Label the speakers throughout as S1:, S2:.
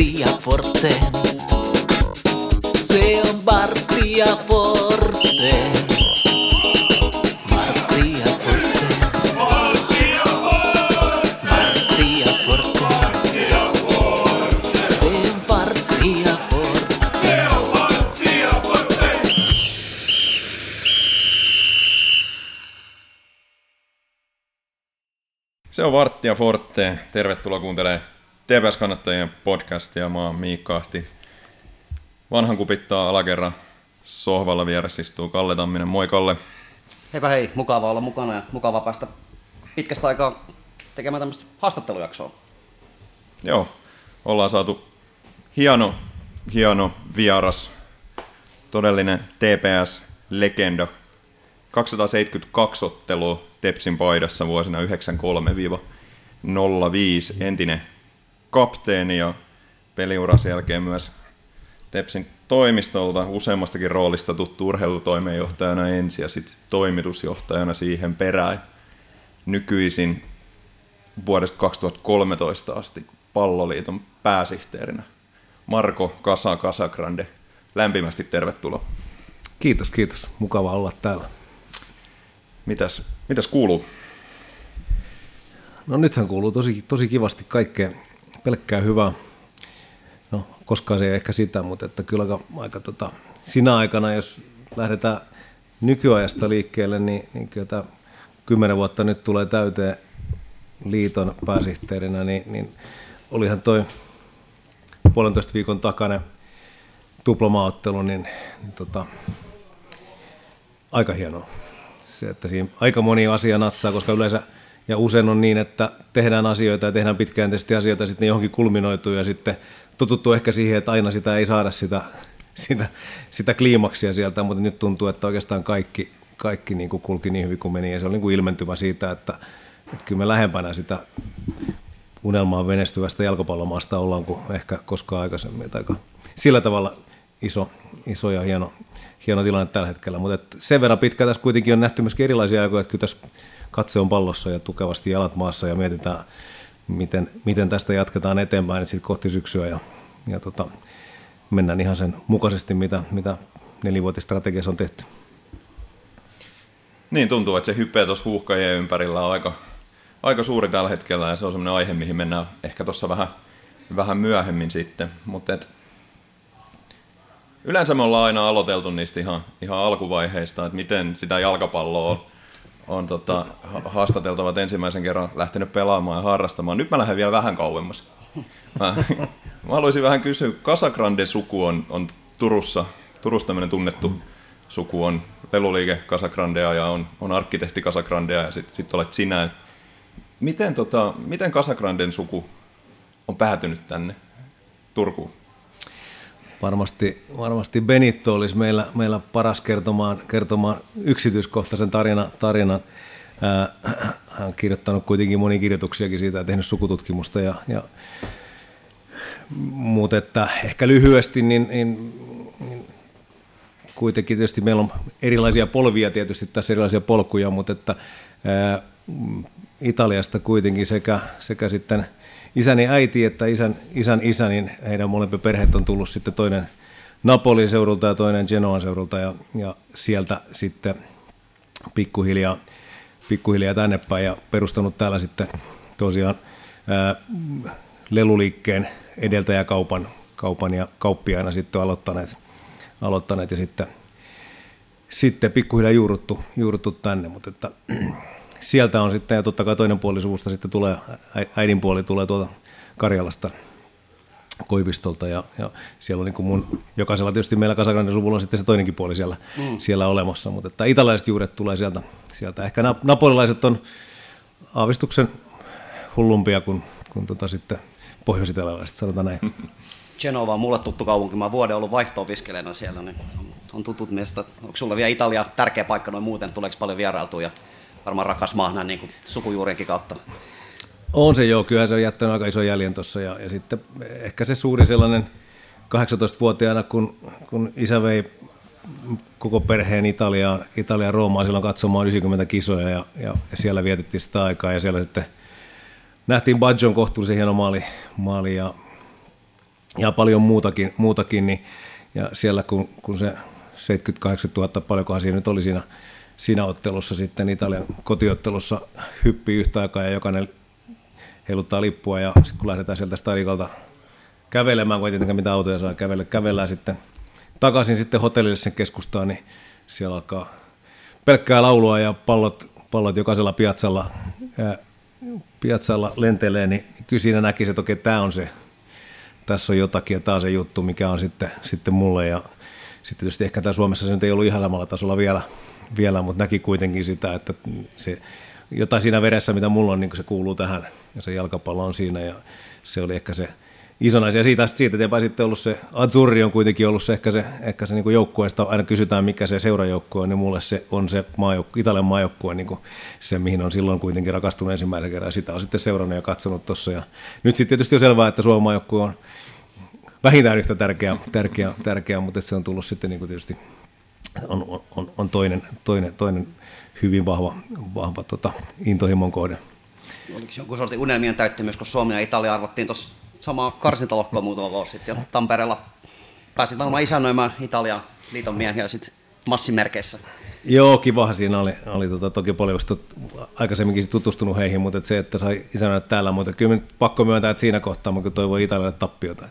S1: Martti ja Forte. Se on Martti ja Forte. Se on Martti ja Forte.
S2: Se on Vartti ja Forte. Tervetuloa kuuntelemaan TPS-kannattajien podcastia. Mä oon Miikka Ahti. Vanhan kupittaa alakerran sohvalla vieressä istuu Kalle Tamminen. Moi Kalle.
S3: Heipä hei, mukava olla mukana ja mukava päästä pitkästä aikaa tekemään tämmöistä haastattelujaksoa.
S2: Joo, ollaan saatu hieno, hieno vieras, todellinen TPS-legenda. 272 ottelua Tepsin paidassa vuosina 93-05, entinen kapteeni ja peliuras jälkeen myös Tepsin toimistolta useammastakin roolista tuttu urheilutoimenjohtajana ensin ja sitten toimitusjohtajana siihen perään. Nykyisin vuodesta 2013 asti palloliiton pääsihteerinä. Marko Kasa Kasagrande, lämpimästi tervetuloa.
S4: Kiitos, kiitos. Mukava olla täällä.
S2: Mitäs, mitäs kuuluu?
S4: No nythän kuuluu tosi, tosi kivasti kaikkea pelkkää hyvää. No, koskaan se ei ehkä sitä, mutta että kyllä aika, aika tota, sinä aikana, jos lähdetään nykyajasta liikkeelle, niin, niin kyllä tämä kymmenen vuotta nyt tulee täyteen liiton pääsihteerinä, niin, niin olihan toi puolentoista viikon takana tuplomaaottelu, niin, niin tota, aika hienoa. Se, että siinä aika moni asia natsaa, koska yleensä ja usein on niin, että tehdään asioita ja tehdään pitkäjänteisesti asioita ja sitten johonkin kulminoituu ja sitten totuttu ehkä siihen, että aina sitä ei saada sitä, sitä, sitä kliimaksia sieltä, mutta nyt tuntuu, että oikeastaan kaikki, kaikki niin kuin kulki niin hyvin kuin meni ja se oli niin kuin ilmentymä siitä, että, että kyllä me lähempänä sitä unelmaa menestyvästä jalkapallomaasta ollaan kuin ehkä koskaan aikaisemmin. Aika sillä tavalla iso, iso ja hieno, hieno tilanne tällä hetkellä, mutta sen verran pitkä tässä kuitenkin on nähty myöskin erilaisia aikoja, että kyllä tässä katse on pallossa ja tukevasti jalat maassa ja mietitään, miten, miten tästä jatketaan eteenpäin sitten kohti syksyä ja, ja tota, mennään ihan sen mukaisesti, mitä, mitä nelivuotistrategiassa on tehty.
S2: Niin tuntuu, että se hyppää tuossa huuhkajien ympärillä on aika, aika suuri tällä hetkellä ja se on sellainen aihe, mihin mennään ehkä tuossa vähän, vähän myöhemmin sitten. Mutta et, yleensä me ollaan aina aloiteltu niistä ihan, ihan alkuvaiheista, että miten sitä jalkapalloa on, on tota, ha- haastateltavat ensimmäisen kerran lähtenyt pelaamaan ja harrastamaan. Nyt mä lähden vielä vähän kauemmas. Mä, mä haluaisin vähän kysyä, Casagrande suku on, on Turussa, Turussa tämmöinen tunnettu suku on leluliike Casagrandea ja on, on arkkitehti Casagrandea ja sitten sit olet sinä. Miten, tota, miten Casagranden suku on päätynyt tänne Turkuun?
S4: Varmasti, varmasti Benitto olisi meillä, meillä paras kertomaan, kertomaan yksityiskohtaisen tarina, tarinan. Ää, hän on kirjoittanut kuitenkin monikirjoituksiakin siitä ja tehnyt sukututkimusta. Ja, ja, mutta että ehkä lyhyesti, niin, niin, niin kuitenkin tietysti meillä on erilaisia polvia tietysti tässä, erilaisia polkuja, mutta että ää, Italiasta kuitenkin sekä, sekä sitten isäni äiti että isän, isän isä, niin heidän molempi perheet on tullut sitten toinen Napolin seudulta ja toinen Genoan seudulta ja, ja sieltä sitten pikkuhiljaa, pikkuhiljaa tänne päin ja perustanut täällä sitten tosiaan ää, leluliikkeen edeltäjäkaupan kaupan ja kauppiaina sitten aloittaneet, aloittaneet ja sitten, sitten pikkuhiljaa juuruttu, juuruttu tänne, mutta että sieltä on sitten, ja totta kai toinen puoli suvusta sitten tulee, äidin puoli tulee tuolta Karjalasta Koivistolta, ja, ja siellä on niin kuin mun, jokaisella tietysti meillä Kasagranin suvulla on sitten se toinenkin puoli siellä, mm. siellä olemassa, mutta että italaiset juuret tulee sieltä, sieltä. ehkä nap- napolilaiset on aavistuksen hullumpia kuin, kuin tota sitten pohjoisitalialaiset, sanotaan näin.
S3: Genova on mulle tuttu kaupunki, mä vuoden ollut vaihto-opiskelijana siellä, niin on, on tutut mestat. Onko sulla vielä Italia tärkeä paikka noin muuten, tuleeko paljon vierailtua ja varmaan rakas maa näin niin sukujuurienkin kautta?
S4: On se joo, kyllä se on jättänyt aika ison jäljen tuossa ja, ja sitten ehkä se suuri sellainen 18-vuotiaana, kun, kun isä vei koko perheen Italiaan, Italiaan Roomaan silloin katsomaan 90 kisoja ja, ja, ja siellä vietettiin sitä aikaa ja siellä sitten nähtiin Baggio'n kohtuullisen hieno maali, maali ja ja paljon muutakin, muutakin niin, ja siellä kun, kun se 78 000, paljonkohan siinä nyt oli siinä, siinä ottelussa sitten Italian kotiottelussa hyppii yhtä aikaa ja jokainen heiluttaa lippua ja sitten kun lähdetään sieltä stadikalta kävelemään, kun ei tietenkään mitä autoja saa kävellä, kävellään sitten takaisin sitten hotellille sen keskustaan, niin siellä alkaa pelkkää laulua ja pallot, pallot jokaisella piatsalla, ää, piatsalla lentelee, niin kyllä siinä näkisi, että okei, tämä on se, tässä on jotakin ja on se juttu, mikä on sitten, sitten mulle. Ja sitten tietysti ehkä tämä Suomessa se ei ollut ihan samalla tasolla vielä, vielä mutta näki kuitenkin sitä, että se jotain siinä veressä, mitä mulla on, niin se kuuluu tähän ja se jalkapallo on siinä ja se oli ehkä se ison asia. Siitä, siitä eteenpäin sitten ollut se, Azzurri on kuitenkin ollut se, ehkä se, ehkä se niin joukkueesta, aina kysytään mikä se seurajoukkue on, niin mulle se on se maajoukkue, Italian maajoukkue, niin se mihin on silloin kuitenkin rakastunut ensimmäisen kerran, sitä on sitten seurannut ja katsonut tuossa. Ja nyt sitten tietysti on selvää, että Suomen maajoukkue on vähintään yhtä tärkeä, tärkeä, tärkeä mutta se on tullut sitten niin tietysti on, on, on toinen, toinen, toinen hyvin vahva, vahva tota, intohimon kohde.
S3: Oliko jonkun sortin unelmien täyttymys, kun Suomi ja Italia arvottiin tuossa samaa karsintalohkoa muutama vuosi sitten Tampereella. Pääsit varmaan isännöimään Italian liiton miehiä sitten massimerkeissä.
S4: Joo, kivahan siinä oli, oli tota, toki paljon aikaisemminkin tutustunut heihin, mutta et se, että sai isännöidä täällä, mutta kyllä pakko myöntää, että siinä kohtaa mä toivoi Italialle tappiota.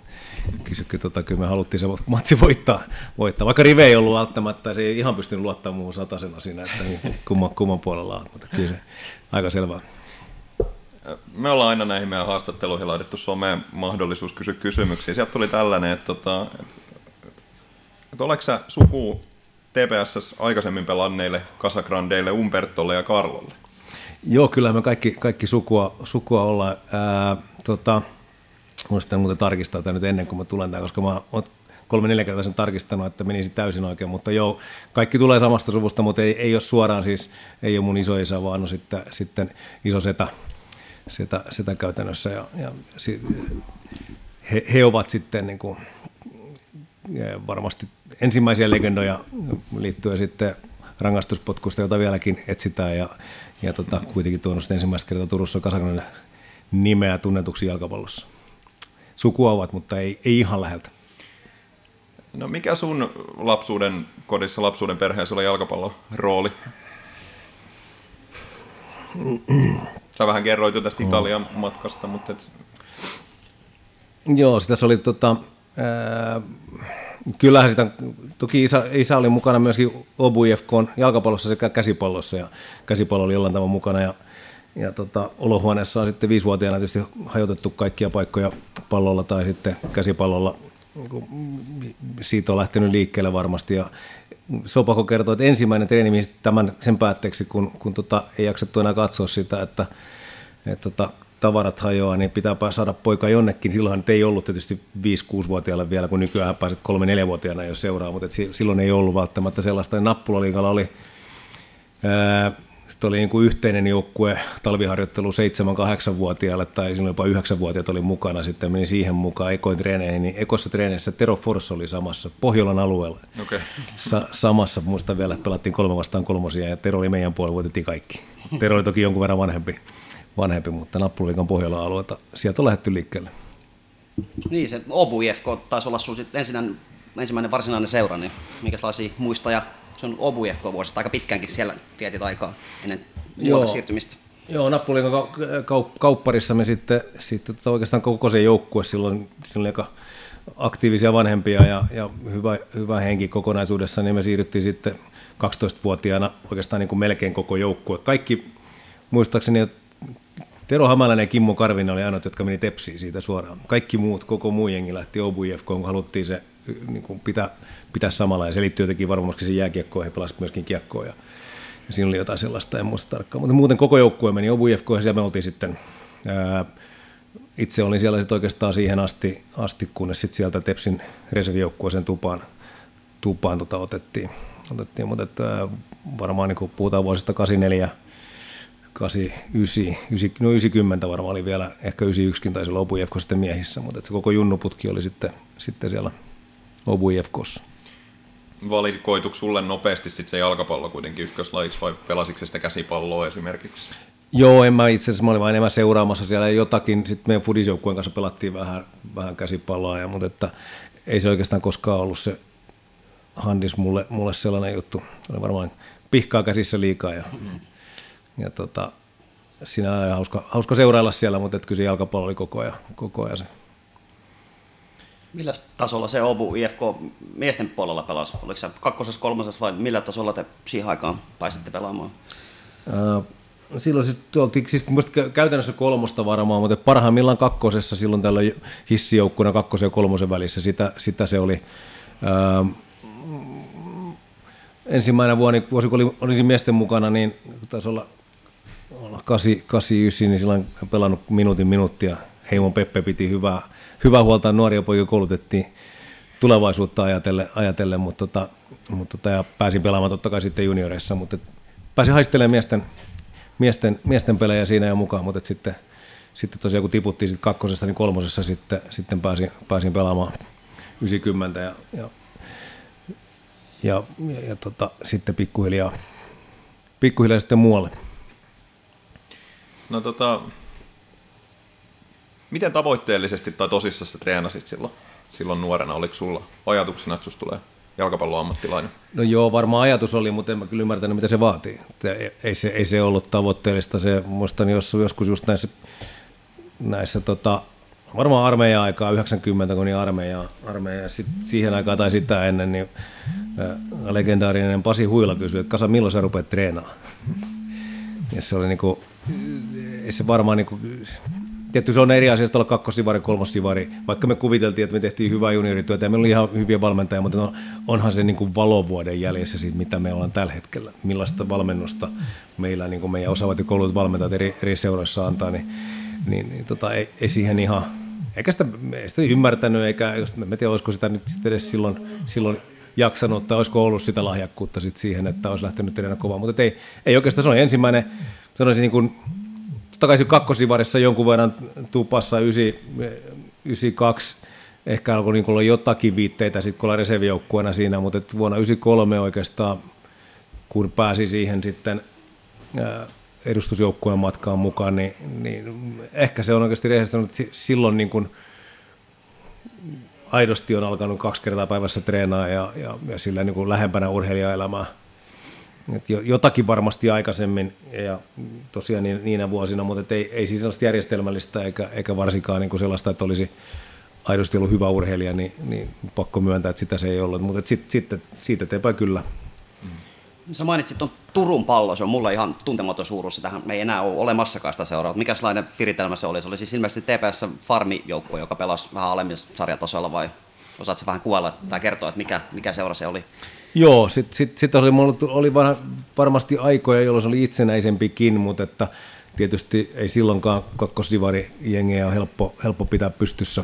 S4: Kyllä, tota, kyllä me haluttiin se matsi voittaa, voittaa. Vaikka Rive ei ollut välttämättä, se ei ihan pystynyt luottamaan muuhun satasena siinä, että niin, kumman, kumman puolella on, mutta kyllä se aika selvää
S2: me ollaan aina näihin meidän haastatteluihin laitettu someen mahdollisuus kysyä kysymyksiä. Sieltä tuli tällainen, että, että, että, että oletko sä suku TPS aikaisemmin pelanneille Casagrandeille, Umbertolle ja Karlolle?
S4: Joo, kyllä me kaikki, kaikki sukua, sukua ollaan. Ää, tota, Muistan muuten tarkistaa tämä nyt ennen kuin mä tulen tähän, koska mä oon kolme neljä sen tarkistanut, että menisi täysin oikein, mutta joo, kaikki tulee samasta suvusta, mutta ei, ei ole suoraan siis, ei ole mun isoisä, vaan on sitten, sitten iso setä, sitä, sitä käytännössä. Ja, ja he, he ovat sitten niin kuin, varmasti ensimmäisiä legendoja liittyen sitten rangaistuspotkusta, jota vieläkin etsitään. Ja, ja tota, kuitenkin tuonut ensimmäistä kertaa Turussa Kasakronin nimeä tunnetuksi jalkapallossa. Sukua ovat, mutta ei, ei ihan läheltä.
S2: No mikä sun lapsuuden kodissa, lapsuuden perheessä oli jalkapallon rooli? Sä vähän kerroit jo tästä Italian matkasta, mutta... Et...
S4: Joo, sitä oli tota, ää, kyllähän sitä, toki isä, isä oli mukana myöskin OBUFK jalkapallossa sekä käsipallossa, ja käsipallo oli jollain tavalla mukana, ja, ja tota, olohuoneessa on sitten viisivuotiaana tietysti hajotettu kaikkia paikkoja pallolla tai sitten käsipallolla, siitä on lähtenyt liikkeelle varmasti, ja Sopako kertoi, että ensimmäinen treeni, tämän sen päätteeksi, kun, kun tota, ei jaksettu enää katsoa sitä, että, että tota, tavarat hajoaa, niin pitää saada poika jonnekin. Silloin ei ollut tietysti 5-6-vuotiaalle vielä, kun nykyään pääset 3-4-vuotiaana jo seuraa, mutta silloin ei ollut välttämättä sellaista. Nappulaliikalla oli ää, sitten oli niin kuin yhteinen joukkue talviharjoittelu 7-8-vuotiaille tai silloin jopa 9-vuotiaat oli mukana. Sitten meni siihen mukaan ekoin treeneihin, niin ekossa treeneissä Tero Forss oli samassa Pohjolan alueella.
S2: Okay.
S4: Sa- samassa, muista vielä, että pelattiin kolme vastaan kolmosia ja Tero oli meidän puolella, voitettiin kaikki. Tero oli toki jonkun verran vanhempi, vanhempi mutta Nappulaliikan Pohjolan alueelta. Sieltä on lähdetty liikkeelle.
S3: Niin, se Obu IFK taisi olla sun ensin, ensimmäinen varsinainen seura, niin minkälaisia muistoja se on Obu vuosista aika pitkäänkin siellä vietit aikaa ennen Joo. siirtymistä.
S4: Joo, Nappuliikan kaupparissa me sitten, sitten tota oikeastaan koko se joukkue silloin, silloin aika aktiivisia vanhempia ja, ja hyvä, hyvä henki kokonaisuudessa, niin me siirryttiin sitten 12-vuotiaana oikeastaan niin kuin melkein koko joukkue. Kaikki, muistaakseni, että Tero Hamalainen ja Kimmo Karvinen oli ainoat, jotka meni tepsiin siitä suoraan. Kaikki muut, koko muu jengi lähti Obu IFK, kun haluttiin se niin kuin pitää, pitää samalla. Ja se liittyy jotenkin varmasti siihen jääkiekkoon, he pelasivat myöskin kiekkoa. Ja, ja siinä oli jotain sellaista, en muista tarkkaan. Mutta muuten koko joukkue meni Obu IFK, ja siellä me oltiin sitten ää, itse olin siellä sitten oikeastaan siihen asti, asti kunnes sitten sieltä Tepsin reservijoukkueeseen tupaan, tupaan tota otettiin. otettiin. Mutta varmaan niin puhutaan vuosista 84, 89, 90, no 90 varmaan oli vielä, ehkä 91 taisi olla Obu sitten miehissä, mutta se koko junnuputki oli sitten, sitten siellä Obu IFKssa.
S2: Valikoituiko sulle nopeasti sit se jalkapallo kuitenkin ykköslajiksi vai pelasitko sitä käsipalloa esimerkiksi?
S4: Joo, en mä itse asiassa, mä olin vain enemmän seuraamassa siellä jotakin, sitten meidän fudisjoukkueen kanssa pelattiin vähän, vähän käsipalloa, ja, mutta että ei se oikeastaan koskaan ollut se handis mulle, mulle sellainen juttu. Oli varmaan pihkaa käsissä liikaa ja, mm. Ja tota, siinä oli hauska, hauska seurailla siellä, mutta kyllä se jalkapallo oli koko ajan, koko ajan se.
S3: Millä tasolla se Obu IFK miesten puolella pelasi? Oliko se kakkosessa, kolmosessa vai millä tasolla te siihen aikaan pääsitte pelaamaan?
S4: Uh, silloin siis, oltiin siis käytännössä kolmosta varmaan, mutta parhaimmillaan kakkosessa silloin tällä hissijoukkuna kakkosen ja kolmosen välissä, sitä, sitä se oli. Uh, ensimmäinen vuosi, kun oli, olisin miesten mukana, niin taisi olla 89, niin silloin pelannut minuutin minuuttia. Heimon Peppe piti hyvää, hyvää huolta, nuoria poikia koulutettiin tulevaisuutta ajatellen, ajatellen mutta, tota, mutta tota, ja pääsin pelaamaan totta kai sitten junioreissa, mutta pääsin haistelemaan miesten, miesten, miesten pelejä siinä jo mukaan, mutta sitten, sitten tosiaan kun tiputtiin sit kakkosesta, niin kolmosessa sitten, sitten pääsin, pääsin pelaamaan 90 ja, ja ja, ja, ja tota, sitten pikkuhiljaa, pikkuhiljaa sitten muualle.
S2: No tota, miten tavoitteellisesti tai tosissaan sä treenasit silloin, silloin nuorena? Oliko sulla ajatuksena, että susta tulee jalkapalloammattilainen?
S4: No joo, varmaan ajatus oli, mutta en mä kyllä ymmärtänyt, mitä se vaatii. ei, se, ei se ollut tavoitteellista. Se, muistan joskus just näissä, näissä tota, varmaan armeijan aikaa, 90, kun niin armeija, armeija sit siihen aikaan tai sitä ennen, niin ä, legendaarinen Pasi Huila kysyi, että Kasa, milloin sä rupeat treenaamaan? Ja se oli niinku, ei se varmaan niinku, tietty se on eri asia olla kakkosivari, kolmosivari, vaikka me kuviteltiin, että me tehtiin hyvää juniorityötä ja meillä oli ihan hyviä valmentajia, mutta onhan se niinku valovuoden jäljessä siitä, mitä me ollaan tällä hetkellä, millaista valmennusta meillä niin kuin meidän osaavat ja koulut valmentajat eri, eri seuroissa antaa, niin niin, niin tota, ei, ei, siihen ihan, eikä sitä, sitä ymmärtänyt, eikä, mä tiedä, olisiko sitä nyt sitten edes silloin, silloin jaksanut, tai olisiko ollut sitä lahjakkuutta sit siihen, että olisi lähtenyt tehdä kovaa, mutta ei, ei oikeastaan, se oli ensimmäinen, sanoisin niin kuin, totta kai kakkosivarissa jonkun verran tupassa 92, ehkä alkoi niin olla jotakin viitteitä sitten kun ollaan reservijoukkueena siinä, mutta vuonna 93 oikeastaan, kun pääsi siihen sitten edustusjoukkueen matkaan mukaan, niin, niin ehkä se on oikeasti rehellisesti sanonut, että silloin niin kuin aidosti on alkanut kaksi kertaa päivässä treenaa ja, ja, ja sillä niin kuin lähempänä urheilijaelämää. Et jotakin varmasti aikaisemmin ja tosiaan niin, niinä vuosina, mutta ei, ei siis sellaista järjestelmällistä eikä, eikä varsinkaan niin kuin sellaista, että olisi aidosti ollut hyvä urheilija, niin, niin pakko myöntää, että sitä se ei ollut. Mutta sitten sit, siitä eteenpäin kyllä
S3: Sä mainitsit tuon Turun pallo, se on mulle ihan tuntematon suuruus, tähän me ei enää ole olemassakaan sitä seuraa. Mikä sellainen viritelmä se oli? Se oli siis ilmeisesti TPS Farmi-joukko, joka pelasi vähän alemmissa sarjatasoilla vai osaatko vähän kuvailla tai kertoa, että mikä, mikä seura se oli?
S4: Joo, sitten sit, sit oli, oli varmasti aikoja, jolloin se oli itsenäisempikin, mutta että tietysti ei silloinkaan kakkosdivari jengiä ole helppo, helppo pitää pystyssä,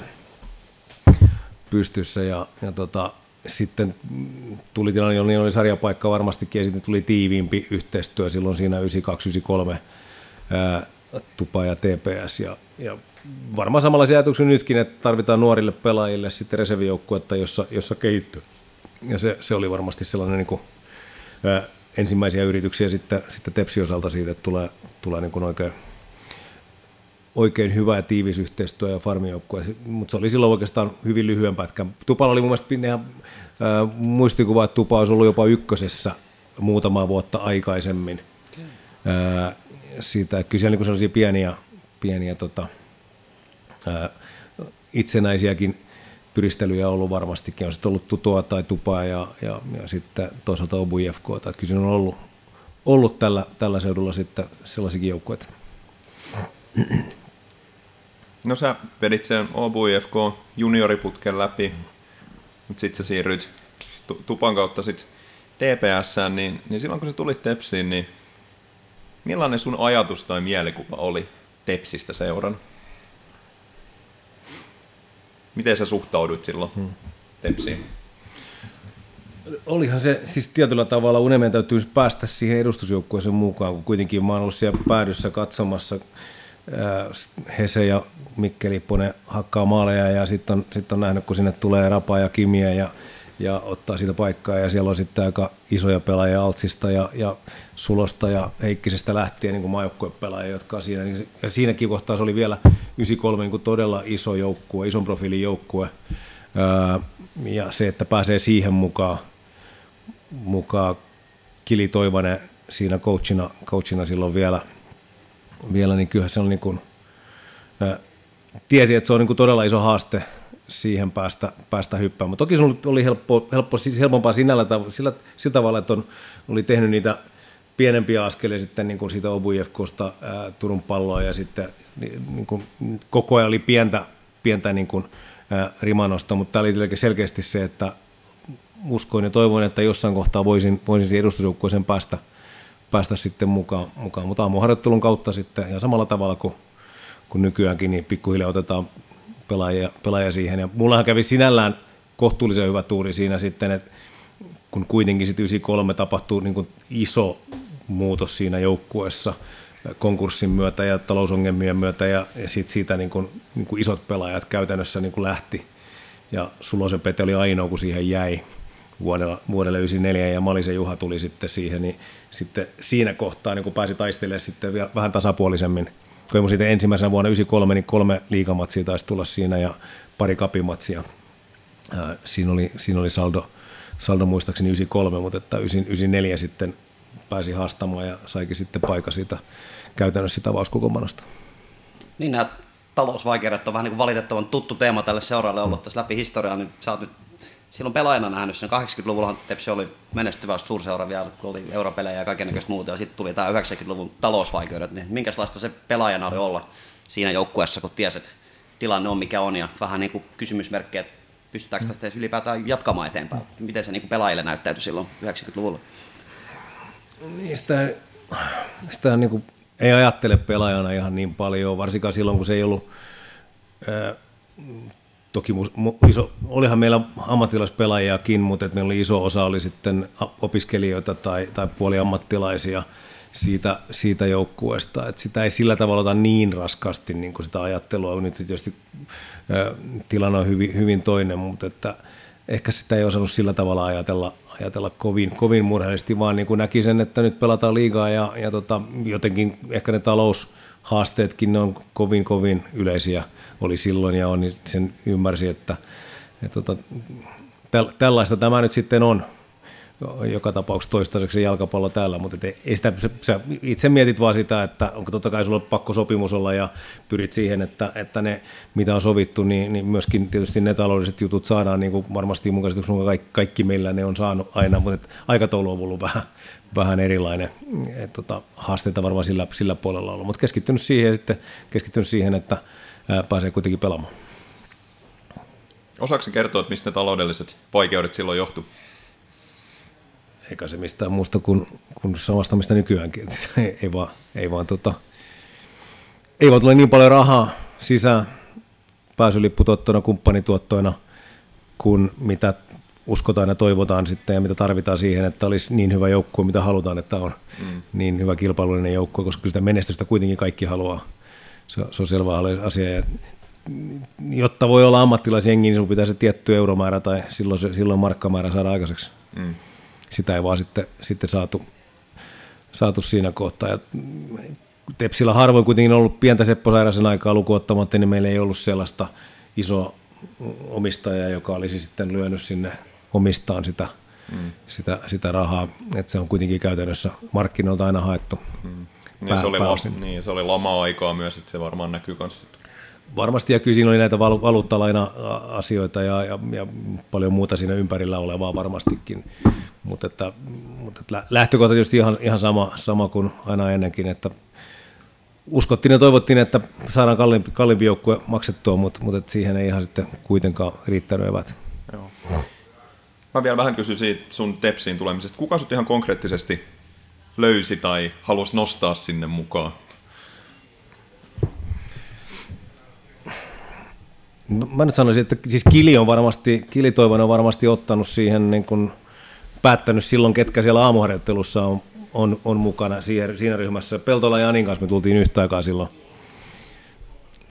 S4: pystyssä ja, ja tota, sitten tuli tilanne, jolloin oli sarjapaikka varmastikin, ja sitten tuli tiiviimpi yhteistyö silloin siinä 92-93 Tupa ja TPS, ja, ja varmaan samanlaisia ajatuksia nytkin, että tarvitaan nuorille pelaajille sitten reservijoukkuetta, jossa, jossa kehittyy. Ja se, se oli varmasti sellainen niin kuin, ää, ensimmäisiä yrityksiä sitten, sitten Tepsi osalta siitä, että tulee, tulee niin kuin oikein, oikein hyvä ja tiivis yhteistyö ja farmijoukkue, mutta se oli silloin oikeastaan hyvin lyhyen pätkän. Tupalla oli mun mielestä ihan äh, muistikuva, että Tupa olisi ollut jopa ykkösessä muutama vuotta aikaisemmin. Okay. Äh, siitä, kyllä siellä niin sellaisia pieniä, pieniä tota, äh, itsenäisiäkin pyristelyjä ollut varmastikin. On sitten ollut Tutoa tai Tupaa ja, ja, ja sitten toisaalta Obu IFK. Kyllä siinä on ollut, ollut tällä, tällä seudulla sitten sellaisiakin joukkueita.
S2: No sä vedit sen Obu IFK junioriputken läpi, mutta sitten sä siirryit tupan kautta sit TPS, niin, niin silloin kun sä tulit Tepsiin, niin millainen sun ajatus tai mielikuva oli Tepsistä seuran? Miten sä suhtauduit silloin hmm. Tepsiin?
S4: Olihan se siis tietyllä tavalla unelmien täytyy päästä siihen edustusjoukkueeseen mukaan, kun kuitenkin mä oon ollut siellä päädyssä katsomassa Hese ja Mikke Lipponen hakkaa maaleja ja sitten on, sit on nähnyt, kun sinne tulee Rapa ja Kimiä ja, ja ottaa siitä paikkaa. Ja siellä on sitten aika isoja pelaajia Altsista ja, ja Sulosta ja Heikkisestä lähtien niin maajoukkuepelaajia, jotka siinä. Niin ja siinäkin kohtaa se oli vielä 93 niin kuin todella iso joukkue, ison profiilin joukkue. Ja se, että pääsee siihen mukaan, mukaan Kili Toivonen siinä coachina, coachina silloin vielä, vielä niin kyllä se on niin kuin, tiesi, että se on niin kuin todella iso haaste siihen päästä, päästä hyppäämään. Toki se oli helppo, helppo, siis helpompaa sinällä, sillä, sillä tavalla, että on, oli tehnyt niitä pienempiä askelia sitten niin kuin siitä Obujevkosta Turun palloa ja sitten niin kuin, koko ajan oli pientä, pientä niin kuin, ää, rimanosta, mutta tämä oli selkeästi se, että uskoin ja toivoin, että jossain kohtaa voisin, voisin siihen edustusjoukkueeseen päästä, päästä sitten mukaan, mukaan. mutta aamuharjoittelun kautta sitten ja samalla tavalla kuin, kuin nykyäänkin, niin pikkuhiljaa otetaan pelaajia, pelaajia siihen. Ja mullahan kävi sinällään kohtuullisen hyvä tuuri siinä sitten, että kun kuitenkin sitten 93 tapahtui niin kuin iso muutos siinä joukkueessa konkurssin myötä ja talousongelmien myötä ja, ja sit siitä niin kuin, niin kuin isot pelaajat käytännössä niin kuin lähti. Ja Sulosen Pete oli ainoa, kun siihen jäi vuodella, vuodelle 94 ja Malisen Juha tuli sitten siihen, niin sitten siinä kohtaa niin kun pääsi taistelemaan sitten vielä vähän tasapuolisemmin. Kun sitten ensimmäisenä vuonna 93, niin kolme liikamatsia taisi tulla siinä ja pari kapimatsia. Siinä, oli, siinä oli saldo, saldo muistaakseni 93, mutta että 94 sitten pääsi haastamaan ja saikin sitten paikan siitä käytännössä sitä avauskokoonpanosta.
S3: Niin nämä talousvaikeudet on vähän niin kuin valitettavan tuttu teema tälle seuraajalle ollut tässä läpi historiaa, niin sä oot nyt silloin pelaajana nähnyt sen 80-luvulla Tepsi oli menestyvä suurseura vielä, kun oli europelejä ja kaikenlaista muuta, ja sitten tuli tämä 90-luvun talousvaikeudet, niin minkälaista se pelaajana oli olla siinä joukkueessa, kun tiesit, että tilanne on mikä on, ja vähän niin kuin kysymysmerkkejä, että pystytäänkö tästä edes ylipäätään jatkamaan eteenpäin. Miten se niin kuin pelaajille näyttäytyi silloin 90-luvulla?
S4: Niin sitä, sitä niin kuin ei ajattele pelaajana ihan niin paljon, varsinkaan silloin, kun se ei ollut ää, toki mu, mu, iso, olihan meillä ammattilaispelaajiakin, mutta meillä oli iso osa oli sitten opiskelijoita tai, tai puoliammattilaisia siitä, siitä joukkueesta. Että sitä ei sillä tavalla ota niin raskasti niin kuin sitä ajattelua. Nyt tietysti ää, tilanne on hyvin, hyvin toinen, mutta että ehkä sitä ei osannut sillä tavalla ajatella, ajatella kovin, kovin murheellisesti, vaan niin kuin näki sen, että nyt pelataan liigaa ja, ja tota, jotenkin ehkä ne taloushaasteetkin ne on kovin kovin yleisiä oli silloin ja on, niin sen ymmärsi, että, että tota, tällaista tämä nyt sitten on. Joka tapauksessa toistaiseksi jalkapallo täällä, mutta ei sitä, sä itse mietit vaan sitä, että onko totta kai sulla pakko sopimus olla ja pyrit siihen, että, että ne mitä on sovittu, niin, niin myöskin tietysti ne taloudelliset jutut saadaan, niin kuin varmasti mun käsityksen kaikki, kaikki meillä ne on saanut aina, mutta aikataulu on ollut vähän, vähän erilainen, et, tota, haasteita varmaan sillä, sillä puolella ollut, mutta keskittynyt siihen ja sitten keskittynyt siihen, että pääsee kuitenkin pelaamaan.
S2: Osaako kertoa, että mistä taloudelliset vaikeudet silloin johtuivat?
S4: eikä se mistään muusta kuin, kuin samasta, mistä nykyäänkin. ei, ei vaan, ei vaan, tota, ei vaan tule niin paljon rahaa sisään pääsylipputuottoina, kumppanituottoina, kuin mitä uskotaan ja toivotaan sitten ja mitä tarvitaan siihen, että olisi niin hyvä joukkue, mitä halutaan, että on mm. niin hyvä kilpailullinen joukkue, koska sitä menestystä kuitenkin kaikki haluaa. Se, se on selvä asia. Ja jotta voi olla ammattilaisjengi, niin sinun pitää se tietty euromäärä tai silloin, se, silloin markkamäärä saada aikaiseksi. Mm sitä ei vaan sitten, sitten saatu, saatu siinä kohtaa. Ja Tepsillä harvoin kuitenkin ollut pientä Seppo Sairasen aikaa lukuottamatta, niin meillä ei ollut sellaista isoa omistajaa, joka olisi sitten lyönyt sinne omistaan sitä, mm. sitä, sitä rahaa. Että se on kuitenkin käytännössä markkinoilta aina haettu. Mm.
S2: Niin, se oli, la- niin, se oli lama-aikaa myös, että se varmaan näkyy myös
S4: Varmasti, ja kyllä siinä oli näitä valuuttalaina-asioita ja, ja, ja paljon muuta siinä ympärillä olevaa varmastikin. Mutta, että, mutta että lähtökohta tietysti ihan, ihan sama, sama kuin aina ennenkin, että uskottiin ja toivottiin, että saadaan kalliimpi, kalliimpi joukkue maksettua, mutta, mutta että siihen ei ihan sitten kuitenkaan riittänyt evät. Joo.
S2: Mä vielä vähän kysyn siitä sun Tepsiin tulemisesta. Kuka sut ihan konkreettisesti löysi tai halusi nostaa sinne mukaan?
S4: Mä nyt sanoisin, että siis Kili on varmasti, Kili on varmasti ottanut siihen niin kuin päättänyt silloin, ketkä siellä aamuharjoittelussa on, on, on mukana siinä, siinä ryhmässä. Peltola ja Anin kanssa me tultiin yhtä aikaa silloin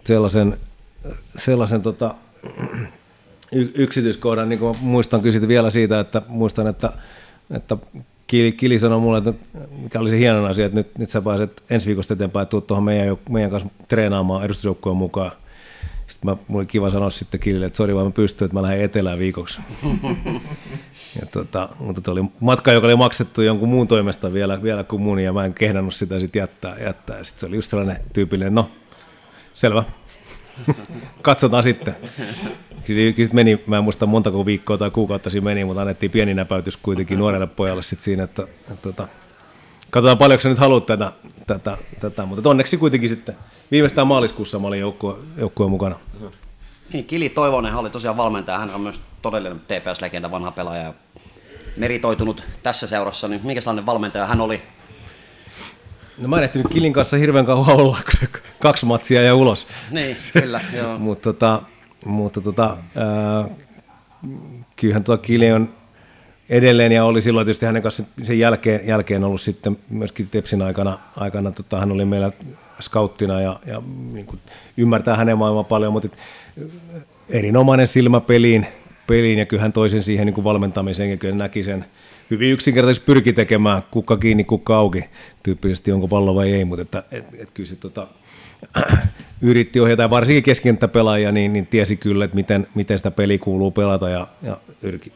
S4: sellaisen, sellaisen tota, yksityiskohdan, niin kuin muistan kysytä vielä siitä, että muistan, että, että Kili, Kili sanoi mulle, että mikä oli se hieno asia, että nyt, nyt sä pääset ensi viikosta eteenpäin, tuut tuohon meidän, meidän kanssa treenaamaan edustusjoukkueen mukaan. Sitten mä, mulla oli kiva sanoa sitten Kilille, että sori vaan mä pystyn, että mä lähden etelään viikoksi. ja tota, mutta tuo oli matka, joka oli maksettu jonkun muun toimesta vielä, vielä kuin mun, ja mä en kehdannut sitä sitten jättää. jättää. Sitten se oli just sellainen tyypillinen, no, selvä, katsotaan sitten. Kyllä meni, mä en muista montako viikkoa tai kuukautta siinä meni, mutta annettiin pieni näpäytys kuitenkin nuorelle pojalle sit siinä, että, että, että katsotaan paljonko sä nyt haluat tätä, tätä, tätä, mutta onneksi kuitenkin sitten viimeistään maaliskuussa mä olin joukkueen, joukkueen mukana.
S3: Niin, Kili Toivonen oli tosiaan valmentaja, hän on myös todellinen TPS-legenda, vanha pelaaja ja meritoitunut tässä seurassa, niin minkä sellainen valmentaja hän oli?
S4: No mä en ehtinyt Kilin kanssa hirveän kauan olla, kaksi matsia ja ulos.
S3: Niin, kyllä, joo.
S4: mutta tota, mutta tota, ää, kyllähän tuo Kili on edelleen ja oli silloin tietysti hänen kanssa sen jälkeen, jälkeen ollut sitten myöskin Tepsin aikana, aikana tota, hän oli meillä skauttina ja, ja niin kuin ymmärtää hänen maailmaa paljon, mutta et, erinomainen silmä peliin, peliin ja kyllähän toisen siihen niin kuin valmentamiseen ja kyllä näki sen hyvin yksinkertaisesti pyrki tekemään kukka kiinni, kukka auki, tyyppisesti onko pallo vai ei, mutta että, et, et kyllä se tota, yritti ohjata, ja varsinkin keskikenttäpelaajia, niin, niin tiesi kyllä, että miten, miten sitä peliä kuuluu pelata, ja, ja pyrki,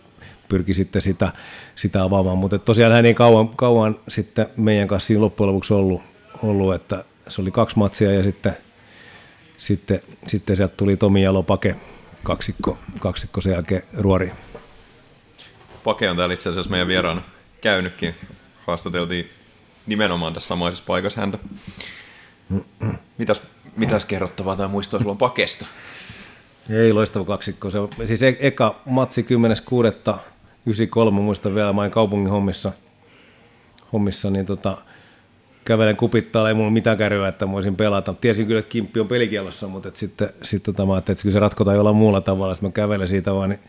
S4: pyrki sitten sitä, sitä avaamaan. Mutta tosiaan hän ei kauan, kauan sitten meidän kanssa siinä loppujen lopuksi ollut, ollut, että se oli kaksi matsia, ja sitten, sitten, sitten sieltä tuli Tomi Jalo Pake, kaksikko, kaksikko sen jälkeen ruori.
S2: Pake on täällä itse asiassa meidän vieraana käynytkin. Haastateltiin nimenomaan tässä samaisessa paikassa häntä. Mitäs, mitäs kerrottavaa tai muistoa sulla on pakesta?
S4: Ei loistava kaksikko. Se on, siis e- eka matsi 10.6.93, muistan vielä, mä olin kaupungin hommissa, hommissa niin tota, kävelen kupittaa, ei mulla mitään kärryä, että mä voisin pelata. Tiesin kyllä, että Kimppi on pelikielossa, mutta et sitten, sitten tota, mä ajattelin, että se ratkotaan jollain muulla tavalla. Sitten mä kävelen siitä vaan, niin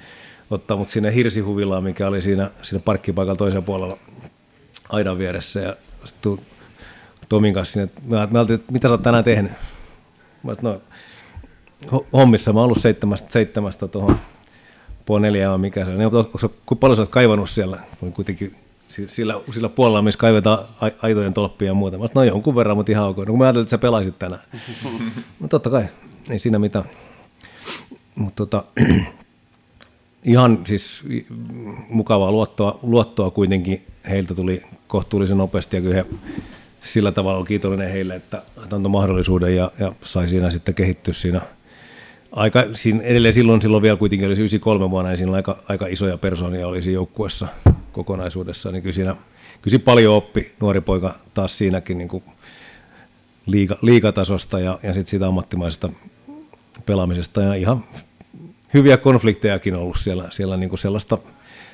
S4: ottaa mut sinne hirsihuvilaan, mikä oli siinä, siinä parkkipaikalla toisella puolella aidan vieressä. Ja sitten Tomin kanssa sinne, että mä ajattelin, että mitä sä oot tänään tehnyt? Mä no, hommissa mä oon ollut seitsemästä, seitsemästä tuohon puoli neljä vai mikä se on. Niin, kuinka paljon sä oot kaivannut siellä? Kun kuitenkin sillä, sillä puolella, missä kaivetaan aitojen tolppia ja muuta. Mä sanoin, no jonkun verran, mutta ihan ok. No kun mä ajattelin, että sä pelaisit tänään. no totta kai, ei siinä mitään. Mutta tota, ihan siis mukavaa luottoa, luottoa kuitenkin. Heiltä tuli kohtuullisen nopeasti ja kyllä he sillä tavalla on kiitollinen heille, että antoi mahdollisuuden ja, ja sai siinä sitten kehittyä siinä aika, siinä edelleen silloin, silloin vielä kuitenkin oli 93 vuonna, ja siinä aika, aika isoja persoonia oli siinä joukkuessa kokonaisuudessa, niin kyllä siinä, kyllä paljon oppi nuori poika taas siinäkin niin kuin liiga, liigatasosta ja, ja sitten siitä ammattimaisesta pelaamisesta. Ja ihan hyviä konfliktejakin ollut siellä, siellä niin kuin sellaista,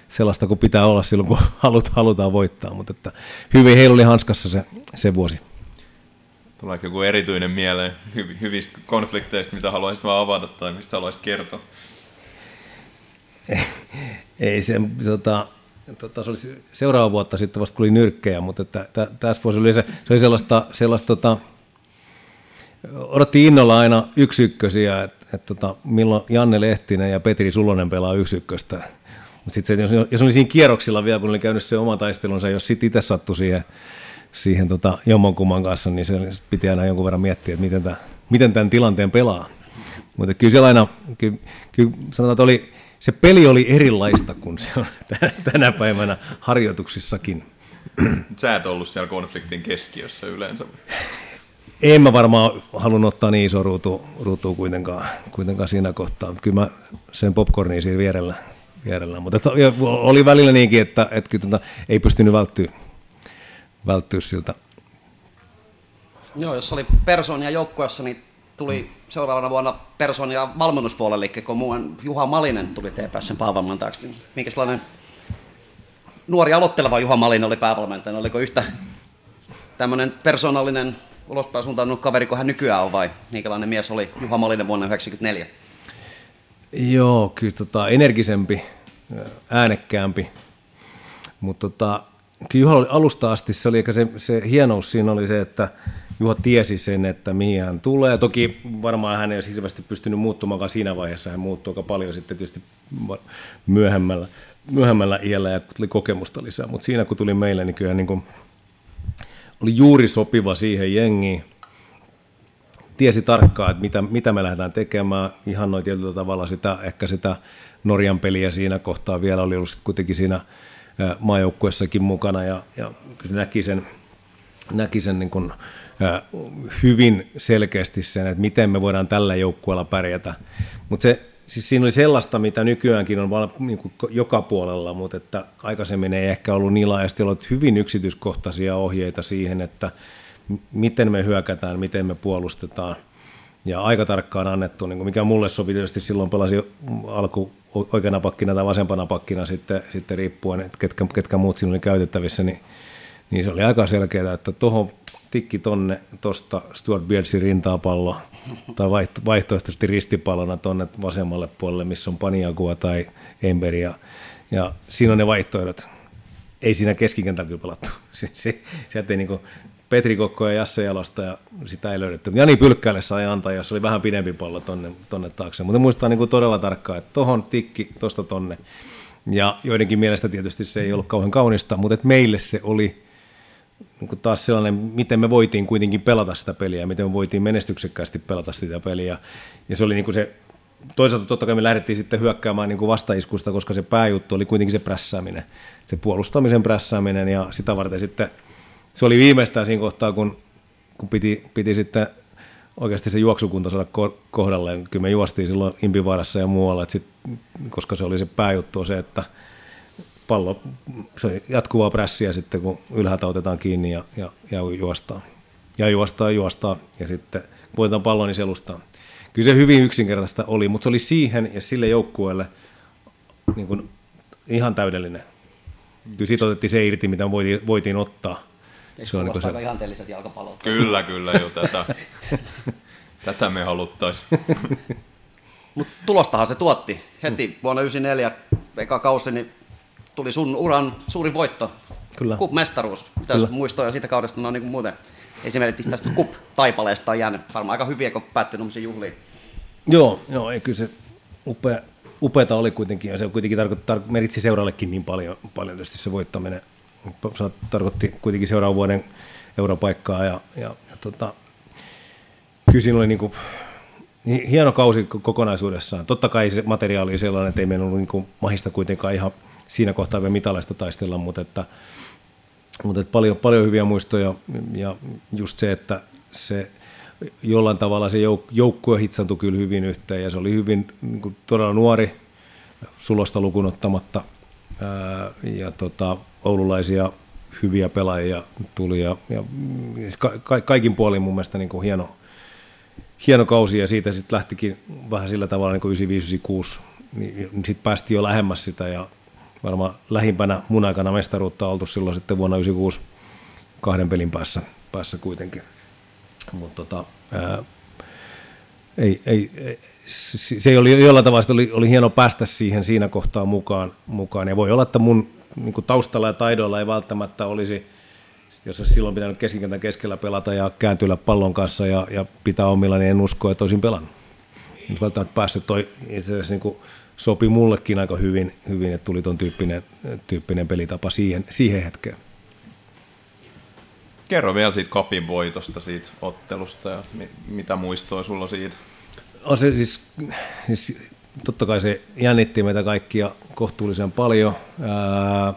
S4: sellaista kuin pitää olla silloin, kun halut, halutaan voittaa, mutta että hyvin heillä oli hanskassa se, se vuosi.
S2: Tuleeko joku erityinen mieleen hyv- hyvistä konflikteista, mitä haluaisit vaan avata tai mistä haluaisit kertoa?
S4: Ei se, tota, tota, se oli seuraava vuotta sitten vasta, kun oli nyrkkejä, mutta että, tä, tässä vuosi oli se, se oli sellaista, sellaista tota, odotti innolla aina yksi ykkösiä, että et, tota, milloin Janne Lehtinen ja Petri Sulonen pelaa yksi ykköstä. Mutta sitten jos, jos oli siinä kierroksilla vielä, kun oli käynyt se oma taistelunsa, jos sitten itse sattui siihen, siihen tota, jommankumman kanssa, niin se piti aina jonkun verran miettiä, että miten, tämä, miten tämän tilanteen pelaa. Mutta kyllä siellä aina, kyllä, kyllä sanotaan, että oli, se peli oli erilaista kuin se on tänä päivänä harjoituksissakin.
S2: Sä et ollut siellä konfliktin keskiössä yleensä.
S4: En mä varmaan halunnut ottaa niin iso ruutu, ruutu kuitenkaan, kuitenkaan siinä kohtaa, mutta kyllä mä sen popcornia siinä vierellä, vierellä. mutta oli välillä niinkin, että, että että ei pystynyt välttyä, välttyä siltä.
S3: Joo, jos oli persoonia joukkueessa, niin tuli seuraavana vuonna persoonia valmennuspuolelle, kun muun Juha Malinen tuli TPSn päävalmentajaksi. Niin minkä sellainen nuori aloitteleva Juha Malinen oli päävalmentajana? Oliko yhtä tämmöinen persoonallinen ulospäin suuntaanut kaveri kuin hän nykyään on vai minkälainen mies oli Juha Malinen vuonna 1994?
S4: Joo, kyllä tota, energisempi, äänekkäämpi, mutta tota, kyllä Juha oli alusta asti, se, oli, se, se hienous siinä oli se, että, Juha tiesi sen, että mihin hän tulee. Toki varmaan hän ei olisi hirveästi pystynyt muuttumaan siinä vaiheessa. Hän muuttui aika paljon sitten tietysti myöhemmällä, myöhemmällä iällä ja tuli kokemusta lisää. Mutta siinä kun tuli meille, niin kyllä niin kuin oli juuri sopiva siihen jengiin. Tiesi tarkkaan, että mitä, mitä me lähdetään tekemään. Ihan noin tietyllä tavalla sitä, ehkä sitä Norjan peliä siinä kohtaa vielä oli ollut kuitenkin siinä maajoukkuessakin mukana ja, ja näki sen, näki sen niin kuin, hyvin selkeästi sen, että miten me voidaan tällä joukkueella pärjätä. Mutta se, siis siinä oli sellaista, mitä nykyäänkin on niin kuin joka puolella, mutta että aikaisemmin ei ehkä ollut niin laajasti ollut hyvin yksityiskohtaisia ohjeita siihen, että miten me hyökätään, miten me puolustetaan. Ja aika tarkkaan annettu, niin kuin mikä mulle sopi tietysti silloin pelasi alku oikeana pakkina tai vasempana pakkina sitten, sitten riippuen, että ketkä, ketkä muut siinä oli käytettävissä, niin, niin se oli aika selkeää, että tuohon tikki tonne tuosta Stuart Beardsin rintaapallo tai vaihtoehtoisesti ristipallona tonne vasemmalle puolelle, missä on Paniagua tai Emberia. Ja siinä on ne vaihtoehdot. Ei siinä keskikentällä kyllä pelattu. Se, se, sieltä ei niin Petri Kokko ja Jasse Jalosta ja sitä ei löydetty. Jani Pylkkäälle sai antaa, jos oli vähän pidempi pallo tonne, tonne taakse. Mutta muistaa niin kuin todella tarkkaan, että tohon tikki, tosta tonne. Ja joidenkin mielestä tietysti se ei ollut kauhean kaunista, mutta meille se oli niin taas sellainen, miten me voitiin kuitenkin pelata sitä peliä, miten me voitiin menestyksekkäästi pelata sitä peliä. Ja se oli niin kuin se, toisaalta totta kai me lähdettiin sitten hyökkäämään niin kuin vastaiskusta, koska se pääjuttu oli kuitenkin se prässääminen, se puolustamisen prässääminen ja sitä varten sitten se oli viimeistään siinä kohtaa, kun, kun piti, piti sitten oikeasti se juoksukunta saada kohdalleen. Kyllä me juostiin silloin Impivaarassa ja muualla, että sit, koska se oli se pääjuttu se, että pallo, se on jatkuvaa prässiä sitten, kun ylhäältä otetaan kiinni ja, ja, ja juostaan. Ja juostaan, juostaan ja sitten voitetaan pallo, niin selustaa. Kyllä se hyvin yksinkertaista oli, mutta se oli siihen ja sille joukkueelle niin kuin ihan täydellinen. Kyllä siitä otettiin se irti, mitä voitiin, voitiin ottaa.
S3: Eikö se on niin se... aika ihanteelliset jalkapallot?
S2: Kyllä, kyllä jo tätä, tätä me haluttaisiin.
S3: Mutta tulostahan se tuotti. Heti vuonna 1994 eka kausi, niin tuli sun uran suuri voitto. Kyllä. Cup-mestaruus. Mitä muistoja siitä kaudesta no, niin kuin muuten? Esimerkiksi tästä Cup-taipaleesta on jäänyt varmaan aika hyviä, kun päättynyt juhliin.
S4: Joo, joo, ei kyllä se upea, upeata oli kuitenkin, ja se kuitenkin tarkoittaa, meritsi seurallekin niin paljon, paljon tietysti se voittaminen. Se tarkoitti kuitenkin seuraavan vuoden europaikkaa, ja, ja, ja tota, kyllä siinä oli niin kuin, hieno kausi kokonaisuudessaan. Totta kai se materiaali oli sellainen, että ei meillä ollut niin mahista kuitenkaan ihan siinä kohtaa vielä mitalaista taistella, mutta, että, mutta että paljon, paljon hyviä muistoja ja just se, että se jollain tavalla se jouk- joukkue hitsantui kyllä hyvin yhteen ja se oli hyvin niin kuin todella nuori, sulosta lukuun ottamatta ää, ja tota, oululaisia hyviä pelaajia tuli ja, ja ka- kaikin puolin mun mielestä niin kuin hieno, hieno kausi ja siitä sitten lähtikin vähän sillä tavalla niin kuin 95-96, niin sitten päästiin jo lähemmäs sitä ja varmaan lähimpänä mun aikana mestaruutta oltu silloin sitten vuonna 96 kahden pelin päässä, päässä kuitenkin. Mutta tota, ei, ei, ei, se ei oli jollain tavalla, oli, oli hieno päästä siihen siinä kohtaa mukaan, mukaan. ja voi olla, että mun niin taustalla ja taidoilla ei välttämättä olisi, jos olisi silloin pitänyt keskikentän keskellä pelata ja kääntyillä pallon kanssa ja, ja pitää omilla, niin en usko, että olisin pelannut. En välttämättä päässyt toi itse asiassa niin sopi mullekin aika hyvin, hyvin että tuli tuon tyyppinen, tyyppinen pelitapa siihen, siihen hetkeen.
S2: Kerro vielä siitä kapin voitosta, siitä ottelusta ja mi- mitä muistoa sulla siitä?
S4: On se siis, siis, totta kai se jännitti meitä kaikkia kohtuullisen paljon. Ää,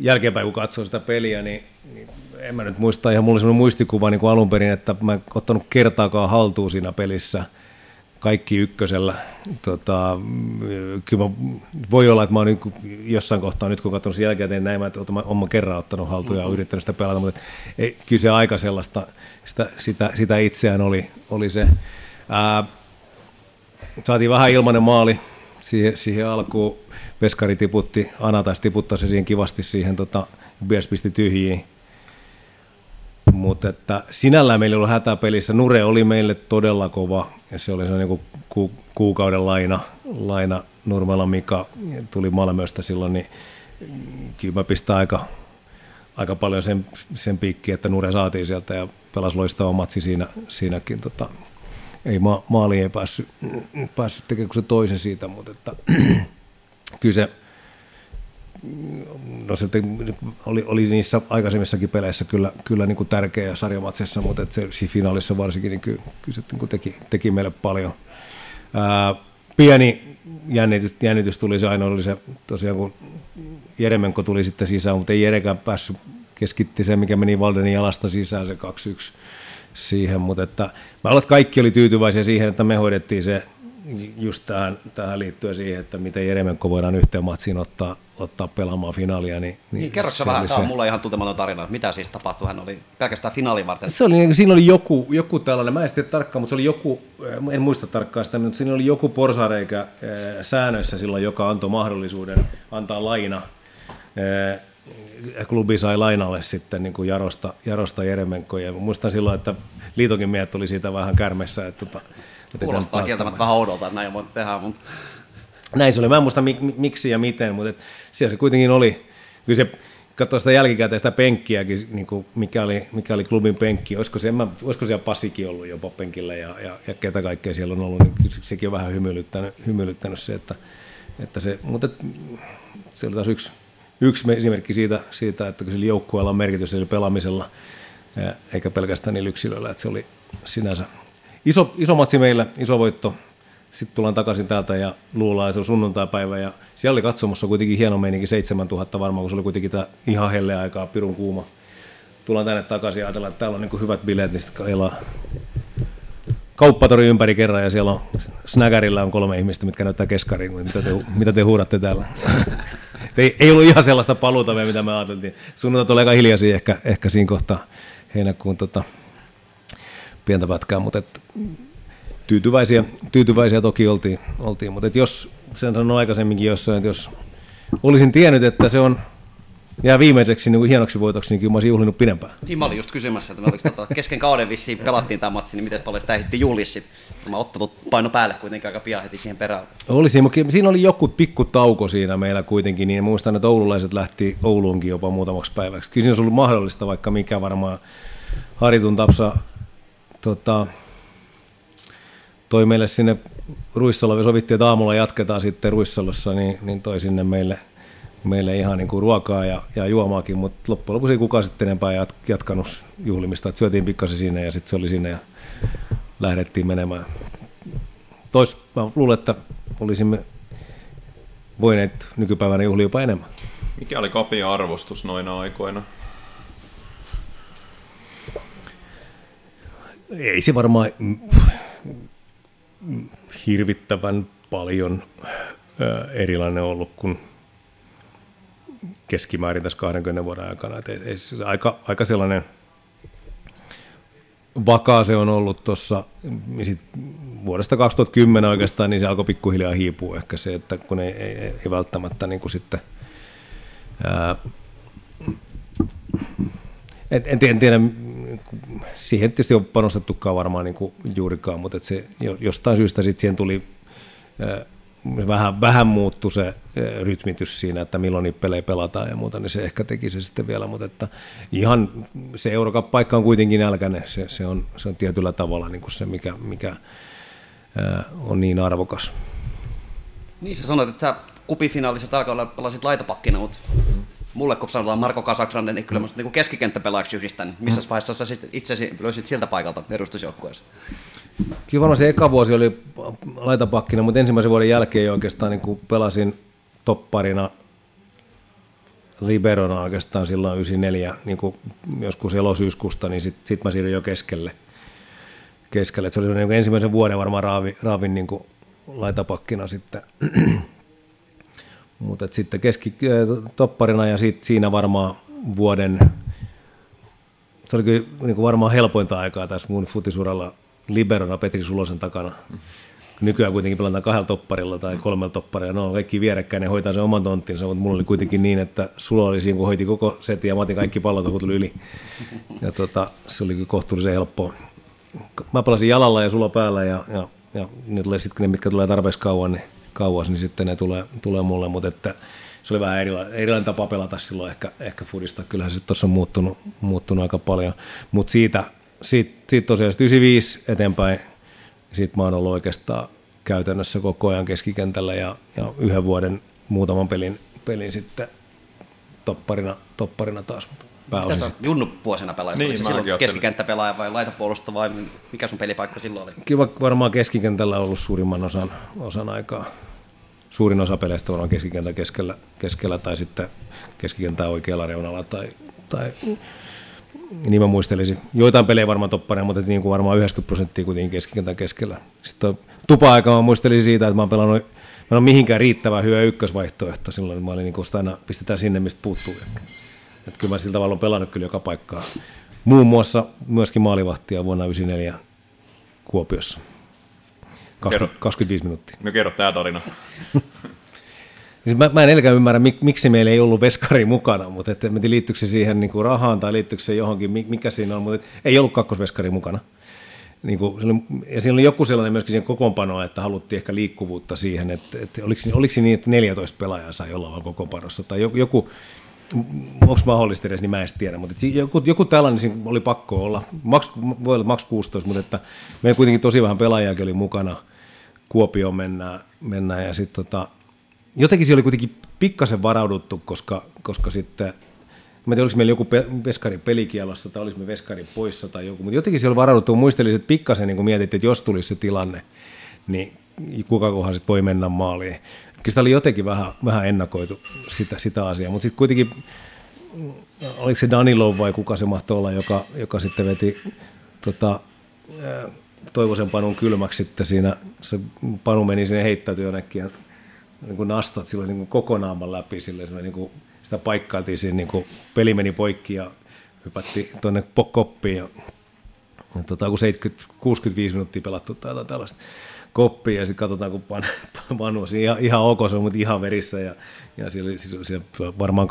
S4: jälkeenpäin kun katsoo sitä peliä, niin, niin en mä nyt muista ihan, mulla oli sellainen muistikuva niin kuin alun perin, että mä en ottanut kertaakaan haltuun siinä pelissä – kaikki ykkösellä. Tota, kyllä voi olla, että mä oon niin jossain kohtaa, nyt kun katsonut jälkeen, näin että olen mä kerran ottanut haltuun ja yrittänyt sitä pelata, mutta ei, kyllä se aika sellaista, sitä, sitä, sitä itseään oli, oli se. Ää, saatiin vähän ilmainen maali siihen, siihen alkuun. Veskari tiputti, Anatas tiputtaa se siihen kivasti siihen, tota, Biers pisti tyhjiin mutta että sinällään meillä ei ollut hätää pelissä. Nure oli meille todella kova ja se oli se niin ku, kuukauden laina, laina Nurmela Mika tuli Malmöstä silloin, niin kyllä mä pistän aika, aika paljon sen, sen piikki, että Nure saatiin sieltä ja pelasi loistava matsi siinä, siinäkin. Tota, ei ma, maali ei päässyt, päässyt tekemään kuin se toisen siitä, mutta että, kyllä se, no se oli, oli niissä aikaisemmissakin peleissä kyllä, kyllä niin kuin tärkeä sarjamatsissa, mutta että se siinä finaalissa varsinkin niin kyllä, kyllä se niin kuin teki, teki meille paljon. Ää, pieni jännitys, jännitys tuli se aina, oli se tosiaan kun Jeremenko tuli sitten sisään, mutta ei Jerekään päässyt keskitti se, mikä meni Valdenin jalasta sisään, se 2-1 siihen, mutta että mä olen, että kaikki oli tyytyväisiä siihen, että me hoidettiin se just tähän, tähän liittyen siihen, että miten Jeremenko voidaan yhteen matsiin ottaa, ottaa pelaamaan finaalia. Niin,
S3: niin, niin kerroksä vähän, tämä on mulla ihan tuntematon tarina, mitä siis tapahtui, hän oli pelkästään finaalin varten.
S4: Se oli, siinä oli joku, joku tällainen, mä en tiedä tarkkaan, mutta se oli joku, en muista tarkkaan sitä, mutta siinä oli joku porsareikä äh, säännöissä silloin, joka antoi mahdollisuuden antaa laina äh, klubi sai lainalle sitten niin kuin Jarosta, Jarosta Jeremenko. Ja muistan silloin, että liitokin miehet oli siitä vähän kärmessä. Että, että
S3: Kuulostaa kieltämättä vähän oudolta, että näin voi tehdä. Mutta...
S4: Näin se oli. Mä en muista miksi ja miten, mutta et siellä se kuitenkin oli. Kyllä se katsoa sitä jälkikäteen sitä penkkiäkin, niin kuin mikä, oli, mikä oli klubin penkki. Olisiko, se, mä, olisiko siellä Passikin ollut jopa penkillä ja, ja, ja ketä kaikkea siellä on ollut, niin sekin on vähän hymyilyttänyt, hymyilyttänyt se, että, että se, mutta et, se oli taas yksi, yksi esimerkki siitä, siitä että sillä joukkueella on merkitys sillä pelaamisella, eikä pelkästään niillä yksilöillä, että se oli sinänsä iso, iso matsi meille, iso voitto. Sitten tullaan takaisin täältä ja luullaan, että se on sunnuntaipäivä ja siellä oli katsomossa kuitenkin hieno meininki, 7000 varmaan, kun se oli kuitenkin tämä ihan helle aikaa, pirun kuuma. Tullaan tänne takaisin ja ajatellaan, että täällä on niin hyvät bileet, niin sitten kauppatori ympäri kerran ja siellä on Snägärillä on kolme ihmistä, mitkä näyttää keskariin, mitä te, mitä te huudatte täällä. ei, ei ollut ihan sellaista paluuta vielä, mitä me ajateltiin. Sunnuntat oli aika hiljaisia ehkä, ehkä siinä kohtaa heinäkuun tota, pientä pätkää, mutta et, tyytyväisiä, tyytyväisiä toki oltiin, oltiin mutta et jos, sen sanoin aikaisemminkin jossain, että jos olisin tiennyt, että se on jää viimeiseksi niin kuin hienoksi voitoksi, niin kyllä mä olisin juhlinut pidempään.
S3: Niin mä olin just kysymässä, että oliko tota, kesken kauden vissiin pelattiin tämä matsi, niin miten paljon sitä ehti juhlia sitten. Mä ottanut paino päälle kuitenkin aika pian heti siihen perään.
S4: Olisi, mutta siinä oli joku pikku tauko siinä meillä kuitenkin, niin muistan, että oululaiset lähti Ouluunkin jopa muutamaksi päiväksi. Kyllä siinä olisi ollut mahdollista, vaikka mikä varmaan Haritun Tapsa tota, toi meille sinne Ruissalolle, sovittiin, että aamulla jatketaan sitten Ruissalossa, niin, niin toi sinne meille – meille ihan niin kuin ruokaa ja, ja juomaakin, mutta loppujen lopuksi ei kukaan sitten enempää jat, jatkanut juhlimista. Et syötiin pikkasen sinne ja sitten se oli sinne ja lähdettiin menemään. Tois, mä luulen, että olisimme voineet nykypäivänä juhlia jopa enemmän.
S2: Mikä oli kapin arvostus noina aikoina?
S4: Ei se varmaan hirvittävän paljon erilainen ollut kuin keskimäärin tässä 20 vuoden aikana. Et aika, aika sellainen vakaa se on ollut tuossa vuodesta 2010 oikeastaan, niin se alkoi pikkuhiljaa hiipua ehkä se, että kun ei, ei, ei välttämättä niin kuin sitten ää, en, en tiedä, siihen tietysti on panostettukaan varmaan niin kuin juurikaan, mutta että se jostain syystä sitten siihen tuli vähän, vähän muuttui se rytmitys siinä, että milloin niitä pelejä pelataan ja muuta, niin se ehkä teki se sitten vielä, mutta että ihan se Eurocup-paikka on kuitenkin nälkäinen, se, se, on, se on tietyllä tavalla niin kuin se, mikä, mikä on niin arvokas.
S3: Niin sä sanoit, että sä kupifinaalissa talkoilla pelasit laitapakkina, mutta mulle kun sanotaan Marko Kasakranen, niin kyllä mä niin keskikenttäpelaajaksi yhdistän. Missä vaiheessa sä sit itsesi löysit siltä paikalta edustusjoukkueessa?
S4: Kyllä varmaan se eka vuosi oli laitapakkina, mutta ensimmäisen vuoden jälkeen oikeastaan niin kuin pelasin topparina liberona oikeastaan silloin 94, niin kuin joskus elosyyskuusta, niin sitten sit mä siirryin jo keskelle. keskelle. Et se oli niin ensimmäisen vuoden varmaan raavi, raavin niin kuin laitapakkina sitten. Mutta sitten keski topparina ja sit siinä varmaan vuoden, se oli kyllä niin kuin varmaan helpointa aikaa tässä mun futisuralla liberona Petri Sulosen takana. Nykyään kuitenkin pelataan kahdella topparilla tai kolmella topparilla. No kaikki vierekkäin ja hoitaa sen oman tonttinsa, mutta mulla oli kuitenkin niin, että Sulo oli siinä, kun hoiti koko setin ja mä otin kaikki pallot, kun tuli yli. Ja tota, se oli kohtuullisen helppoa. Mä pelasin jalalla ja Sulo päällä ja, ja, ja ne, tulee sitten, ne, mitkä tulee tarpeeksi kauan, niin kauas, niin sitten ne tulee, tulee mulle, mutta että se oli vähän erilainen, erilainen tapa pelata silloin ehkä, ehkä fudista. Kyllähän se tuossa on muuttunut, muuttunut aika paljon. Mutta siitä, siitä, siitä tosiaan 95 eteenpäin, siitä mä oon ollut oikeastaan käytännössä koko ajan keskikentällä ja, ja yhden vuoden muutaman pelin, pelin sitten topparina, topparina taas. Mutta
S3: Mitä
S4: pääosin
S3: sä
S4: sitten.
S3: Junnu vuosina pelaajista?
S2: Niin,
S3: Oliko silloin keskikenttäpelaaja vai laitapuolusta vai mikä sun pelipaikka silloin oli?
S4: Kiva varmaan keskikentällä ollut suurimman osan, osan aikaa. Suurin osa peleistä varmaan keskikentän keskellä, keskellä tai sitten keskikentän oikealla reunalla tai, tai niin mä muistelisin. Joitain pelejä varmaan toppareja, mutta niin kuin varmaan 90 prosenttia kuitenkin keskikentän keskellä. Sitten tupa-aikaa mä muistelisin siitä, että mä oon pelannut, mä en ole mihinkään riittävän hyvä ykkösvaihtoehto silloin. Mä olin niin kuin sitä aina pistetään sinne, mistä puuttuu. Että kyllä mä sillä tavalla on pelannut kyllä joka paikkaa. Muun muassa myöskin maalivahtia vuonna 1994 Kuopiossa. 20, 25 minuuttia.
S2: No kerro tää tarina.
S4: Siis mä, mä en edelläkään ymmärrä, mik, miksi meillä ei ollut veskari mukana, mutta et, en liittyykö se siihen niin kuin rahaan tai liittyykö se johonkin, mi- mikä siinä on, mutta et, ei ollut kakkosveskari mukana. Niin kuin, ja siinä oli joku sellainen myöskin siihen kokoonpanoa, että haluttiin ehkä liikkuvuutta siihen, että, että oliko, oliko se niin, että 14 pelaajaa sai olla vaan kokoonpanossa, tai joku, joku onko mahdollista edes, niin mä en tiedä, mutta joku, joku tällainen siinä oli pakko olla, maks, voi olla maks 16, mutta että meillä kuitenkin tosi vähän pelaajiakin oli mukana, Kuopioon mennään, mennään ja sitten tota, jotenkin siellä oli kuitenkin pikkasen varauduttu, koska, koska sitten, mä en tiedä, oliko meillä joku veskari pelikielossa tai olisi me poissa tai joku, mutta jotenkin siellä oli varauduttu. Muistelisin, että pikkasen niin mietittiin, että jos tulisi se tilanne, niin kuka kohan sitten voi mennä maaliin. Kyllä sitä oli jotenkin vähän, vähän ennakoitu sitä, sitä asiaa, mutta sitten kuitenkin oliko se Danilo vai kuka se mahtoi olla, joka, joka sitten veti tota, ää, Toivosen Panun kylmäksi sitten siinä, se Panu meni sinne heittäytyi jonnekin ja niin kuin nastat silloin niin kuin koko naaman läpi, sille, niin kuin, sitä paikkailtiin siinä, niin kuin peli meni poikki ja hypättiin tuonne koppiin ja, ja tota, kun 70, 65 minuuttia pelattu tai jotain tällaista koppiin ja sitten katsotaan, kun pan, Panu on ihan, ihan ok, se on mutta ihan verissä ja, ja siellä, oli- siis, siellä varmaan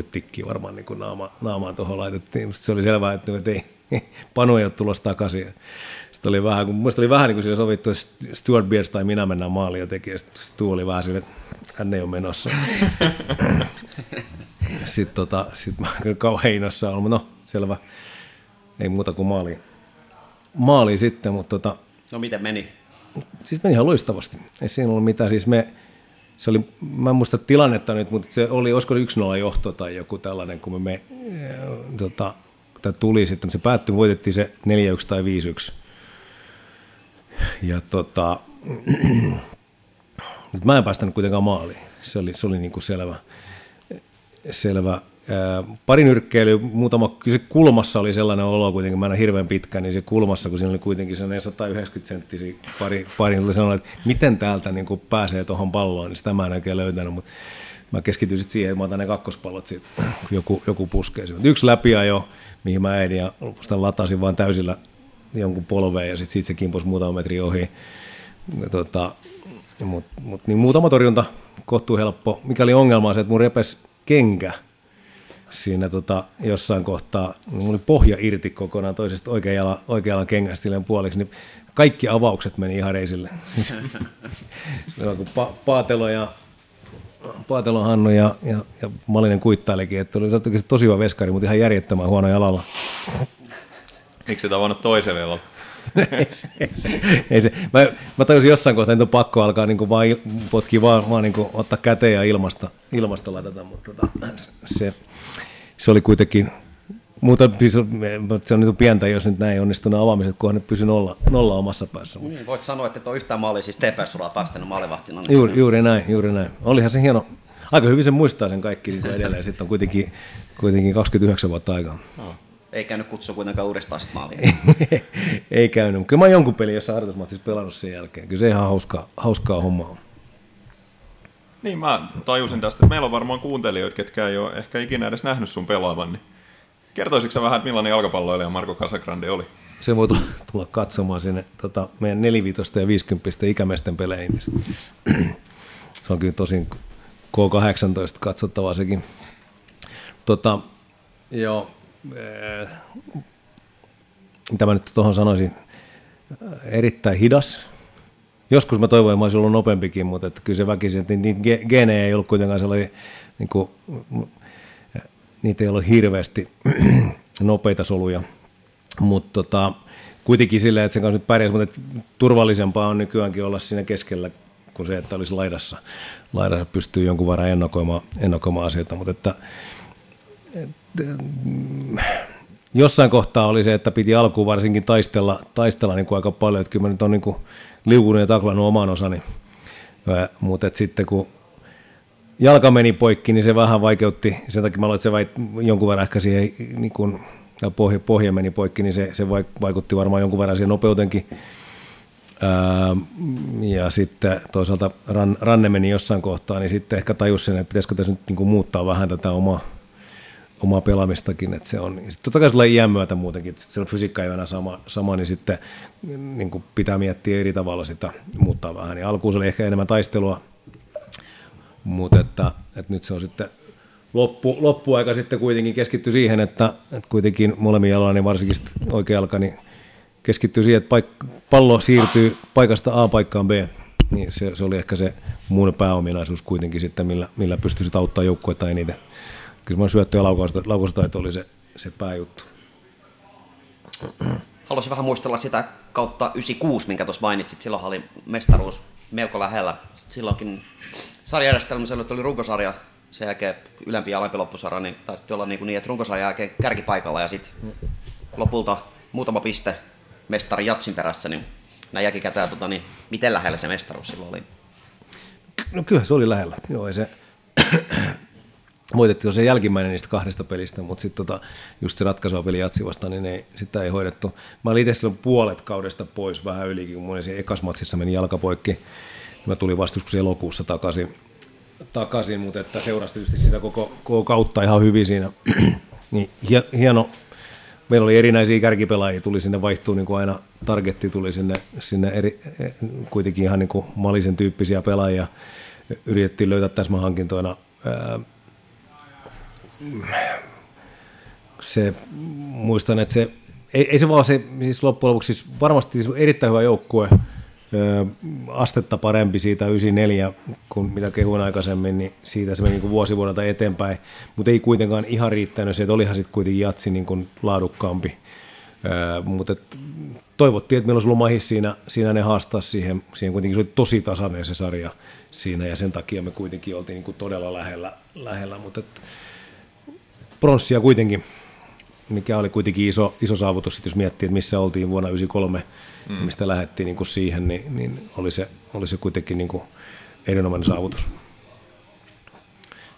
S4: 20-30 tikkiä varmaan niin kuin naama, naamaan tuohon laitettiin. Sitten se oli selvää, että, että ei, Panu ei ole tulossa takaisin. Sitten oli vähän, kun, oli vähän niin kuin siinä sovittu, että Stuart Beers tai minä mennään maaliin ja teki, ja sitten Stu oli vähän siinä, että hän ei ole menossa. sitten tota, sit mä kyllä kauhean innossa ollut, mutta no selvä, ei muuta kuin maaliin. Maaliin sitten, mutta tota,
S3: No miten meni?
S4: Siis meni ihan loistavasti. Ei siinä ollut mitään, siis me, se oli, mä en muista tilannetta nyt, mutta se oli, olisiko 1-0 johto tai joku tällainen, kun me, me äh, tota, tämä tuli sitten, se päättyi, voitettiin se 4-1 tai 5-1. Ja tota, mutta mä en päästänyt kuitenkaan maaliin. Se oli, se oli niin kuin selvä. selvä. Pari nyrkkeilyä, muutama, se kulmassa oli sellainen olo kuitenkin, mä en hirveän pitkä, niin se kulmassa, kun siinä oli kuitenkin sellainen 190 senttisiä pari, pari niin sellainen, että miten täältä niin kuin pääsee tuohon palloon, niin sitä mä en oikein löytänyt, mutta mä keskityin sitten siihen, että mä otan ne kakkospallot siitä, kun joku, joku puskee. Yksi läpiajo, mihin mä ehdin ja sitä latasin vaan täysillä jonkun polveen ja sitten siitä se kimposi muutama metri ohi. Tota, mut, mut, niin muutama torjunta, kohtuu helppo. Mikä oli ongelma on se, että mun repes kenkä siinä tota, jossain kohtaa, mulla oli pohja irti kokonaan toisesta oikean jalan, oikean jalan kengästä silleen puoliksi, niin kaikki avaukset meni ihan reisille. Silloin kun pa- Paatelo ja Paatelo Hannu ja, ja, ja Malinen kuittailikin, että oli toki tosi hyvä veskari, mutta ihan järjettömän huono jalalla.
S2: Miksi sitä voinut toiselle olla?
S4: ei se, ei se, ei se. Mä, mä tajusin jossain kohtaa, että on pakko alkaa niin vaan potkia vaan, vaan niin ottaa käteen ja ilmasta, ilmasta ladata, mutta tota, se, se oli kuitenkin, muuta, siis, se on nyt pientä, jos nyt näin onnistunut avaamiset, kunhan nyt pysy nolla, nolla omassa päässä. Mutta
S3: Niin, voit sanoa, että et ole yhtään maalia siis TPS-uraa päästänyt maalivahtina. Niin
S4: juuri, juuri näin, juuri näin. Olihan se hieno, aika hyvin se muistaa sen kaikki niin kuin edelleen, sitten on kuitenkin, kuitenkin 29 vuotta aikaa.
S3: Ei käynyt kutsua kuitenkaan uudestaan maaliin.
S4: ei käynyt, mutta kyllä mä oon jonkun pelin jossain harjoitusmatsissa pelannut sen jälkeen. Kyllä se ihan hauskaa, hauskaa hommaa on.
S2: Niin mä tajusin tästä, että meillä on varmaan kuuntelijoita, ketkä ei ole ehkä ikinä edes nähnyt sun pelaavan, niin kertoisitko vähän, että millainen jalkapalloilija Marko Casagrande oli?
S4: Se voi tulla, katsomaan sinne tota, meidän 4 ja 50 ikämiesten peleihin. Se on kyllä tosin K18 katsottavaa sekin. Tota, joo, eh, mitä mä nyt tuohon sanoisin, erittäin hidas, joskus mä toivoin, että mä olisin ollut nopeampikin, mutta että kyllä se väkisin, että niitä ge- geenejä ei ollut kuitenkaan sellainen, niin kuin, niitä ei ollut hirveästi nopeita soluja, mutta tota, kuitenkin silleen, että sen kanssa nyt pärjäsi, mutta turvallisempaa on nykyäänkin olla siinä keskellä kuin se, että olisi laidassa. Laidassa pystyy jonkun verran ennakoimaan, ennakoimaan asioita, mutta että, että mm, jossain kohtaa oli se, että piti alkuun varsinkin taistella, taistella niin kuin aika paljon, että kyllä mä nyt on niin kuin liukunut ja taklannut oman osani, mutta sitten kun jalka meni poikki, niin se vähän vaikeutti, sen takia mä aloin, että se vai, jonkun verran ehkä siihen, niin tai pohja, pohja meni poikki, niin se, se vaikutti varmaan jonkun verran siihen nopeutenkin. Ää, ja sitten toisaalta ran, ranne meni jossain kohtaa, niin sitten ehkä tajusin, että pitäisikö tässä nyt niin muuttaa vähän tätä omaa, omaa pelaamistakin, että se on, sitten totta kai se tulee iän myötä muutenkin, että se on fysiikka ei ole enää sama, sama niin sitten niin kuin pitää miettiä eri tavalla sitä, muuttaa vähän, niin alkuun se oli ehkä enemmän taistelua, mutta että, että nyt se on sitten loppu, loppuaika sitten kuitenkin keskitty siihen, että, että kuitenkin molemmin jaloilla, niin varsinkin oikea jalka, niin keskittyy siihen, että paik- pallo siirtyy paikasta A paikkaan B, niin se, se oli ehkä se muun pääominaisuus kuitenkin sitten, millä, millä pystyisit auttaa joukkuetta eniten. Kyllä semmoinen syöttö- ja laukaustaito oli se, se pääjuttu.
S3: Haluaisin vähän muistella sitä kautta 96, minkä tuossa mainitsit. Silloin oli mestaruus melko lähellä. Silloinkin sarjajärjestelmässä oli runkosarja, sen jälkeen ylempi ja alempi loppusarja, niin taisi olla niin, niin että runkosarjan jälkeen kärkipaikalla ja sitten lopulta muutama piste mestari Jatsin perässä, niin näin jälkikäteen, tota, niin miten lähellä se mestaruus silloin oli?
S4: No kyllä se oli lähellä. Joo, ei se, voitettiin se jälkimmäinen niistä kahdesta pelistä, mutta sitten tota, just se ratkaisua peli Jatsi vastaan, niin ei, sitä ei hoidettu. Mä olin itse silloin puolet kaudesta pois vähän ylikin, kun mun ekas matsissa meni jalka poikki. Mä tulin vastuskus elokuussa takaisin, takaisin mutta että seurasi tietysti sitä koko, koko kautta ihan hyvin siinä. niin hieno, meillä oli erinäisiä kärkipelaajia, tuli sinne vaihtuu niin kuin aina, targetti tuli sinne, sinne eri, kuitenkin ihan niin kuin malisen tyyppisiä pelaajia. Yritettiin löytää täsmähankintoina se, muistan, että se, ei, ei se vaan se, siis loppujen lopuksi siis varmasti siis erittäin hyvä joukkue, astetta parempi siitä 94 kuin mitä kehuin aikaisemmin, niin siitä se meni niin vuosi vuodelta eteenpäin, mutta ei kuitenkaan ihan riittänyt se, että olihan sitten kuitenkin jatsi niin kuin laadukkaampi. mutta et, toivottiin, että meillä olisi ollut mahis siinä, siinä ne haastaa siihen, siihen kuitenkin se oli tosi tasainen se sarja siinä ja sen takia me kuitenkin oltiin niin kuin todella lähellä, lähellä. Mutta pronssia kuitenkin, mikä oli kuitenkin iso, iso saavutus, jos miettii, että missä oltiin vuonna 1993, mm. mistä lähdettiin niin kuin siihen, niin, niin oli, se, oli se kuitenkin niin kuin erinomainen saavutus.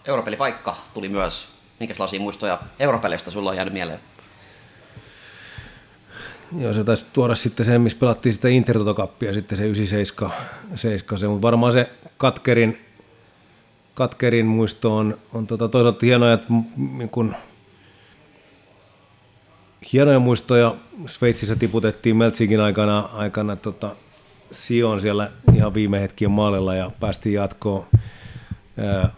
S3: Europelipaikka tuli myös. Minkälaisia muistoja Europelistä sulla on jäänyt mieleen?
S4: Joo, se taisi tuoda sitten sen, missä pelattiin sitä Intertotokappia, sitten se 97, 7, se, mutta varmaan se Katkerin, Katkerin muisto on, on tota, toisaalta hienoja, että niin kun, hienoja muistoja. Sveitsissä tiputettiin Meltsikin aikana, aikana tota, Sion siellä ihan viime hetkien maalilla ja päästiin jatkoon. Ää,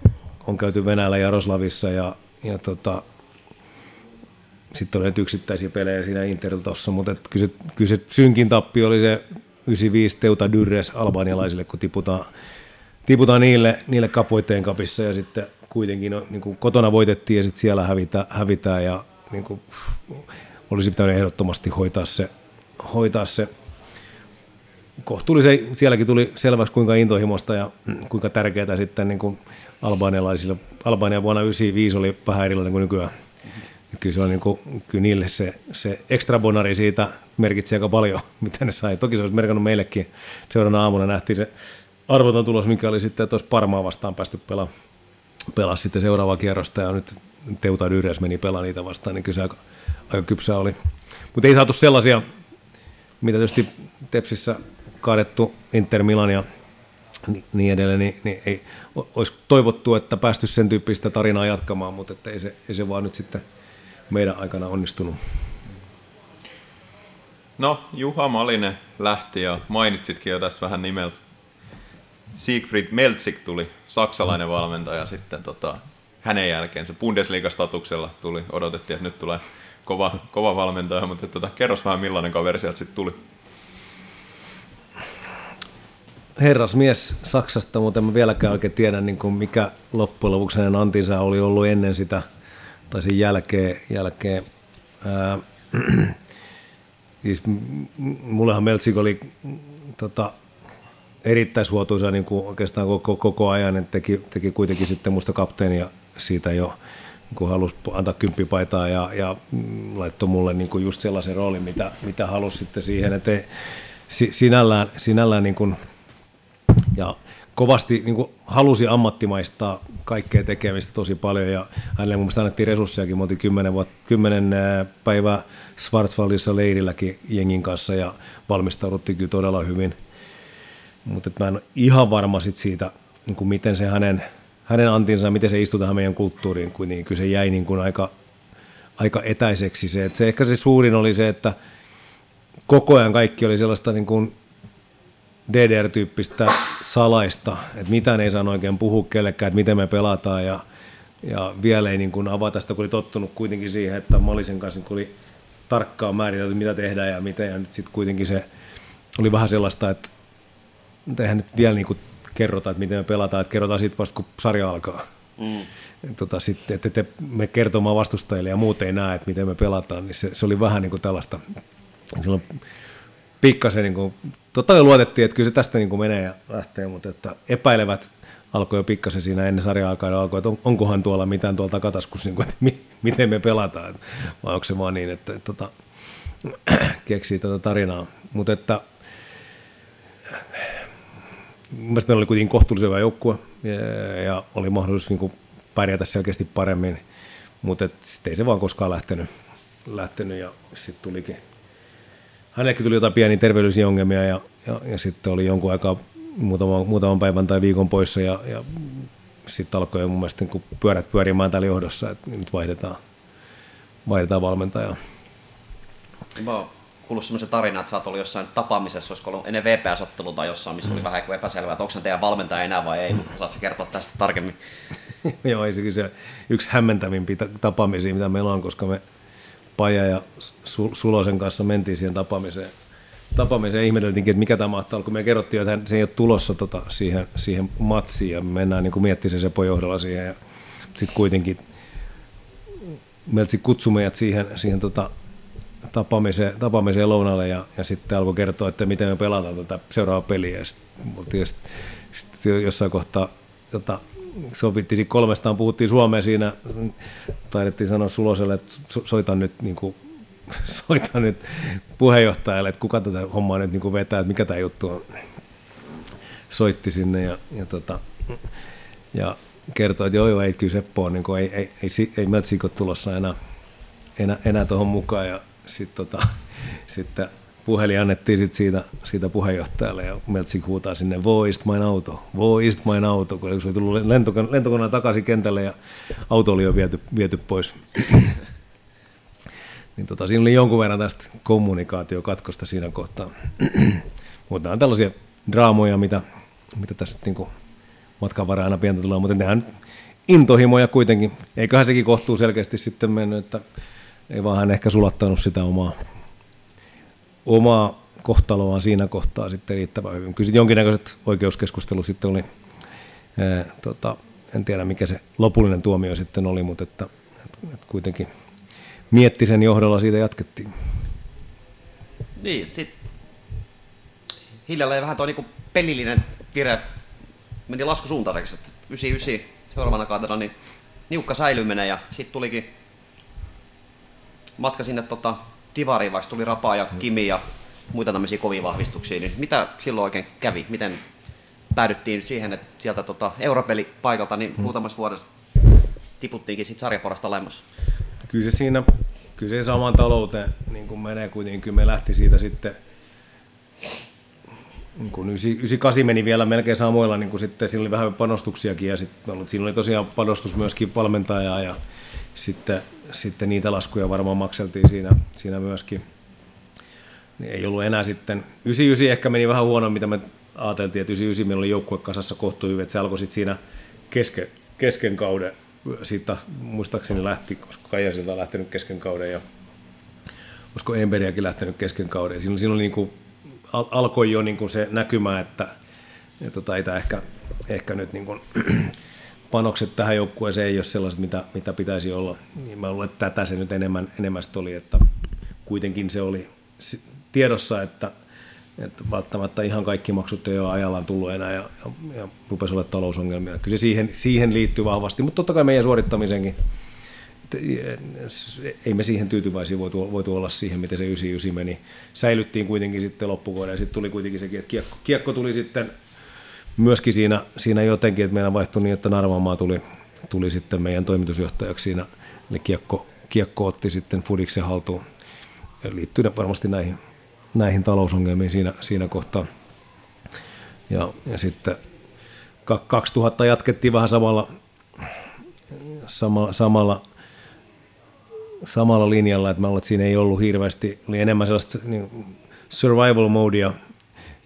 S4: on käyty Venäjällä Jaroslavissa ja, ja tota, sitten oli yksittäisiä pelejä siinä Intertossa, mutta et kyllä, se, kyllä se synkin tappi oli se 95 Teuta Dyrres albanialaisille, kun tiputaan, tiputaan niille, niille kapoitteen kapissa ja sitten kuitenkin no, niin kuin kotona voitettiin ja sitten siellä hävitä, hävitään ja niin kuin, olisi pitänyt ehdottomasti hoitaa se, hoitaa se kohtuullisen, sielläkin tuli selväksi kuinka intohimosta ja kuinka tärkeää sitten niin kuin albanialaisille. Albania vuonna 1995 oli vähän erilainen kuin nykyään kyllä, se on niin kuin, kyllä niille se, se extra bonari siitä merkitsee aika paljon, mitä ne sai. Toki se olisi merkannut meillekin. Seuraavana aamuna nähtiin se arvoton tulos, mikä oli sitten tuossa Parmaa vastaan päästy pelaamaan pelaa sitten seuraavaa kierrosta ja nyt Teuta Dyres meni pelaa niitä vastaan, niin kyllä se aika, aika kypsä oli. Mutta ei saatu sellaisia, mitä tietysti Tepsissä kaadettu Inter Milan ja niin edelleen, niin, niin ei, olisi toivottu, että päästy sen tyyppistä tarinaa jatkamaan, mutta että ei, se, ei se vaan nyt sitten – meidän aikana onnistunut.
S2: No, Juha Malinen lähti ja mainitsitkin jo tässä vähän nimeltä. Siegfried Meltsik tuli, saksalainen valmentaja sitten tota, hänen jälkeen se Bundesliga-statuksella tuli, odotettiin, että nyt tulee kova, kova valmentaja, mutta tota, kerros vähän millainen kaveri sieltä sitten tuli.
S4: herrasmies Saksasta, mutta en mä vieläkään oikein tiedä, niin kuin mikä loppujen lopuksi hänen antinsa oli ollut ennen sitä, tai sen jälkeen. jälkeen. Ää, siis mullehan Meltsik oli tota, erittäin suotuisa niin kuin oikeastaan koko, koko ajan, että teki, teki kuitenkin sitten musta kapteenia siitä jo, kun halusi antaa kymppipaitaa ja, ja laittoi mulle niin kuin just sellaisen roolin, mitä, mitä halusi sitten siihen, että si, sinällään, sinällään niin kuin, ja kovasti niin kuin halusi ammattimaistaa kaikkea tekemistä tosi paljon ja hänelle mun mielestä annettiin resurssejakin. Me oltiin vuot, kymmenen ää, päivää Schwarzwaldissa leirilläkin jengin kanssa ja valmistauduttiin kyllä todella hyvin. Mutta mä en ole ihan varma sit siitä, niin kuin miten se hänen, hänen antinsa, miten se istui tähän meidän kulttuuriin, kun niin kyllä se jäi niin kuin aika, aika etäiseksi. Se, että se, ehkä se suurin oli se, että koko ajan kaikki oli sellaista niin kuin DDR-tyyppistä salaista, että mitään ei saa oikein puhua kellekään, että miten me pelataan ja, ja vielä ei niin kuin avata sitä, kun oli tottunut kuitenkin siihen, että Malisen kanssa niin oli tarkkaan määritelty, mitä tehdään ja miten, ja nyt sitten kuitenkin se oli vähän sellaista, että että eihän nyt vielä niin kuin kerrota, että miten me pelataan, että kerrotaan siitä vasta, kun sarja alkaa. Mm. Tota, sitten, että te, me kertomaan vastustajille ja muut ei näe, että miten me pelataan, niin se, se oli vähän niin kuin tällaista, silloin pikkasen, niin kuin, totta kai luotettiin, että kyllä se tästä niin kuin menee ja lähtee, mutta että epäilevät alkoi jo pikkasen siinä ennen sarjaa alkaa, alkoi, että on, onkohan tuolla mitään tuolla takataskussa, niin kuin, että mi, miten me pelataan, vai onko se vaan niin, että, että, että keksii tätä tarinaa. Mutta että Mielestäni meillä oli kuitenkin kohtuullisen hyvä joukkue ja, ja oli mahdollisuus niin kuin pärjätä selkeästi paremmin, mutta sitten ei se vaan koskaan lähtenyt, lähtenyt ja sitten tulikin, hänellekin tuli jotain pieniä terveydellisiä ongelmia ja, ja, ja sitten oli jonkun aikaa muutaman, muutaman päivän tai viikon poissa ja, ja sitten alkoi jo mun mielestä niin pyörät pyörimään täällä johdossa, että nyt vaihdetaan, vaihdetaan valmentajaa.
S3: Mä oon kuullut semmoisen tarinan, että sä oot ollut jossain tapaamisessa, olisiko ollut ennen VPS-ottelua tai jossain, missä oli vähän epäselvää, että onko se teidän valmentaja enää vai ei, mutta saat kertoa tästä tarkemmin.
S4: Joo, ei se se yksi hämmentävimpiä ta- tapaamisia, mitä meillä on, koska me Paja ja Su- Sulosen kanssa mentiin siihen tapaamiseen. Tapaamiseen ihmeteltiinkin, että mikä tämä mahtaa olla, kun me kerrottiin, että hän, se ei ole tulossa tota, siihen, siihen matsiin ja me mennään niin miettimään sen Sepon johdolla siihen ja sitten kuitenkin Meltsi kutsui meidät siihen, siihen tota, tapaamiseen, tapaamiseen lounalle ja, ja sitten alkoi kertoa, että miten me pelataan tätä seuraavaa peliä. Sitten sit, sit jossain kohtaa jota, sovittiin kolmestaan, puhuttiin Suomeen siinä, taidettiin sanoa Suloselle, että so- soita nyt, niin kuin, soita nyt puheenjohtajalle, että kuka tätä hommaa nyt niin kuin vetää, että mikä tämä juttu on. Soitti sinne ja, ja, tota, ja kertoi, että joo, joo, ei kyllä Seppo on, niin kuin, ei, ei, ei, ei, ei tulossa enää, enää, enää tuohon mukaan ja sitten tota, sitten puhelin annettiin sit siitä, siitä puheenjohtajalle ja Meltsik huutaa sinne, voist mein auto, voist mein auto, kun se oli tullut lentokone, lentokoneen takaisin kentälle ja auto oli jo viety, viety pois. niin tota, siinä oli jonkun verran tästä kommunikaatiokatkosta siinä kohtaa. Mutta on tällaisia draamoja, mitä, mitä tässä niin matkan aina pientä tulee, mutta nehän intohimoja kuitenkin. Eiköhän sekin kohtuu selkeästi sitten mennyt, että ei vaan hän ehkä sulattanut sitä omaa, omaa kohtaloaan siinä kohtaa sitten riittävän hyvin. Kyllä sitten jonkinnäköiset oikeuskeskustelut sitten oli, ää, tota, en tiedä mikä se lopullinen tuomio sitten oli, mutta että, että, että kuitenkin Miettisen johdolla siitä jatkettiin.
S3: Niin, sit hiljalleen vähän tuo niinku pelillinen vire meni laskusuuntaiseksi, että 99 seuraavana kautena niin niukka säilyminen ja sitten tulikin matka sinne tota, Divariin, vaikka tuli Rapaa ja Kimi ja muita tämmöisiä kovia vahvistuksia, niin mitä silloin oikein kävi? Miten päädyttiin siihen, että sieltä tota, europelipaikalta niin muutamassa vuodessa tiputtiinkin sit sarjaporasta alemmas?
S4: Kyllä se siinä, kyllä se saman talouteen niin kuin menee kuitenkin, kyllä me lähti siitä sitten, niin kuin 98 meni vielä melkein samoilla, niin kuin sitten siinä oli vähän panostuksiakin ja sitten siinä oli tosiaan panostus myöskin valmentajaa ja sitten, sitten niitä laskuja varmaan makseltiin siinä, siinä myöskin. Niin ei ollut enää sitten, 99 ehkä meni vähän huono, mitä me ajateltiin, että 99 meillä oli joukkue kasassa kohtu hyvin, että se alkoi sitten siinä kesken, kesken kauden, siitä muistaakseni lähti, koska Kaijasilta on lähtenyt kesken kauden ja olisiko Emberiäkin lähtenyt kesken kauden. Siinä oli niin kuin, al- alkoi jo niin kuin se näkymä, että, ja tota, ei tämä ehkä, ehkä nyt niin kuin, panokset tähän joukkueeseen ei ole sellaiset, mitä, mitä pitäisi olla. Niin mä luulen, että tätä se nyt enemmän, enemmän oli, että kuitenkin se oli tiedossa, että, että välttämättä ihan kaikki maksut ei ole ajallaan tullut enää ja, ja, ja rupesi olla talousongelmia. Kyllä se siihen, siihen liittyy vahvasti, mutta totta kai meidän suorittamisenkin. Että Ei me siihen tyytyväisiä voitu, voitu olla siihen, miten se 99 meni. Säilyttiin kuitenkin sitten loppuvuoden ja sitten tuli kuitenkin sekin, että kiekko, kiekko tuli sitten myöskin siinä, siinä jotenkin, että meillä vaihtui niin, että Narvamaa tuli, tuli sitten meidän toimitusjohtajaksi siinä, eli kiekko, kiekko otti sitten Fudiksen haltuun. Ja liittyy varmasti näihin, näihin talousongelmiin siinä, siinä kohtaa. Ja, ja sitten 2000 jatkettiin vähän samalla, sama, samalla, samalla linjalla, että mä että siinä ei ollut hirveästi, oli enemmän sellaista niin survival modea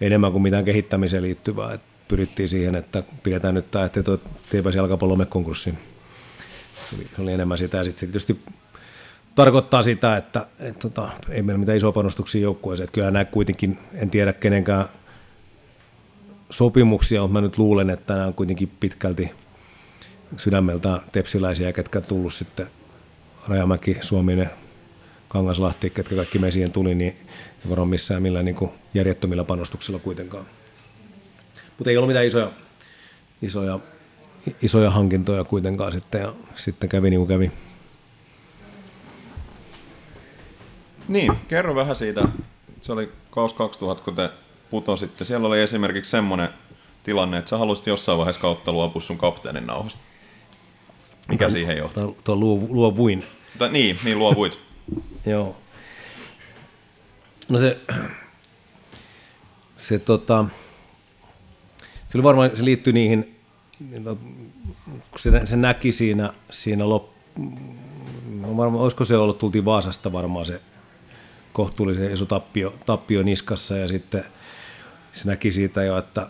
S4: enemmän kuin mitään kehittämiseen liittyvää. Et pyrittiin siihen, että pidetään nyt tämä, että teipäisi jalkapallomme konkurssiin. Se oli, se oli enemmän sitä. Ja sitten se tietysti tarkoittaa sitä, että et, tota, ei meillä mitään isoa panostuksia joukkueeseen. Kyllä nämä kuitenkin, en tiedä kenenkään sopimuksia, mutta mä nyt luulen, että nämä on kuitenkin pitkälti sydämeltään tepsiläisiä, ketkä tullut sitten Rajamäki, Suominen, Kangaslahti, ketkä kaikki me siihen tuli, niin ei varmaan missään millään niin järjettömillä panostuksilla kuitenkaan. Mutta ei ollut mitään isoja, isoja, isoja hankintoja kuitenkaan sitten, ja sitten kävi niin kuin kävi.
S2: Niin, kerro vähän siitä. Se oli kaus 2000, kun te putositte. Siellä oli esimerkiksi semmoinen tilanne, että sä haluaisit jossain vaiheessa kautta luopua sun kapteenin nauhasta. Mikä
S4: Tuo-
S2: siihen johti?
S4: Tuo, tuo luo, luovuin.
S2: Tai, niin, niin luovuit.
S4: Joo. No se, se tota, oli varmaan, se liittyi niihin, niin kun se, se näki siinä, siinä lop, no varmaan, olisiko se ollut, tultiin Vaasasta varmaan se kohtuullisen iso tappio, tappio niskassa ja sitten se näki siitä jo, että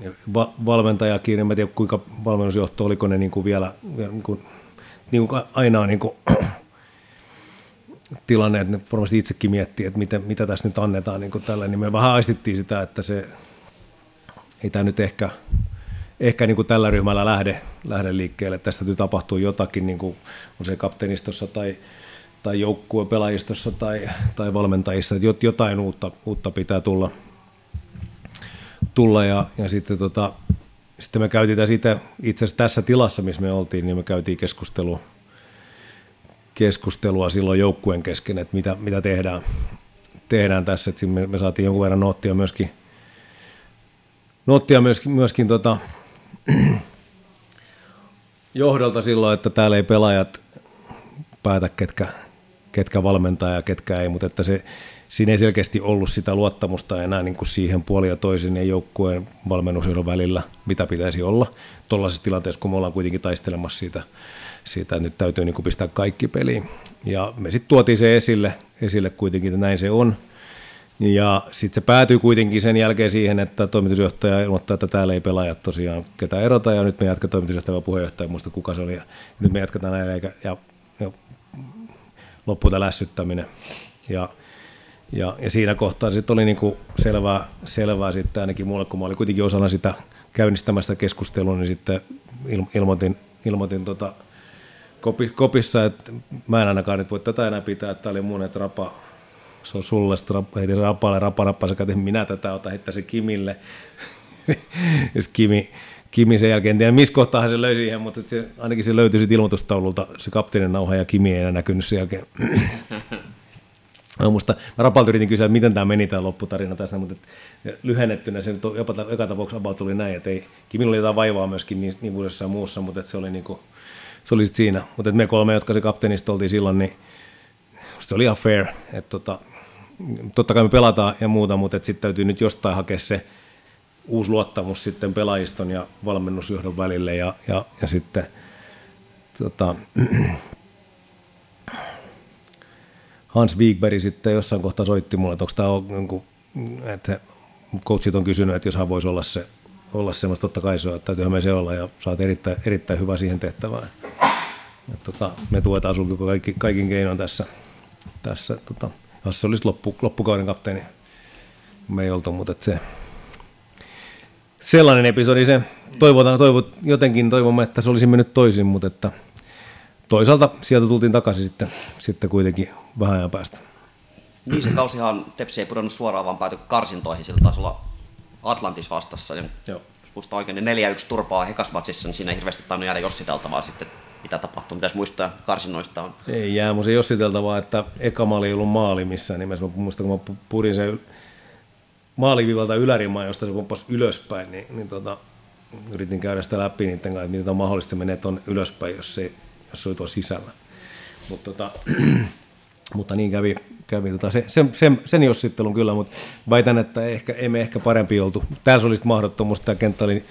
S4: ja va- valmentajakin, en tiedä kuinka valmennusjohto, oliko ne niin kuin vielä, niin kuin, niin kuin aina on niin kuin, tilanne, että ne varmasti itsekin miettii, että mitä, mitä tässä nyt annetaan niin kuin tällä, niin me vähän aistittiin sitä, että se ei tämä nyt ehkä, ehkä niin kuin tällä ryhmällä lähde, lähde liikkeelle. Tästä täytyy tapahtua jotakin, niin kuin on se kapteenistossa tai, tai joukkueen pelaajistossa tai, tai valmentajissa, että jot- jotain uutta, uutta pitää tulla, tulla ja, ja sitten, tota, sitten me käytiin tässä itse, itse asiassa tässä tilassa, missä me oltiin, niin me käytiin keskustelua, keskustelua silloin joukkueen kesken, että mitä, mitä tehdään, tehdään tässä. Että me, me saatiin jonkun verran noottia myöskin, noottia myöskin, myöskin tota, johdolta silloin, että täällä ei pelaajat päätä, ketkä, ketkä valmentaa ja ketkä ei, mutta että se, siinä ei selkeästi ollut sitä luottamusta enää niin kuin siihen puoli ja toisin ja joukkueen valmennusjohdon välillä, mitä pitäisi olla tuollaisessa tilanteessa, kun me ollaan kuitenkin taistelemassa siitä, siitä että nyt täytyy niin kuin pistää kaikki peliin. Ja me sitten tuotiin se esille, esille kuitenkin, että näin se on. Ja sitten se päätyy kuitenkin sen jälkeen siihen, että toimitusjohtaja ilmoittaa, että täällä ei pelaajat tosiaan ketä erota, ja nyt me jatketaan toimitusjohtaja vai puheenjohtaja, muista kuka se oli, ja nyt me jatketaan näin, ja, ja loppuu tämä lässyttäminen. Ja, ja, ja siinä kohtaa sitten oli niinku selvää, selvää sitten ainakin mulle, kun mä olin kuitenkin osana sitä käynnistämästä keskustelua, niin sitten il, ilmoitin, ilmoitin tota, kopi, kopissa, että mä en ainakaan nyt voi tätä enää pitää, että tämä oli mun, että rapa, se on sulle, sitten heitin rapalle, rapa nappasi, että minä tätä otan, heittää se Kimille. ja sit Kimi, Kimi sen jälkeen, en tiedä missä kohtaa se löi siihen, mutta se, ainakin se löytyi sitten ilmoitustaululta se kapteenin nauha ja Kimi ei enää näkynyt sen jälkeen. Mä muista, mä rapalta yritin kysyä, että miten tämä meni tämä lopputarina tässä, mutta et lyhennettynä se nyt jopa, joka tapauksessa about tuli näin, että ei, Kimillä oli jotain vaivaa myöskin niin, niin ja muussa, mutta et se oli niinku, se oli sit siinä. Mutta me kolme, jotka se kapteenista oltiin silloin, niin se oli ihan fair. Et tota, totta kai me pelataan ja muuta, mutta sitten täytyy nyt jostain hakea se uusi luottamus sitten pelaajiston ja valmennusjohdon välille ja, ja, ja sitten tota, Hans Wigberg sitten jossain kohtaa soitti mulle, että onko tämä jonkun, että coachit on kysynyt, että jos hän voisi olla se, olla semmoista, totta kai se on, että täytyyhän me se olla ja saat erittäin, erittäin hyvä siihen tehtävään. Tota, me tuetaan sinulla kaikki, kaikin keinoin tässä, tässä tota, jos se olisi loppu, loppukauden kapteeni, me ei oltu, mutta se, sellainen episodi se. Toivotaan, toivot, jotenkin toivomme, että se olisi mennyt toisin, mutta että toisaalta sieltä tultiin takaisin sitten, sitten kuitenkin vähän ajan päästä.
S3: Niin se kausihan Tepsi ei pudonnut suoraan, vaan päätyi karsintoihin. Sillä taisi olla Atlantis vastassa. Niin
S4: Joo.
S3: jos muistan oikein, niin 4-1 turpaa hekasmatsissa, niin siinä ei hirveästi tainnut jäädä jossiteltavaa sitten, mitä tapahtuu. Mitäs muistaa karsinnoista on?
S4: Ei jää mun se jossiteltavaa, että eka maali ei ollut maali missään nimessä. Mä muistan, kun mä pu- purin sen maalivivalta ylärimaan, josta se pomppasi ylöspäin, niin, niin tota, yritin käydä sitä läpi niiden kanssa, että miten on mahdollista menee tuon ylöspäin, jos se, jos se oli tuolla sisällä. Mut, tota, mutta niin kävi, kävi tota, se, sen, sen, sen jossittelun kyllä, mutta väitän, että ehkä, emme ehkä parempi oltu. Täällä se oli sit mahdottomuus, tämä kenttä oli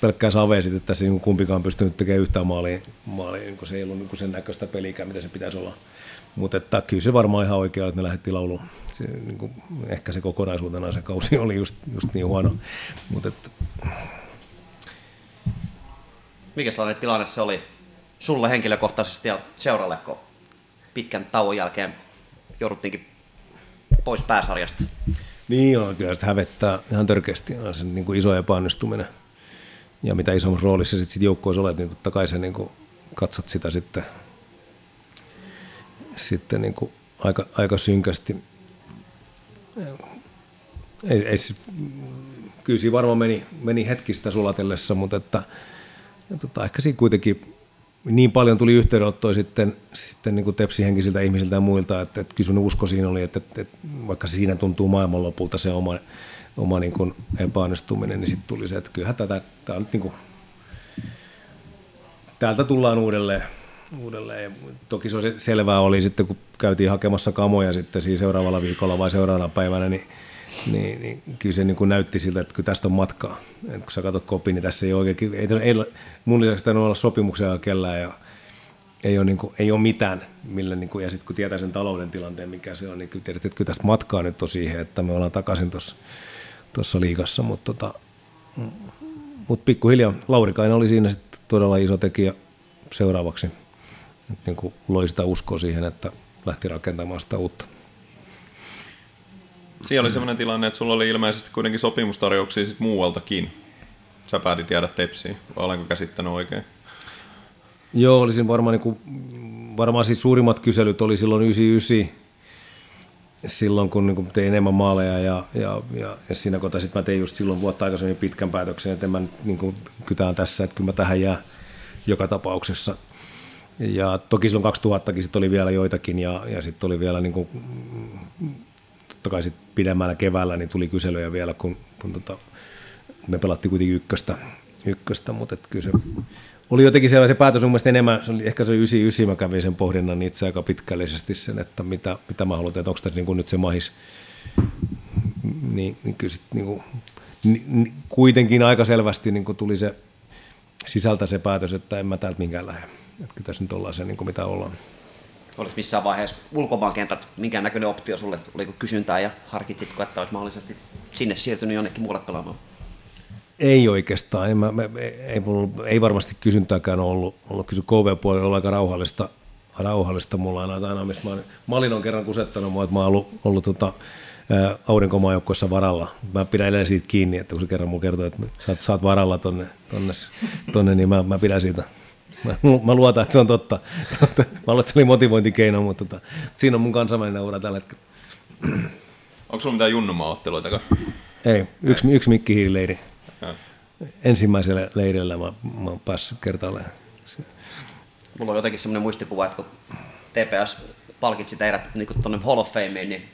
S4: pelkkää savea sitten, että tässä ei niin kumpikaan pystynyt tekemään yhtään maalia, maalia niin kun se ei ollut niin sen näköistä pelikään, mitä se pitäisi olla. Mutta että kyllä se varmaan ihan oikea, että me lähdettiin lauluun. Se, niin kuin, ehkä se kokonaisuutena se kausi oli just, just niin huono. Mutta että,
S3: Mikä sellainen tilanne se oli sulle henkilökohtaisesti ja seuralle, kun pitkän tauon jälkeen jouduttiinkin pois pääsarjasta?
S4: Niin on, kyllä sitä hävettää ihan törkeästi. On se niin kuin iso epäonnistuminen. Ja mitä isommassa roolissa sitten sit joukkueessa olet, niin totta kai sä niin kuin katsot sitä sitten, sitten niin kuin aika, aika synkästi. Ei, ei, kyllä siinä varmaan meni, meni hetkistä sulatellessa, mutta että, ja tota, ehkä siinä kuitenkin niin paljon tuli yhteydenottoja sitten, sitten niin tepsihenkisiltä ihmisiltä ja muilta, että, että kyllä usko siinä oli, että, että, että vaikka siinä tuntuu maailmanlopulta se oma, oma niin kuin epäonnistuminen, niin sitten tuli se, että kyllähän tätä, tämä nyt niin kuin, täältä tullaan uudelleen. uudelleen. Toki se selvää oli sitten, kun käytiin hakemassa kamoja sitten siinä seuraavalla viikolla vai seuraavana päivänä, niin, niin, niin kyllä se niin kuin näytti siltä, että kyllä tästä on matkaa. Et kun sä katsot kopi, niin tässä ei oikein, ei, ei, mun lisäksi tainnut olla sopimuksia kellään ja ei ole, niin kuin, ei ole mitään, millä, niin kuin, ja sitten kun tietää sen talouden tilanteen, mikä se on, niin kyllä tiedät, että kyllä tästä matkaa nyt on siihen, että me ollaan takaisin tuossa tuossa liigassa, mutta tota, mutta pikkuhiljaa Laurikainen oli siinä sitten todella iso tekijä seuraavaksi. Et niin kuin loi sitä uskoa siihen, että lähti rakentamaan sitä uutta.
S2: Siellä oli sellainen tilanne, että sulla oli ilmeisesti kuitenkin sopimustarjouksia sit muualtakin. Sä päätit jäädä tepsiin, vai olenko käsittänyt oikein?
S4: Joo, olisin varmaan, niin kuin, varmaan siis suurimmat kyselyt oli silloin 99, silloin kun niin tein enemmän maaleja ja, ja, ja, ja siinä kohtaa sitten mä tein just silloin vuotta aikaisemmin pitkän päätöksen, että mä nyt niin kytään tässä, että kyllä mä tähän jää joka tapauksessa. Ja toki silloin 2000kin sit oli vielä joitakin ja, ja sitten oli vielä niin kuin, totta kai sit pidemmällä keväällä niin tuli kyselyjä vielä, kun, kun tota, me pelattiin kuitenkin ykköstä, ykköstä mutta kyllä se oli jotenkin se, se päätös mun enemmän, se oli, ehkä se oli 99, mä kävin sen pohdinnan itse aika pitkällisesti sen, että mitä, mitä mä haluan, että onko tässä niin kuin nyt se mahis, niin, niin kyllä sit niin kuin, ni, ni, kuitenkin aika selvästi niin kuin tuli se sisältä se päätös, että en mä täältä minkään lähde. Että tässä nyt ollaan se, niin kuin mitä ollaan.
S3: Oliko missään vaiheessa ulkomaankentät, minkä näköinen optio sulle, oliko kysyntää ja harkitsitko, että olisi mahdollisesti sinne siirtynyt jonnekin muulle pelaamaan?
S4: Ei oikeastaan, ei, mä, mä, ei, mulla, ei varmasti kysyntääkään ollut, ollut kysy KV-puolella on aika rauhallista, rauhallista mulla aina, aina mistä mä, Malin on kerran kusettanut mua, että mä oon ollut, ollut tota, aurinkomaajoukkoissa varalla. Mä pidän edelleen siitä kiinni, että kun se kerran mulla kertoo, että sä oot, sä oot varalla tonne, tonne, tonne niin mä, mä pidän siitä. Mä, mä luotan, että se on totta. totta. Mä luulen, että se oli motivointikeino, mutta tota, siinä on mun kansainvälinen ura tällä hetkellä.
S2: Onko sulla mitään junnumaaotteluita?
S4: Ei, yksi, yksi mikkihiilileiri. Ensimmäisellä leirillä mä, mä oon päässyt kertaalleen.
S3: Mulla on jotenkin semmoinen muistikuva, että kun TPS palkitsi teidät niin tuonne Hall of Fameen, niin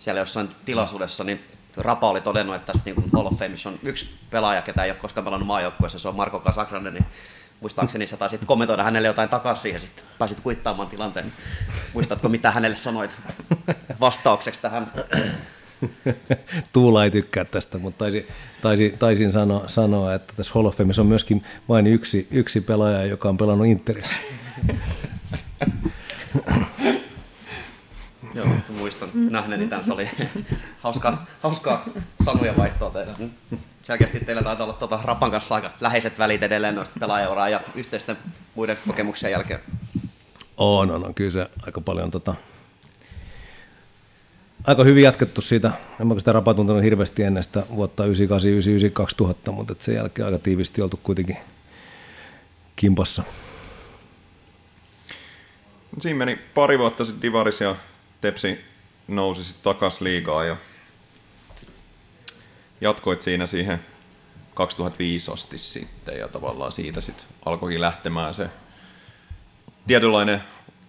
S3: siellä jossain tilaisuudessa niin Rapa oli todennut, että tässä niin Hall of Fameissa on yksi pelaaja, ketä ei ole koskaan pelannut maajoukkueessa, se on Marko Kasakranen, niin muistaakseni sä taisit kommentoida hänelle jotain takaisin siihen, sitten pääsit kuittaamaan tilanteen. Muistatko, mitä hänelle sanoit vastaukseksi tähän?
S4: Tuula ei tykkää tästä, mutta taisin, taisin, taisin sanoa, sanoa, että tässä Hall of Fameissa on myöskin vain yksi, yksi pelaaja, joka on pelannut Interissä.
S3: Joo, muistan nähneeni tämän, se oli hauskaa, hauskaa sanoja vaihtoa teillä. Selkeästi teillä taitaa olla tuota Rapan kanssa aika läheiset välit edelleen noista pelaajauraa ja yhteisten muiden kokemuksien jälkeen.
S4: On, on, on kyllä se aika paljon tota, aika hyvin jatkettu siitä. En mä sitä rapaa tuntenut hirveästi ennen sitä vuotta 98, 99, 2000, mutta sen jälkeen aika tiivisti oltu kuitenkin kimpassa.
S2: Siinä meni pari vuotta sitten Divaris ja Tepsi nousi sitten takas liigaa ja jatkoit siinä siihen 2005 asti sitten ja tavallaan siitä sitten alkoikin lähtemään se tietynlainen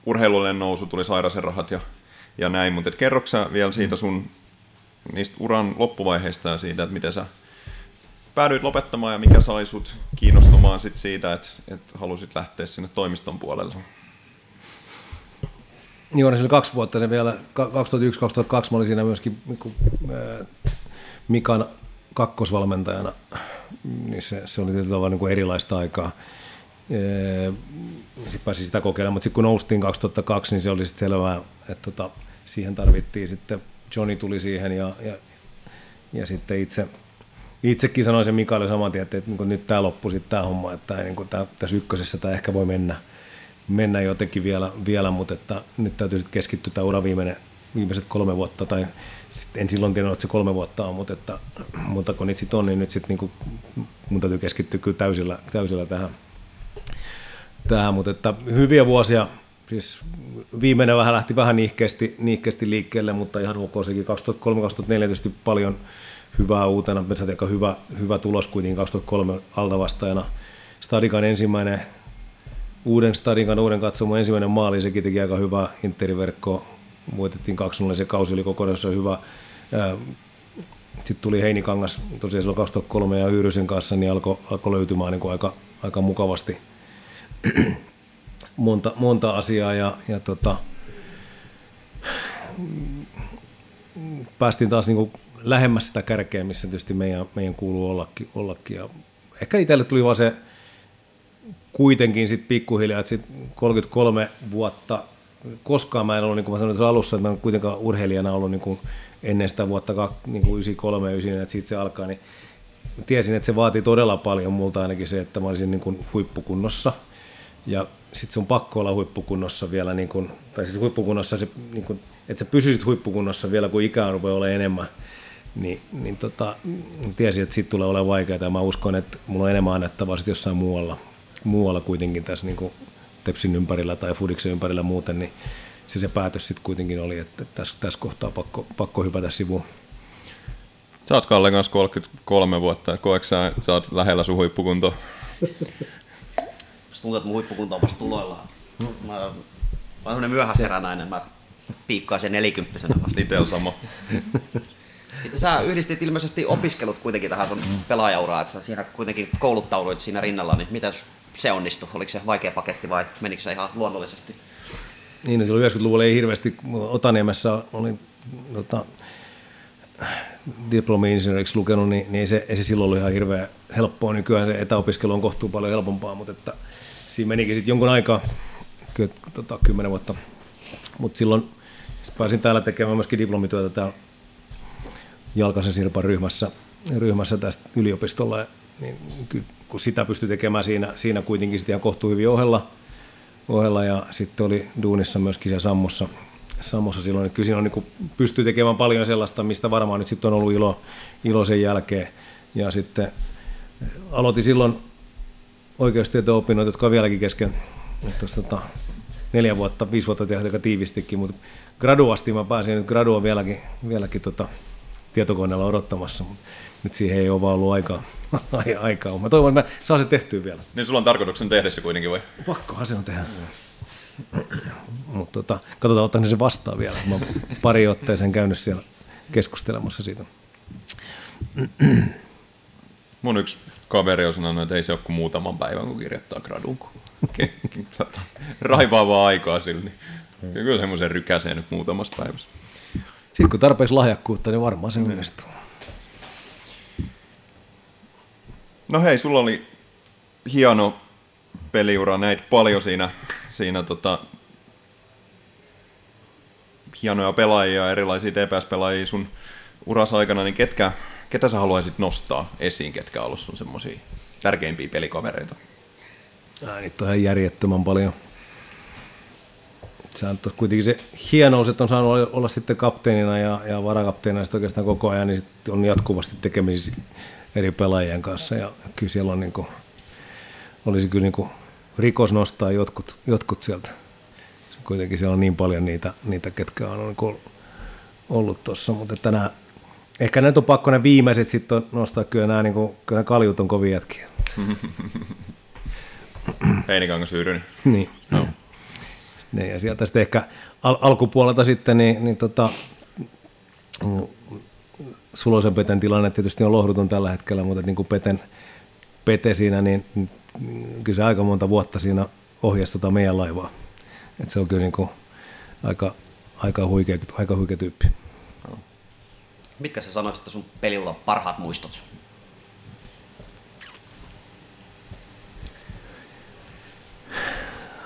S2: urheilullinen nousu, tuli sairasen rahat ja, ja näin, mutta kerroksä sä vielä siitä sun niistä uran loppuvaiheista ja siitä, että miten sä päädyit lopettamaan ja mikä sai sut kiinnostumaan sit siitä, että, että halusit lähteä sinne toimiston puolelle?
S4: Joo, niin se oli kaksi vuotta se vielä, 2001-2002 mä olin siinä myöskin Mikan kakkosvalmentajana, niin se, se oli tietyllä tavalla niin kuin erilaista aikaa. Sitten pääsi sitä kokeilemaan, mutta sitten kun noustiin 2002, niin se oli sitten selvää, että tota, siihen tarvittiin sitten, Johnny tuli siihen ja, ja, ja sitten itse, itsekin sanoin sen Mikalle saman tien, että, että niin nyt tämä loppui sitten tämä homma, että niin kuin tämä, tässä ykkösessä tämä ehkä voi mennä, mennä jotenkin vielä, vielä mutta että nyt täytyy sitten keskittyä tämä ura viimeinen, viimeiset kolme vuotta tai sitten en silloin tiennyt, että se kolme vuotta on, mutta, että, mutta kun niitä sitten on, niin nyt sitten niin mun täytyy keskittyä kyllä täysillä, täysillä tähän, tähän. Mutta että hyviä vuosia, siis viimeinen vähän lähti vähän niihkeästi, niihkeästi liikkeelle, mutta ihan ok sekin 2003-2004 tietysti paljon hyvää uutena, Metsät aika hyvä, hyvä tulos kuitenkin 2003 altavastaajana. Stadikan ensimmäinen, uuden Stadikan, uuden katsomon ensimmäinen maali, sekin teki aika hyvää interiverkko voitettiin 2-0, se kausi oli kokonaisuudessaan hyvä. Sitten tuli Heinikangas tosiaan silloin 2003 ja Hyyrysen kanssa, niin alkoi alko löytymään niin aika, aika mukavasti monta, monta asiaa ja, ja tota, päästiin taas niin lähemmäs sitä kärkeä, missä tietysti meidän, meidän kuuluu ollakin. ollakin. Ja ehkä itselle tuli vaan se kuitenkin sitten pikkuhiljaa, että sitten 33 vuotta koskaan mä en ollut, niin kuin mä sanoin alussa, että mä en kuitenkaan urheilijana ollut niin kuin ennen sitä vuotta niin kuin 93 94, että siitä se alkaa, niin tiesin, että se vaatii todella paljon multa ainakin se, että mä olisin niin kuin huippukunnossa. Ja sitten se on pakko olla huippukunnossa vielä, niin kuin, tai siis huippukunnossa, se, niin kuin, että sä pysyisit huippukunnossa vielä, kun ikää rupeaa olemaan enemmän. Niin, niin tota, tiesin, että siitä tulee olemaan vaikeaa ja mä uskon, että mulla on enemmän annettavaa sitten jossain muualla, muualla kuitenkin tässä niin kuin Tepsin ympärillä tai Fudiksen ympärillä muuten, niin se, se päätös sitten kuitenkin oli, että tässä, tässä kohtaa pakko, pakko hypätä sivuun.
S2: Sä oot Kalle kanssa 33 vuotta, koetko sä, että sä oot lähellä sun huippukuntoa?
S3: Tuntuu, että mun huippukunto on vasta tuloillaan. Mä, mä oon sellainen myöhäiseränainen, mä piikkaan sen nelikymppisenä vasta.
S2: Itse sama.
S3: Sitten sä yhdistit ilmeisesti opiskelut kuitenkin tähän sun pelaajauraan, että sä siinä kuitenkin kouluttauduit siinä rinnalla, niin mitäs se onnistui? Oliko se vaikea paketti vai menikö se ihan luonnollisesti?
S4: Niin, no silloin 90-luvulla ei hirveästi, Otaniemessä olin tota, diplomi-insinööriksi lukenut, niin, niin se, ei se silloin ollut ihan hirveän helppoa. Nykyään se etäopiskelu on kohtuu paljon helpompaa, mutta että siinä menikin sitten jonkun aikaa, kyllä, tota, kymmenen vuotta. Mutta silloin pääsin täällä tekemään myöskin diplomityötä täällä Jalkasen Sirpan ryhmässä, ryhmässä tästä yliopistolla. Niin kun sitä pystyi tekemään siinä, siinä kuitenkin sitten ihan kohtuu hyvin ohella, ohella ja sitten oli duunissa myöskin siellä Sammossa, Sammossa silloin, että kyllä siinä on, niin pystyy tekemään paljon sellaista, mistä varmaan nyt sitten on ollut ilo, ilo sen jälkeen. Ja sitten aloitin silloin oikeustieto-opinnot, jotka on vieläkin kesken. Tuossa, tota, neljä vuotta, viisi vuotta tehdä aika tiivistikin, mutta graduasti mä pääsin nyt gradua vieläkin, vieläkin tota, tietokoneella odottamassa nyt siihen ei ole vaan ollut aikaa. aikaa. Mä toivon, että mä saan se tehtyä vielä.
S2: Niin sulla on tarkoituksen tehdä se kuitenkin vai?
S4: Pakkohan se on tehdä. Mutta tota, katsotaan, ottaa se vastaan vielä. Mä oon pari otteeseen käynyt siellä keskustelemassa siitä.
S2: Mun yksi kaveri on sanonut, että ei se ole kuin muutaman päivän, kun kirjoittaa gradun. Raivaavaa aikaa sillä. Niin kyllä semmoisen rykäseen nyt muutamassa päivässä.
S4: Sitten kun tarpeeksi lahjakkuutta, niin varmaan se onnistuu.
S2: No hei, sulla oli hieno peliura, näit paljon siinä, siinä tota, hienoja pelaajia, erilaisia TPS-pelaajia sun uras aikana, niin ketkä, ketä sä haluaisit nostaa esiin, ketkä on ollut sun semmoisia tärkeimpiä pelikavereita?
S4: Ää, niitä on ihan järjettömän paljon. se on kuitenkin se hienous, että on saanut olla, olla sitten kapteenina ja, ja varakapteenina sitten oikeastaan koko ajan, niin sit on jatkuvasti tekemisissä eri pelaajien kanssa. Ja kyllä siellä on niin kuin, olisi kyllä niin kuin rikos nostaa jotkut, jotkut sieltä. Kuitenkin siellä on niin paljon niitä, niitä ketkä on niin kuin ollut tuossa, mutta tänään ehkä nyt on pakko ne viimeiset sitten nostaa, kyllä nämä, niin kuin, kyllä nämä kaljut on kovin jätkiä.
S2: Heinikangas Hyyrynen.
S4: Niin. No. niin. Ja sieltä sitten ehkä al- alkupuolelta sitten, niin, niin tota, Sulosen Peten tilanne tietysti on lohduton tällä hetkellä, mutta niin kuin Peten, Pete siinä, niin kyllä se aika monta vuotta siinä ohjasi tota meidän laivaa. Et se on kyllä niin kuin aika, aika, huikea, aika huikea tyyppi.
S3: Mitkä sä sanoisit, että sun pelillä on parhaat muistot?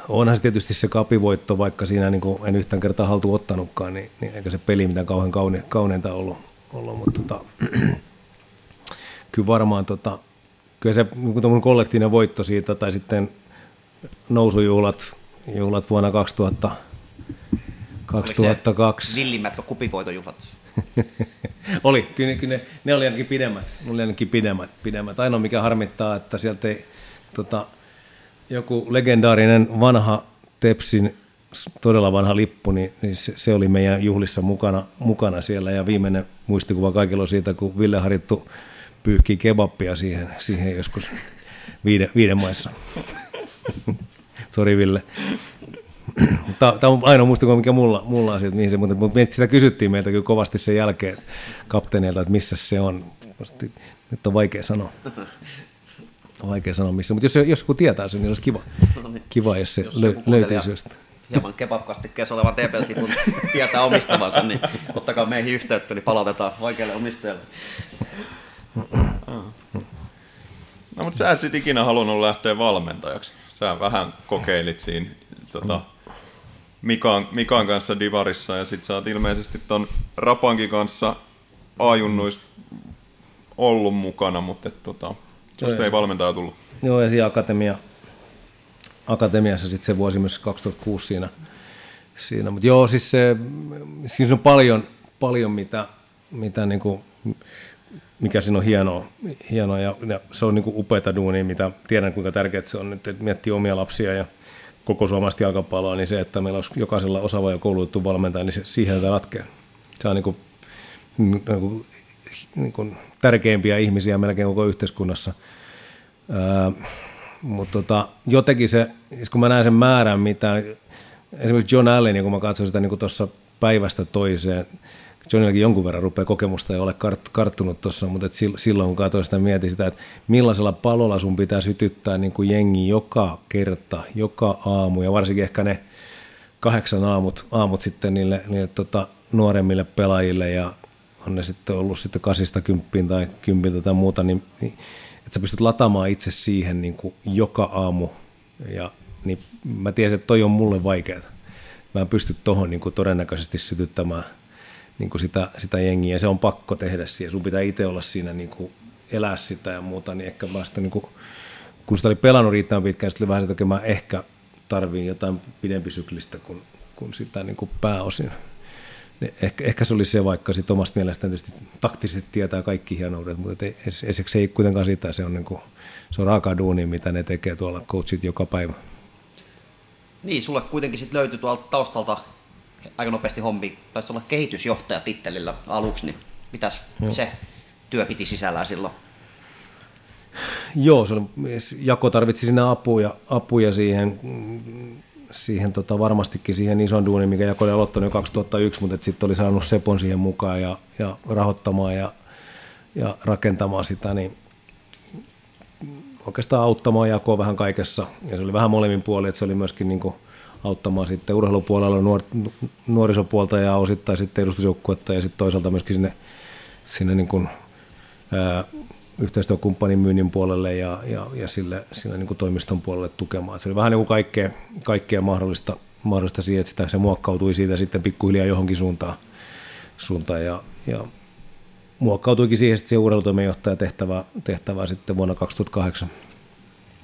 S4: onhan se tietysti se kapivoitto, vaikka siinä niin en yhtään kertaa haltu ottanutkaan, niin, niin eikä se peli mitään kauhean kaune, kauneinta ollut, ollut mutta tota, kyllä varmaan tota, kyllä se niin kollektiivinen voitto siitä, tai sitten nousujuhlat juhlat vuonna 2000, 2002.
S3: Villimmätkö kupivoitojuhlat?
S4: oli, kyllä, kyllä ne, ne, oli ainakin pidemmät, ne oli ainakin pidemmät, pidemmät. Ainoa mikä harmittaa, että sieltä ei tota, joku legendaarinen vanha Tepsin todella vanha lippu, niin, niin se, se, oli meidän juhlissa mukana, mukana siellä ja viimeinen muistikuva kaikilla on siitä, kun Ville Harittu pyyhkii kebappia siihen, siihen joskus viiden, viiden maissa. Sori Ville. Tämä on ainoa muistikuva, mikä mulla, mulla on siitä, mihin se, mutta, mutta sitä kysyttiin meiltä kyllä kovasti sen jälkeen kapteenilta, että missä se on. Nyt on vaikea sanoa. On vaikea sanoa missä, mutta jos, jos joku tietää sen, niin olisi kiva, no niin. kiva jos se jos lö, löytyisi jostain.
S3: Hieman kebabkastikkeessa olevan DPS-lipun tietää omistavansa, niin ottakaa meihin yhteyttä, niin palautetaan vaikealle omistajalle.
S2: No mutta sä et sit ikinä halunnut lähteä valmentajaksi. Sä vähän kokeilit siinä tota, Mikan, Mikan kanssa Divarissa ja sit sä oot ilmeisesti ton Rapankin kanssa ajunnuis ollut mukana, mutta et, tota, susta ei valmentaja tullut.
S4: Joo, ja siinä akatemia, akatemiassa sitten se vuosi myös 2006 siinä. siinä. Mutta joo, siis se, siis on paljon, paljon mitä, mitä niinku, mikä siinä on hienoa, hienoa ja, ja se on niinku upeata duunia, mitä tiedän kuinka tärkeää se on, että miettii omia lapsia ja koko suomalaista jalkapalloa, niin se, että meillä olisi jokaisella osaava ja koulutettu valmentaja, niin se, siihen tämä ratkee. Se on niinku, niinku, niinku tärkeimpiä ihmisiä melkein koko yhteiskunnassa. Öö, mutta tota, jotenkin se, siis kun mä näen sen määrän, mitä esimerkiksi John Allen, kun mä katsoin sitä niin tuossa päivästä toiseen, Johnillakin jonkun verran rupeaa kokemusta ja ole kart, karttunut tuossa, mutta et silloin kun katsoin sitä, mietin sitä, että millaisella palolla sun pitää sytyttää niin kuin jengi joka kerta, joka aamu ja varsinkin ehkä ne kahdeksan aamut, aamut sitten niille, niille tota, nuoremmille pelaajille ja on ne sitten ollut sitten kasista kymppiin tai kympiltä tai muuta, niin, niin että sä pystyt lataamaan itse siihen niin kuin joka aamu ja niin mä tiesin, että toi on mulle vaikeaa. Mä en pysty tohon niin kuin todennäköisesti sytyttämään – niin kuin sitä, sitä jengiä, ja se on pakko tehdä siihen. Sun pitää itse olla siinä, niin kuin elää sitä ja muuta, niin ehkä vasta niin kuin, kun sitä oli pelannut riittävän pitkään, sitten oli vähän se, että mä ehkä tarviin jotain pidempi syklistä kuin, kuin sitä niin kuin pääosin. Ehkä, ehkä se oli se, vaikka sitten omasta mielestään tietysti taktisesti tietää kaikki hienoudet, mutta ei, ei kuitenkaan sitä, se on, niin kuin, se on raaka duuni, mitä ne tekee tuolla coachit joka päivä.
S3: Niin, sulle kuitenkin sitten löytyi tuolta taustalta aika nopeasti hommi, taisi olla kehitysjohtaja tittelillä aluksi, niin mitäs Joo. se työ piti sisällään silloin?
S4: Joo, se oli, Jako tarvitsi sinne apuja, apuja siihen, siihen tota, varmastikin siihen ison duunin, mikä Jako oli aloittanut jo 2001, mutta sitten oli saanut Sepon siihen mukaan ja, ja rahoittamaan ja, ja rakentamaan sitä, niin oikeastaan auttamaan Jakoa vähän kaikessa. Ja se oli vähän molemmin puoli, että se oli myöskin niin kuin, auttamaan sitten urheilupuolella nuor, nuorisopuolta ja osittain sitten edustusjoukkuetta ja sitten toisaalta myöskin sinne, sinne niin kuin, ää, yhteistyökumppanin myynnin puolelle ja, ja, ja sille, sille niin kuin toimiston puolelle tukemaan. Se oli vähän niin kuin kaikkea, kaikkea mahdollista, mahdollista siihen, että sitä, se muokkautui siitä sitten pikkuhiljaa johonkin suuntaan, suuntaan ja, ja muokkautuikin siihen sitten se tehtävää, tehtävää sitten vuonna 2008.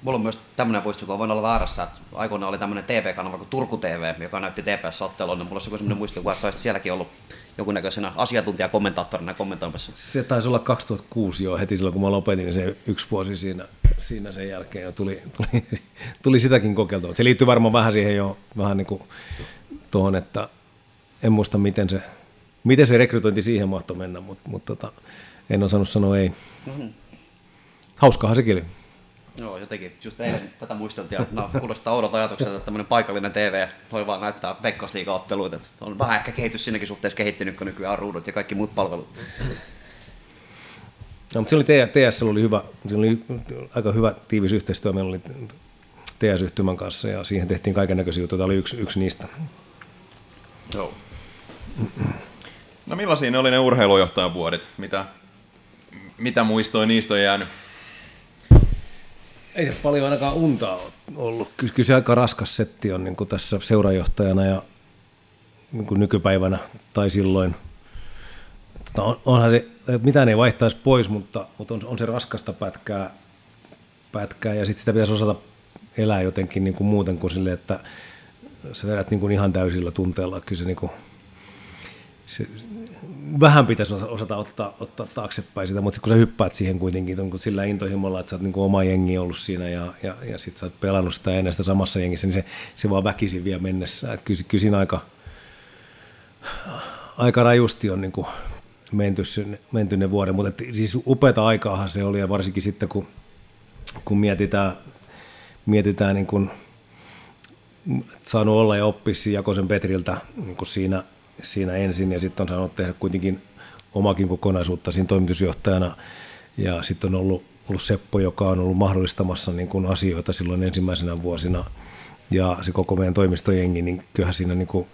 S3: Mulla on myös tämmöinen muistikuva, voin olla väärässä, että aikoinaan oli tämmöinen TV-kanava kuin Turku TV, joka näytti TPS-ottelun, niin mulla olisi joku semmoinen muistikuva, että sä olisit sielläkin ollut jonkunnäköisenä asiantuntijakommentaattorina kommentoimassa.
S4: Se taisi olla 2006 jo, heti silloin kun mä lopetin, niin se yksi vuosi siinä, siinä sen jälkeen jo tuli, tuli, tuli sitäkin kokeiltua. Se liittyy varmaan vähän siihen jo, vähän niin kuin tuohon, että en muista miten se, miten se rekrytointi siihen mahtoi mennä, mutta, mutta tota, en osannut sanoa ei. Mm-hmm. Hauskahan sekin oli.
S3: Joo, jotenkin just eilen tätä muisteltiin, että no, kuulostaa oudolta ajatukselta, että tämmöinen paikallinen TV voi vaan näyttää veikkausliiga-otteluita. Että on vähän ehkä kehitys siinäkin suhteessa kehittynyt, kun nykyään ruudut ja kaikki muut palvelut.
S4: No, mutta se oli TS, oli hyvä, se oli aika hyvä tiivis yhteistyö. Meillä oli TS-yhtymän kanssa ja siihen tehtiin kaiken näköisiä juttuja. Tämä oli yksi, yksi niistä.
S3: Joo.
S2: No millaisia ne oli ne urheilujohtajan vuodet? Mitä, mitä muistoja niistä on jäänyt?
S4: Ei se paljon ainakaan untaa ollut. Ky- Kyllä se aika raskas setti on niin kuin tässä seurajohtajana ja niin kuin nykypäivänä tai silloin. Tota, on, onhan se, mitään ei vaihtaisi pois, mutta, mutta on, on se raskasta pätkää, pätkää ja sitten sitä pitäisi osata elää jotenkin niin kuin muuten kuin sille, että sä vedät niin kuin ihan täysillä tunteella. Kyllä se, niin kuin, se, vähän pitäisi osata ottaa, ottaa taaksepäin sitä, mutta kun sä hyppäät siihen kuitenkin kun sillä intohimolla, että sä oot niin oma jengi ollut siinä ja, ja, ja sit sä oot pelannut sitä ennen sitä samassa jengissä, niin se, se vaan väkisin vie mennessä. Et kyllä, kyllä siinä aika, aika rajusti on niin kuin menty, menty ne vuoden, mutta siis upeata aikaahan se oli ja varsinkin sitten kun, kun mietitään, mietitään niin kuin, saanut olla ja oppia Jakosen Petriltä niin kuin siinä – siinä ensin ja sitten on saanut tehdä kuitenkin omakin kokonaisuutta siinä toimitusjohtajana. Ja sitten on ollut, ollut Seppo, joka on ollut mahdollistamassa niin kuin asioita silloin ensimmäisenä vuosina. Ja se koko meidän toimistojengi, niin kyllähän siinä niin kuin,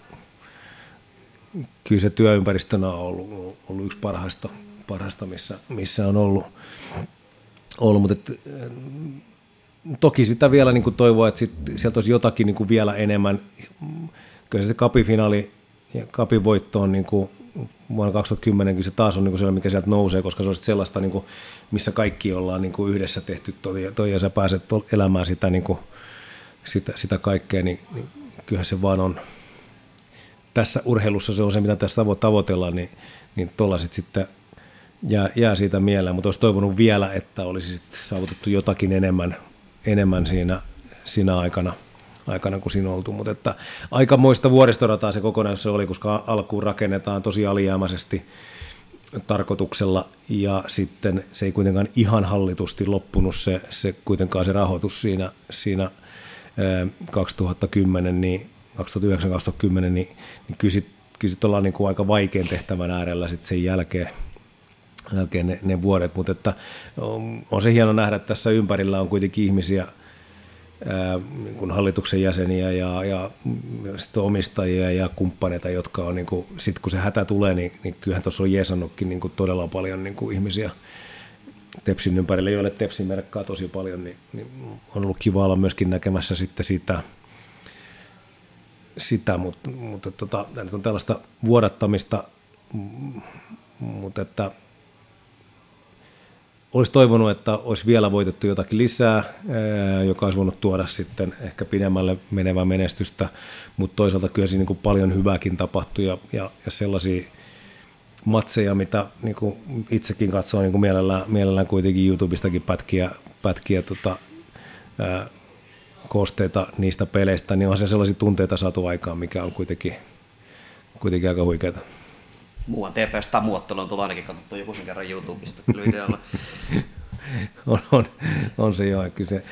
S4: kyllä se työympäristönä on ollut, ollut yksi parhaista, parhaista missä, missä on ollut, ollut. Mutta et, toki sitä vielä niin kuin toivoa, että sit, sieltä olisi jotakin niin kuin vielä enemmän. Kyllä se kapifinaali ja kapin voitto on niin kuin vuonna 2010, kyllä se taas on niin kuin sellainen, mikä sieltä nousee, koska se on sellaista, niin kuin, missä kaikki ollaan niin kuin yhdessä tehty toi, toi, ja sä pääset elämään sitä, niin kuin, sitä, sitä kaikkea, niin, niin kyllähän se vaan on, tässä urheilussa se on se, mitä tässä tavo- tavoitellaan, niin, niin tuollaiset sitten jää, jää siitä mieleen, mutta olisi toivonut vielä, että olisi saavutettu jotakin enemmän, enemmän siinä, siinä aikana – aikana, kun siinä oltu. Mutta että aikamoista vuoristorataa se kokonaisuus oli, koska alkuun rakennetaan tosi alijäämäisesti tarkoituksella ja sitten se ei kuitenkaan ihan hallitusti loppunut se, se kuitenkaan se rahoitus siinä, siinä 2010, niin 2009-2010, niin, niin kyllä sitten sit ollaan niin kuin aika vaikean tehtävän äärellä sitten sen jälkeen, jälkeen ne, ne vuodet, mutta että on, on se hieno nähdä, että tässä ympärillä on kuitenkin ihmisiä – niin kuin hallituksen jäseniä ja, ja omistajia ja kumppaneita, jotka on, niin kuin, sit kun se hätä tulee, niin, niin kyllähän tuossa on jeesannutkin niin kuin todella paljon niin kuin ihmisiä Tepsin ympärille, joille Tepsi merkkaa tosi paljon, niin, niin on ollut kiva olla myöskin näkemässä sitten sitä, sitä. Mutta, mutta tota, on tällaista vuodattamista, mutta että olisi toivonut, että olisi vielä voitettu jotakin lisää, joka olisi voinut tuoda sitten ehkä pidemmälle menevää menestystä, mutta toisaalta kyllä siinä niin paljon hyvääkin tapahtui ja, ja, ja sellaisia matseja, mitä niin kuin itsekin katsoo niin kuin mielellään, mielellään kuitenkin YouTubestakin pätkiä, pätkiä tota, ää, koosteita niistä peleistä, niin on se sellaisia tunteita saatu aikaan, mikä on kuitenkin, kuitenkin aika huikeaa
S3: muuan TPS tamuottelu on tullut ainakin katsottu joku sen kerran YouTubesta kyllä idealla.
S4: on, on, on, se joo, kyllä se,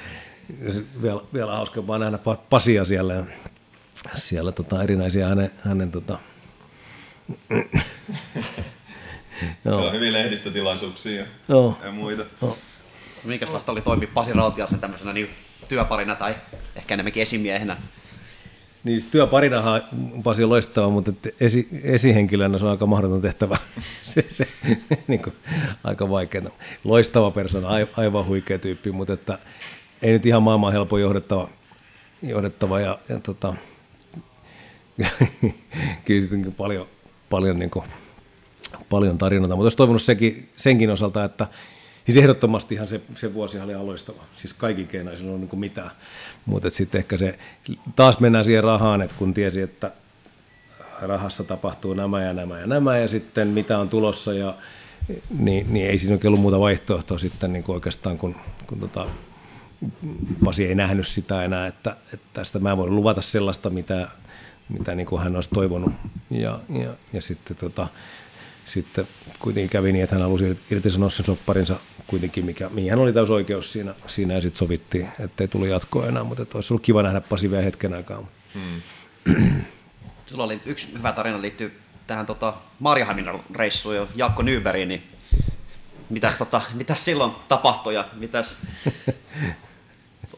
S4: se vielä, vielä hauskempaa nähdä Pasia siellä, siellä tota, erinäisiä hänen, hänen tota,
S2: Joo. on hyviä lehdistötilaisuuksia
S4: joo.
S2: ja muita.
S4: Joo.
S3: Minkälaista oli toimia Pasi Rautiasen tämmöisenä niin työparina tai ehkä enemmänkin esimiehenä
S4: niin työparinahan Pasi loistava, mutta esi, esihenkilönä se on aika mahdoton tehtävä. se, se niin kuin, aika vaikeaa. Loistava persona, aivan huikea tyyppi, mutta että, ei nyt ihan maailman helppo johdettava. johdettava ja, ja tota, kyllä sittenkin paljon, paljon, niin kuin, paljon tarinoita, mutta olisi toivonut senkin, senkin osalta, että siis ehdottomastihan se, se vuosi oli aloistava. Siis kaikin keinoin ei ollut niin mitään. Mutta sitten ehkä se, taas mennään siihen rahaan, että kun tiesi, että rahassa tapahtuu nämä ja nämä ja nämä ja sitten mitä on tulossa ja niin, niin ei siinä ollut muuta vaihtoehtoa sitten niin kuin oikeastaan, kun, kun tota, Pasi ei nähnyt sitä enää, että, että tästä mä voin luvata sellaista, mitä, mitä niin kuin hän olisi toivonut. Ja, ja, ja sitten, tota, sitten kuitenkin kävi niin, että hän halusi irtisanoa sen sopparinsa kuitenkin, mikä, mihin hän oli täys oikeus siinä, siinä ja sitten sovittiin, että ei tullut jatkoa enää, mutta että olisi ollut kiva nähdä Pasi vielä hetken aikaa. Hmm.
S3: Sulla oli yksi hyvä tarina liittyy tähän tota, Marjahaminan reissuun jo Jaakko Nyberiin, niin mitäs, tota, mitäs silloin tapahtui ja mitäs...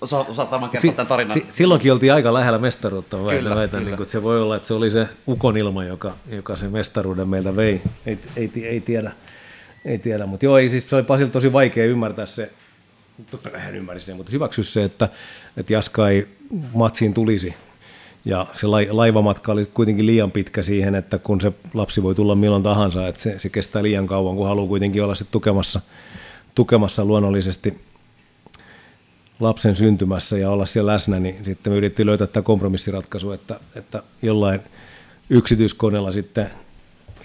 S3: Osa, osaat varmaan kertoa si- tämän tarinan. Si-
S4: silloinkin oltiin aika lähellä mestaruutta, mä kyllä, väitän, kyllä. Niin kuin, että se voi olla, että se oli se ukonilma, joka, joka se mestaruuden meiltä vei. Ei, ei, ei tiedä, ei tiedä. mutta joo, ei, siis se oli Pasil tosi vaikea ymmärtää se, totta kai hän ymmärsi sen, mutta hyväksy se, että, että Jaska ei matsiin tulisi ja se laivamatka oli kuitenkin liian pitkä siihen, että kun se lapsi voi tulla milloin tahansa, että se, se kestää liian kauan, kun haluaa kuitenkin olla sitten tukemassa, tukemassa luonnollisesti lapsen syntymässä ja olla siellä läsnä, niin sitten me yritettiin löytää tämä kompromissiratkaisu, että, että jollain yksityiskoneella sitten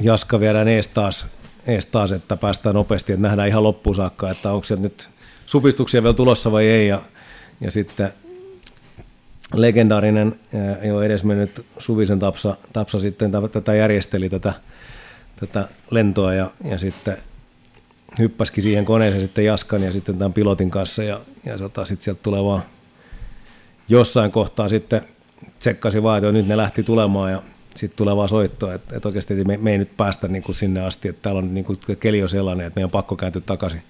S4: Jaska viedään ees taas, ees taas, että päästään nopeasti, että nähdään ihan loppuun saakka, että onko sieltä nyt supistuksia vielä tulossa vai ei, ja, ja sitten legendaarinen jo edesmennyt Suvisen Tapsa, Tapsa sitten tätä järjesteli tätä, tätä lentoa ja, ja sitten hyppäski siihen koneeseen sitten Jaskan ja sitten tämän pilotin kanssa ja, ja sota, sitten sieltä tulee vaan jossain kohtaa sitten tsekkasi vaan, että nyt ne lähti tulemaan ja sitten tulee vaan soitto, että, että oikeasti me, me ei nyt päästä niin kuin sinne asti, että täällä on niin kuin, keli on sellainen, että meidän on pakko kääntyä takaisin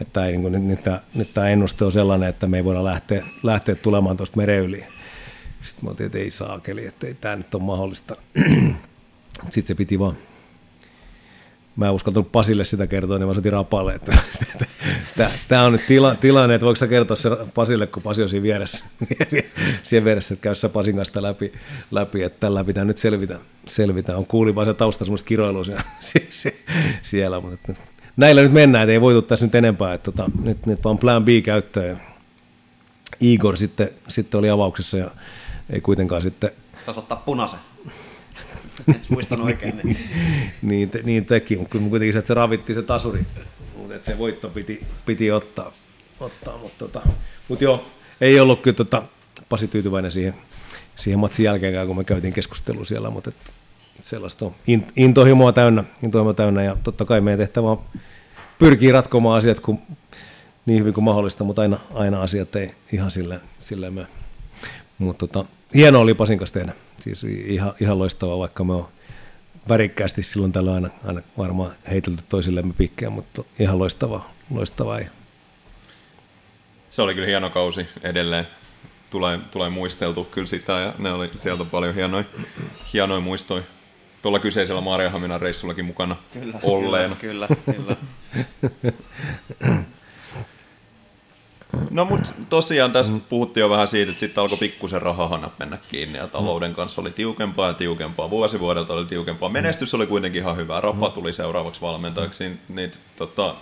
S4: että ei, niin kuin, nyt, nyt, tämä, nyt tämä ennuste on sellainen, että me ei voida lähteä, lähteä tulemaan tuosta meren yli. Sitten mä otin, että ei saakeli, että ei tämä nyt ole mahdollista. Sitten se piti vaan mä en uskaltanut Pasille sitä kertoa, niin mä soitin Rapalle, että tämä on nyt tila, tilanne, että voiko sä kertoa se Pasille, kun Pasi on siinä vieressä, siinä vieressä, että käy sä Pasin kanssa läpi, läpi, että tällä pitää nyt selvitä. selvitä. On kuulin vaan se tausta semmoista kiroilua siellä, siellä mutta näillä nyt mennään, että ei voitu tässä nyt enempää, että tota, nyt, nyt vaan plan B käyttöön. Igor sitten, sitten oli avauksessa ja ei kuitenkaan sitten...
S3: Taisi ottaa punaisen. Et muistan oikein.
S4: niin, niin, te, niin teki, mutta kuitenkin se, että se ravitti se tasuri, mutta että se voitto piti, piti ottaa. ottaa mutta, tota, mutta joo, ei ollut kyllä tota, Pasi tyytyväinen siihen, siihen matsin jälkeenkään, kun me käytiin keskustelua siellä, mutta että sellaista on intohimoa täynnä, intohimoa täynnä ja totta kai meidän tehtävä on pyrkii ratkomaan asiat kun, niin hyvin kuin mahdollista, mutta aina, aina asiat ei ihan sillä, sillä me. Mutta tota, hienoa oli Pasin kanssa tehdä. Siis ihan, ihan loistavaa, vaikka me on värikkäästi silloin tällä aina, aina varmaan heitelty toisillemme pikkejä, mutta ihan loistavaa, loistavaa.
S2: Se oli kyllä hieno kausi edelleen. Tulee, tulee muisteltu kyllä sitä ja ne oli sieltä paljon hienoja, hienoja muistoja tuolla kyseisellä Maariahaminan reissullakin mukana kyllä, olleen.
S3: Kyllä, kyllä.
S2: kyllä. No mutta tosiaan tässä puhuttiin jo vähän siitä, että sitten alkoi pikkusen rahahanat mennä kiinni ja talouden kanssa oli tiukempaa ja tiukempaa. Vuosi vuodelta oli tiukempaa. Menestys oli kuitenkin ihan hyvä. Rapa tuli seuraavaksi valmentajaksi. Niitä tota,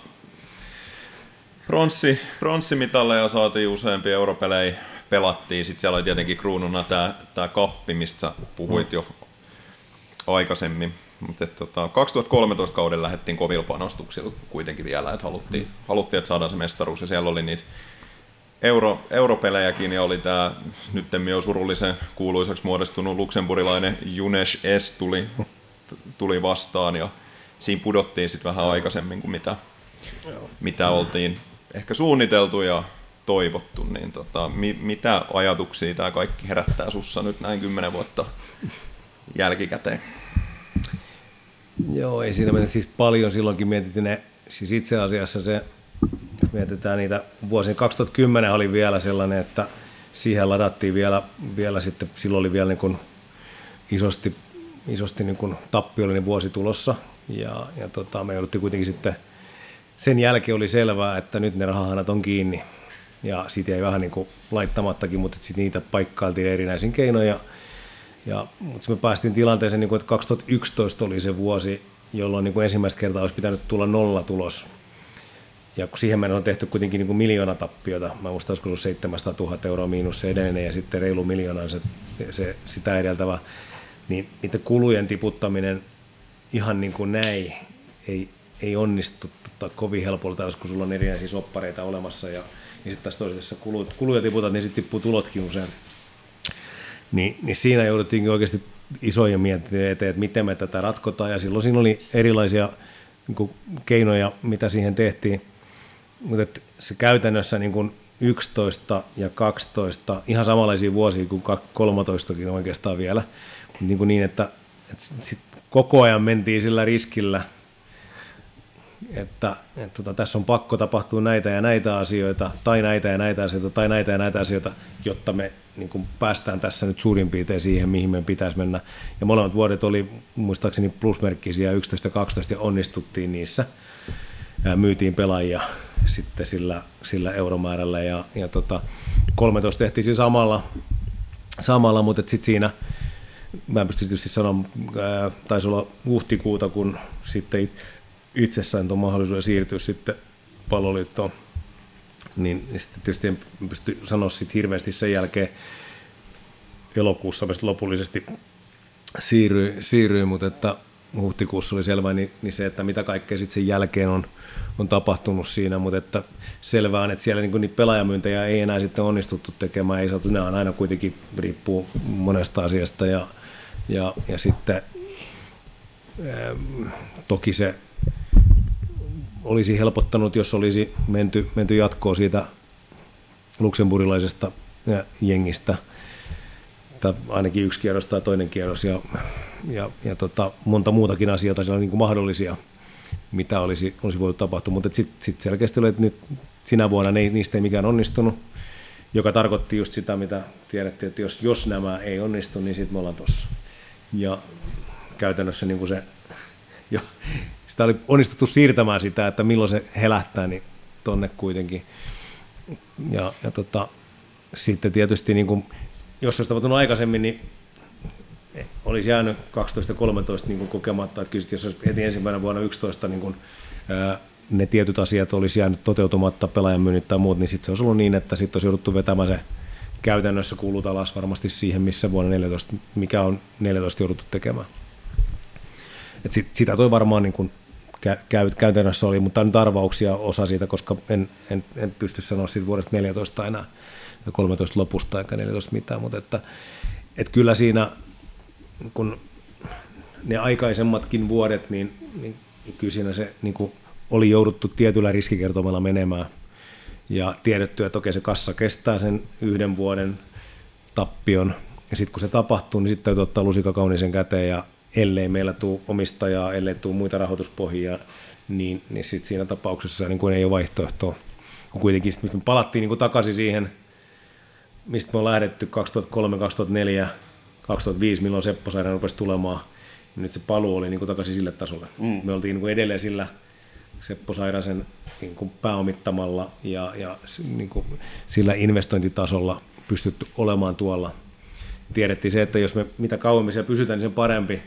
S2: pronssi, pronssimitaleja saatiin useampia europelejä pelattiin. Sitten siellä oli tietenkin kruununa tämä, tämä kappi, mistä sä puhuit jo aikaisemmin. Mutta tota, 2013 kauden lähdettiin kovilla panostuksilla kuitenkin vielä, että haluttiin, haluttiin, että saadaan se mestaruus ja siellä oli niitä euro, europelejäkin ja oli tämä nyt jo surullisen kuuluisaksi muodostunut luksemburilainen Junes S tuli, tuli vastaan ja siinä pudottiin sitten vähän aikaisemmin kuin mitä, mitä oltiin ehkä suunniteltu ja toivottu, niin tota, mi, mitä ajatuksia tämä kaikki herättää sussa nyt näin kymmenen vuotta jälkikäteen?
S4: Joo, ei siinä mene siis paljon silloinkin mietittiin ne, siis itse asiassa se, mietitään niitä vuosien 2010 oli vielä sellainen, että siihen ladattiin vielä, vielä sitten, silloin oli vielä niin kuin isosti, isosti niin kuin tappiollinen vuosi tulossa. Ja, ja tota, me jouduttiin kuitenkin sitten, sen jälkeen oli selvää, että nyt ne rahahanat on kiinni. Ja siitä ei vähän niin kuin laittamattakin, mutta sitten niitä paikkailtiin erinäisin keinoin ja ja, mutta me päästiin tilanteeseen, niin kuin, että 2011 oli se vuosi, jolloin niin kuin ensimmäistä kertaa olisi pitänyt tulla nolla tulos. Ja kun siihen mennessä on tehty kuitenkin niin kuin miljoona tappiota, mä muistan, olisiko ollut 700 000 euroa miinus se edellinen ja sitten reilu miljoona se, se, sitä edeltävä, niin niiden kulujen tiputtaminen ihan niin kuin näin ei, ei onnistu tota, kovin helpolla, kun sulla on erinäisiä soppareita olemassa ja, ja sitten taas toisessa kulut, kuluja tiputat, niin sitten tippuu tulotkin usein. Niin, niin siinä jouduttiinkin oikeasti isoja miettiä eteen, että miten me tätä ratkotaan. Ja silloin siinä oli erilaisia niin kuin, keinoja, mitä siihen tehtiin mutta se käytännössä niin kuin 11 ja 12, ihan samanlaisia vuosia kuin 13kin oikeastaan vielä, niin, kuin niin että, että sit koko ajan mentiin sillä riskillä, että, että tota, tässä on pakko tapahtua näitä ja näitä asioita, tai näitä ja näitä asioita, tai näitä ja näitä asioita, jotta me niin kuin päästään tässä nyt suurin piirtein siihen, mihin meidän pitäisi mennä. Ja molemmat vuodet oli muistaakseni plusmerkkisiä 11 ja 12 ja onnistuttiin niissä myytiin pelaajia sitten sillä, sillä euromäärällä. Ja, ja tota, 13 tehtiin siis samalla, samalla mutta sitten siinä mä en pysty tietysti sanoa, ää, taisi olla huhtikuuta, kun sitten itse sain tuon mahdollisuuden siirtyä sitten palloliittoon, niin, niin sitten tietysti en pysty sanoa sitten hirveästi sen jälkeen. Elokuussa mä lopullisesti siirryin, siirryin mutta että huhtikuussa oli selvä, niin, niin se, että mitä kaikkea sitten sen jälkeen on, on tapahtunut siinä, mutta että selvää on, että siellä niin niitä pelaajamyyntejä ei enää sitten onnistuttu tekemään, ei saatu, ne on aina kuitenkin riippuu monesta asiasta ja, ja, ja sitten ää, toki se olisi helpottanut, jos olisi menty, menty jatkoon siitä luksemburilaisesta jengistä, tai ainakin yksi kierros tai toinen kierros, ja, ja, ja tota, monta muutakin asioita siellä on niin kuin mahdollisia mitä olisi, olisi voitu tapahtua, mutta sitten sit selkeästi oli, että nyt sinä vuonna ei, niistä ei mikään onnistunut, joka tarkoitti just sitä, mitä tiedettiin, että jos, jos nämä ei onnistu, niin sitten me ollaan tuossa. Ja käytännössä niin kuin se, jo, sitä oli onnistuttu siirtämään sitä, että milloin se helähtää, niin tonne kuitenkin. Ja, ja tota, sitten tietysti, niin kuin, jos olisi tapahtunut aikaisemmin, niin olisi jäänyt 12-13 niin kokematta, että kyllä jos olisi heti ensimmäinen vuonna 11 niin kuin, ää, ne tietyt asiat olisi jäänyt toteutumatta, pelaajan myynnit tai muut, niin sitten se olisi ollut niin, että sitten olisi jouduttu vetämään se käytännössä kulut alas varmasti siihen, missä vuonna 14, mikä on 14 jouduttu tekemään. Et sit, sitä toi varmaan niin kuin käy, käytännössä oli, mutta nyt arvauksia osa siitä, koska en, en, en pysty sanoa siitä vuodesta 14 enää, 13 lopusta eikä 14 mitään, mutta että, että kyllä siinä kun ne aikaisemmatkin vuodet, niin, niin kyllä siinä se niin kuin oli jouduttu tietyllä riskikertomalla menemään ja tiedetty, että okei se kassa kestää sen yhden vuoden tappion ja sitten kun se tapahtuu, niin sitten täytyy ottaa lusika kauniisen käteen ja ellei meillä tule omistajaa, ellei tule muita rahoituspohjia, niin, niin sitten siinä tapauksessa niin kuin ei ole vaihtoehtoa. Kun kuitenkin sit me palattiin niin kuin takaisin siihen, mistä me on lähdetty 2003-2004 2005, milloin Seppo Sairainen rupesi tulemaan, niin nyt se paluu oli niin kuin takaisin sille tasolle. Mm. Me oltiin niin kuin edelleen sillä Seppo Sairasen niin kuin pääomittamalla ja, ja niin kuin sillä investointitasolla pystytty olemaan tuolla. Tiedettiin se, että jos me mitä kauemmin siellä pysytään, niin sen parempi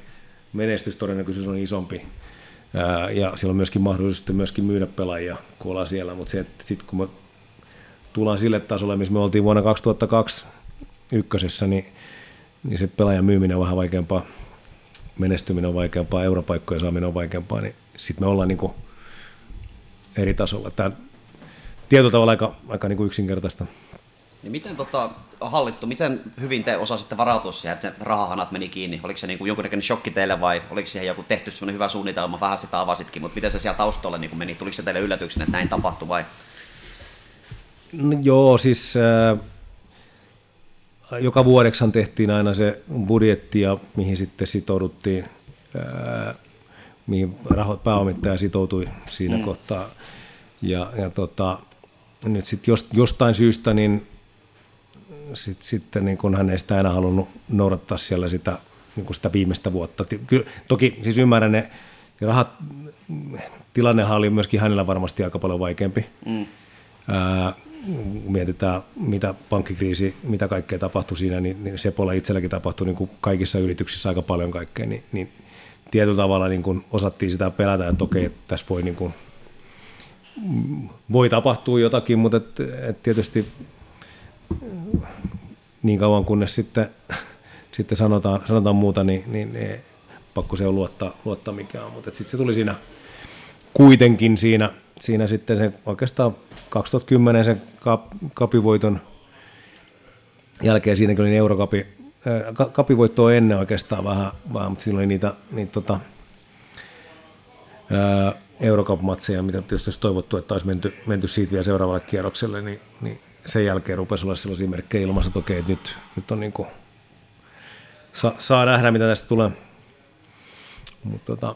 S4: menestystodennäköisyys on isompi. Ja siellä on myöskin mahdollisuus myöskin myydä pelaajia, kun ollaan siellä, mutta se, että sitten kun me tullaan sille tasolle, missä me oltiin vuonna 2002 ykkösessä, niin niin se pelaajan myyminen on vähän vaikeampaa, menestyminen on vaikeampaa, europaikkojen saaminen on vaikeampaa, niin sitten me ollaan niin kuin eri tasolla. Tämä tietyllä tavalla aika, aika niin kuin yksinkertaista.
S3: Niin miten tota, hallittu, miten hyvin te osasitte varautua siihen, että rahahanat meni kiinni? Oliko se niin kuin jonkunnäköinen shokki teille vai oliko siihen joku tehty semmoinen hyvä suunnitelma? Vähän sitä avasitkin, mutta miten se siellä taustalla niin kuin meni? Tuliko se teille yllätyksenä, että näin tapahtui vai?
S4: No, joo, siis äh, joka vuodeksihan tehtiin aina se budjetti ja mihin sitten sitouduttiin, ää, mihin raho, pääomittaja sitoutui siinä mm. kohtaa. Ja, ja tota, nyt sitten jostain syystä, niin sit, sitten niin kun hän ei sitä enää halunnut noudattaa siellä sitä, niin kuin sitä viimeistä vuotta. Kyllä, toki siis ymmärrän ne, rahat, tilannehan oli myöskin hänellä varmasti aika paljon vaikeampi. Mm. Ää, mietitään, mitä pankkikriisi, mitä kaikkea tapahtui siinä, niin, niin Sepolla itselläkin tapahtui niin kuin kaikissa yrityksissä aika paljon kaikkea, niin, niin tietyllä tavalla niin kuin osattiin sitä pelätä, että okei, että tässä voi niin kuin voi tapahtua jotakin, mutta et, et tietysti niin kauan kunnes sitten, sitten sanotaan, sanotaan muuta, niin, niin, niin pakko se on luottaa, luottaa mikään. Mutta sitten se tuli siinä kuitenkin siinä, siinä sitten se oikeastaan 2010 sen kap, kapivoiton jälkeen siinäkin oli eurokapi, ää, kapivoittoa ennen oikeastaan vähän, vähän mutta silloin oli niitä, niitä tota, ää, Eurocup-matseja, mitä tietysti olisi toivottu, että olisi menty, menty siitä vielä seuraavalle kierrokselle, niin, niin sen jälkeen rupesi olla sellaisia merkkejä ilmassa, että okei, että nyt, nyt on niin kuin, sa, saa nähdä, mitä tästä tulee. Mutta tota,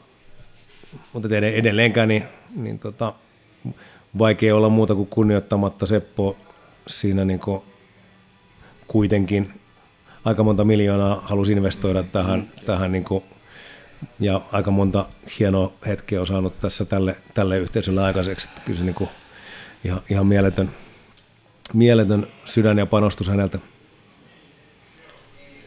S4: mutta edelleenkään niin, niin tota, vaikea olla muuta kuin kunnioittamatta Seppo siinä niin kuitenkin aika monta miljoonaa halusi investoida tähän, tähän niin kuin, ja aika monta hienoa hetkeä on saanut tässä tälle, tälle yhteisölle aikaiseksi. Että kyllä se niin kuin ihan, ihan mieletön, mieletön sydän ja panostus häneltä.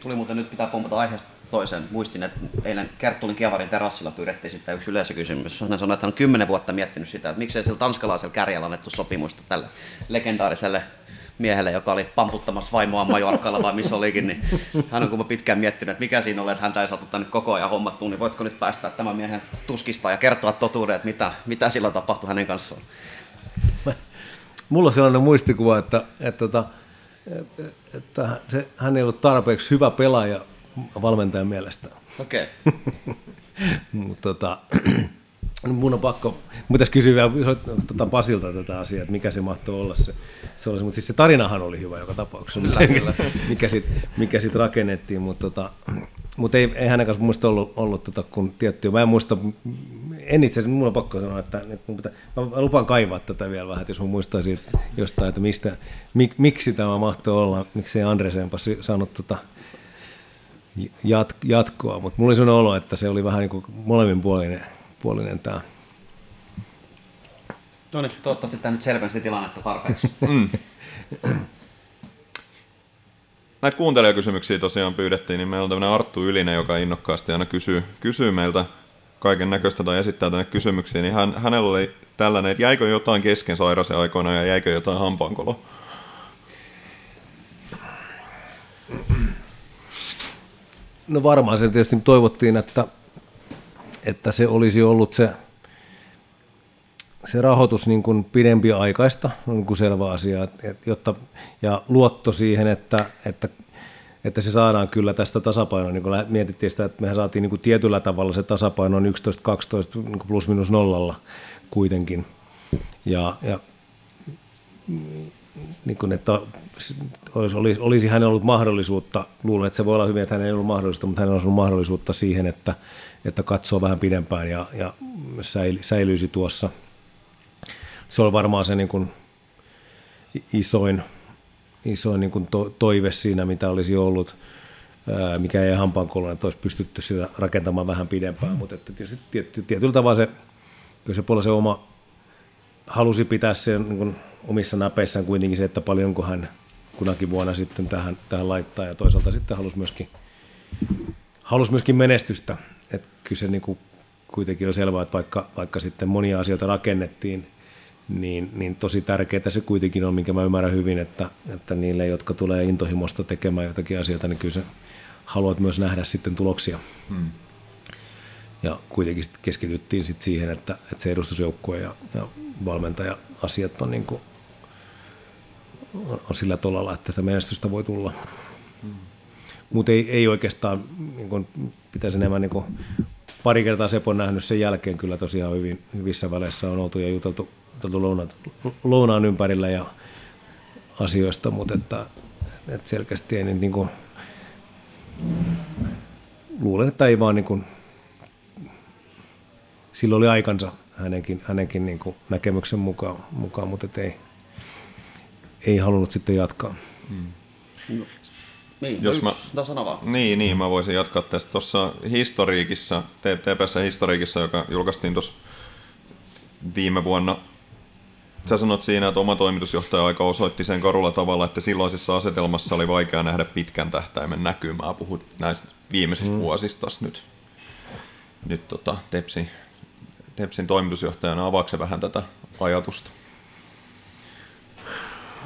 S3: Tuli muuten nyt pitää pompata aiheesta toisen. Muistin, että eilen Kerttulin Kiavarin terassilla pyydettiin sitten yksi yleisökysymys. Hän sanoi, että hän on kymmenen vuotta miettinyt sitä, että miksei sillä tanskalaisella kärjellä annettu sopimusta tälle legendaariselle miehelle, joka oli pamputtamassa vaimoa Majorkalla vai missä olikin, niin hän on kun pitkään miettinyt, että mikä siinä oli, että häntä ei saatu tänne koko ajan hommattua, niin voitko nyt päästä tämän miehen tuskista ja kertoa totuuden, että mitä, mitä silloin tapahtui hänen kanssaan?
S4: Mulla on sellainen muistikuva, että, että, että, että se, hän ei ollut tarpeeksi hyvä pelaaja valmentajan mielestä.
S3: Okei. Okay.
S4: Mutta tota, mun on pakko, pitäisi kysyä vielä tuota Pasilta tätä asiaa, että mikä se mahtoi olla se. se olisi, mutta siis se tarinahan oli hyvä joka tapauksessa, kyllä, kyllä. mikä sitten mikä sit rakennettiin, mutta tota, mutta ei, ei hänen kanssa muista ollut, ollut tota, kun tiettyä. Mä en muista, en itse asiassa, mun on pakko sanoa, että, mun pitää, mä lupaan kaivaa tätä vielä vähän, että jos mä muistaisin jostain, että mistä, mik, miksi tämä mahtoi olla, miksi ei Andresenpa saanut tota, jat, jatkoa, mutta mulla oli sellainen olo, että se oli vähän niin kuin molemminpuolinen puolinen tämä.
S3: No niin, toivottavasti tämä nyt selvensi tilannetta tarpeeksi. mm.
S2: Näitä kuuntelijakysymyksiä tosiaan pyydettiin, niin meillä on tämmöinen Arttu Ylinen, joka innokkaasti aina kysyy, kysyy meiltä kaiken näköistä tai esittää tänne kysymyksiä, niin hän, hänellä oli tällainen, että jäikö jotain kesken sairaisen aikoina ja jäikö jotain hampaankolo?
S4: No varmaan se tietysti toivottiin, että, että se olisi ollut se, se rahoitus niin kuin pidempi aikaista, on niin kuin selvä asia, että, jotta, ja luotto siihen, että, että, että se saadaan kyllä tästä tasapainoa, niin kuin mietittiin sitä, että mehän saatiin niin kuin tietyllä tavalla se tasapaino 11-12 niin plus minus nollalla kuitenkin, ja, ja niin kuin, että olisi, olisi, olisi hänellä ollut mahdollisuutta, luulen, että se voi olla hyvin, että hänellä ei ollut mahdollisuutta, mutta hänellä olisi ollut mahdollisuutta siihen, että, että katsoo vähän pidempään ja, ja säilyisi tuossa. Se on varmaan se niin kuin isoin, isoin niin kuin to, toive siinä, mitä olisi ollut, mikä ei hampaankolon, että olisi pystytty sitä rakentamaan vähän pidempään, mutta että tietysti tiety, tietyllä tavalla se, kyllä se puolella se oma halusi pitää sen niin kuin omissa näpeissään kuitenkin se, että paljonko hän kunakin vuonna sitten tähän, tähän laittaa ja toisaalta sitten halusi myöskin, halusi myöskin menestystä. Että kyllä se niin kuin kuitenkin on selvää, että vaikka, vaikka sitten monia asioita rakennettiin, niin, niin tosi tärkeää se kuitenkin on, minkä mä ymmärrän hyvin, että, että niille, jotka tulee intohimosta tekemään jotakin asioita, niin kyllä se haluat myös nähdä sitten tuloksia. Hmm. Ja kuitenkin keskityttiin sitten siihen, että, että se edustusjoukkue ja, ja valmentaja-asiat on niin kuin on sillä tolalla, että sitä menestystä voi tulla. Mutta ei, ei oikeastaan, niin kun pitäisi enemmän niin kun pari kertaa Sepon nähnyt sen jälkeen kyllä tosiaan hyvin, hyvissä väleissä on oltu ja juteltu, juteltu lounaan, lounaan ympärillä ja asioista, mutta että, että selkeästi ei niin, niin kuin, luulen, että ei vaan niin kuin, silloin oli aikansa hänenkin, hänenkin niin näkemyksen mukaan, mukaan mutta ei, ei halunnut sitten jatkaa. Hmm.
S3: No, niin, Jos no mä, vaan.
S2: Niin, niin, mä voisin jatkaa tästä tuossa historiikissa, TPS historiikissa, joka julkaistiin tuossa viime vuonna. Sä sanot siinä, että oma toimitusjohtaja aika osoitti sen karulla tavalla, että silloisessa asetelmassa oli vaikea nähdä pitkän tähtäimen näkymää. Puhut näistä viimeisistä hmm. vuosista nyt. Nyt tota, Tepsi, Tepsin toimitusjohtajana avaako vähän tätä ajatusta?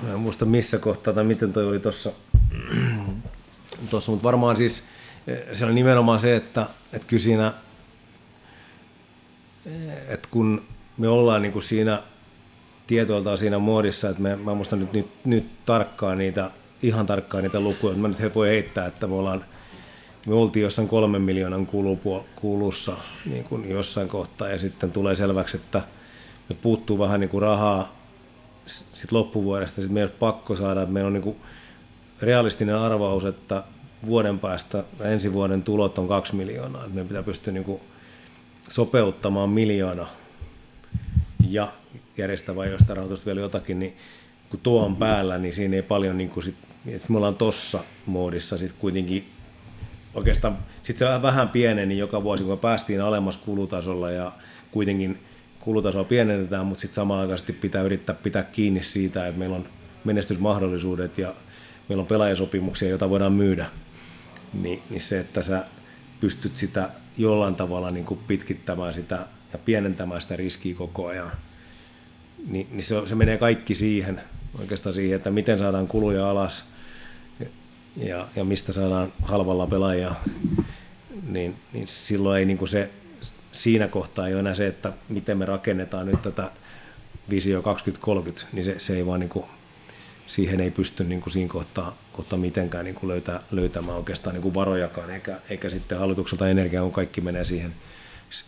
S4: Mä en muista missä kohtaa tai miten toi oli tuossa, tossa, mutta varmaan siis eh, se on nimenomaan se, että, että kyllä siinä, eh, että kun me ollaan niin kuin siinä tietoiltaan siinä muodissa, että me, mä muistan nyt, nyt, nyt tarkkaan niitä, ihan tarkkaan niitä lukuja, mä nyt voi heittää, että me ollaan me oltiin jossain kolmen miljoonan kulussa niin kuin jossain kohtaa ja sitten tulee selväksi, että me puuttuu vähän niin kuin rahaa sit loppuvuodesta. Sitten meidän on pakko saada, että meillä on niin kuin realistinen arvaus, että vuoden päästä ensi vuoden tulot on kaksi miljoonaa. Meidän pitää pystyä niin kuin sopeuttamaan miljoona ja järjestää vai jostain rahoitusta vielä jotakin, niin kun tuo on päällä, niin siinä ei paljon, niin kuin sit, että me ollaan tossa moodissa sitten kuitenkin oikeastaan, sitten se vähän pieneni joka vuosi, kun päästiin alemmas kulutasolla ja kuitenkin kulutasoa pienennetään, mutta sitten samaan aikaan pitää yrittää pitää kiinni siitä, että meillä on menestysmahdollisuudet ja meillä on pelaajasopimuksia, joita voidaan myydä. Niin, niin se, että sä pystyt sitä jollain tavalla niin kuin pitkittämään sitä ja pienentämään sitä riskiä koko ajan, niin, niin se, se menee kaikki siihen, oikeastaan siihen, että miten saadaan kuluja alas ja, ja mistä saadaan halvalla pelaajia, niin, niin silloin ei niin kuin se siinä kohtaa ei ole enää se, että miten me rakennetaan nyt tätä visio 2030, niin se, se ei vaan niin kuin, siihen ei pysty niin kuin siinä kohtaa, kohtaa mitenkään niin kuin löytää, löytämään oikeastaan niin kuin varojakaan, eikä, eikä sitten hallitukselta energiaa, kun kaikki menee siihen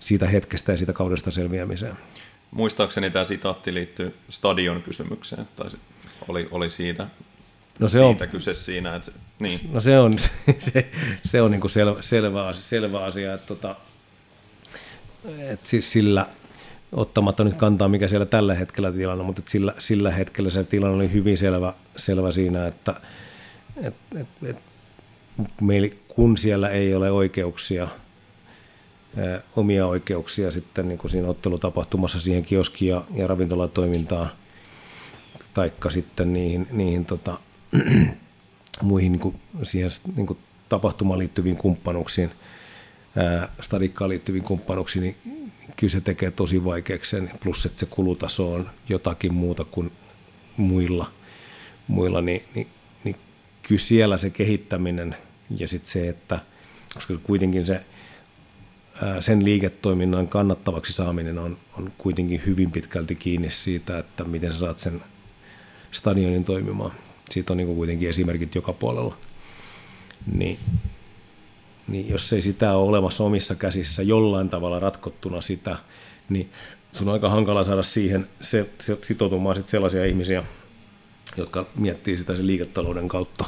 S4: siitä hetkestä ja siitä kaudesta selviämiseen.
S2: Muistaakseni tämä sitaatti liittyy stadion kysymykseen, tai oli, oli siitä,
S4: no se
S2: siitä
S4: on,
S2: kyse siinä. Että, niin.
S4: No se on, se, se on niin kuin selvä, selvä, asia, selvä asia, että tota, et siis sillä, ottamatta nyt kantaa, mikä siellä tällä hetkellä tilanne, mutta sillä, sillä hetkellä se tilanne oli hyvin selvä, selvä siinä, että et, et, et, meillä, kun siellä ei ole oikeuksia, omia oikeuksia sitten niin kuin siinä ottelutapahtumassa siihen kioski- ja, ja ravintolatoimintaan, taikka sitten niihin, niihin tota, muihin niin kuin siihen niin kuin tapahtumaan liittyviin kumppanuksiin – stadikkaan liittyviin kumppanuksiin, niin kyllä se tekee tosi vaikeaksi sen, plus että se kulutaso on jotakin muuta kuin muilla, muilla niin, niin, niin kyllä siellä se kehittäminen ja sitten se, että koska kuitenkin se sen liiketoiminnan kannattavaksi saaminen on, on kuitenkin hyvin pitkälti kiinni siitä, että miten sä saat sen stadionin toimimaan. Siitä on niin kuitenkin esimerkit joka puolella. Niin niin jos ei sitä ole olemassa omissa käsissä jollain tavalla ratkottuna sitä, niin sun on aika hankala saada siihen se, se, sitoutumaan sit sellaisia ihmisiä, jotka miettii sitä sen liiketalouden kautta.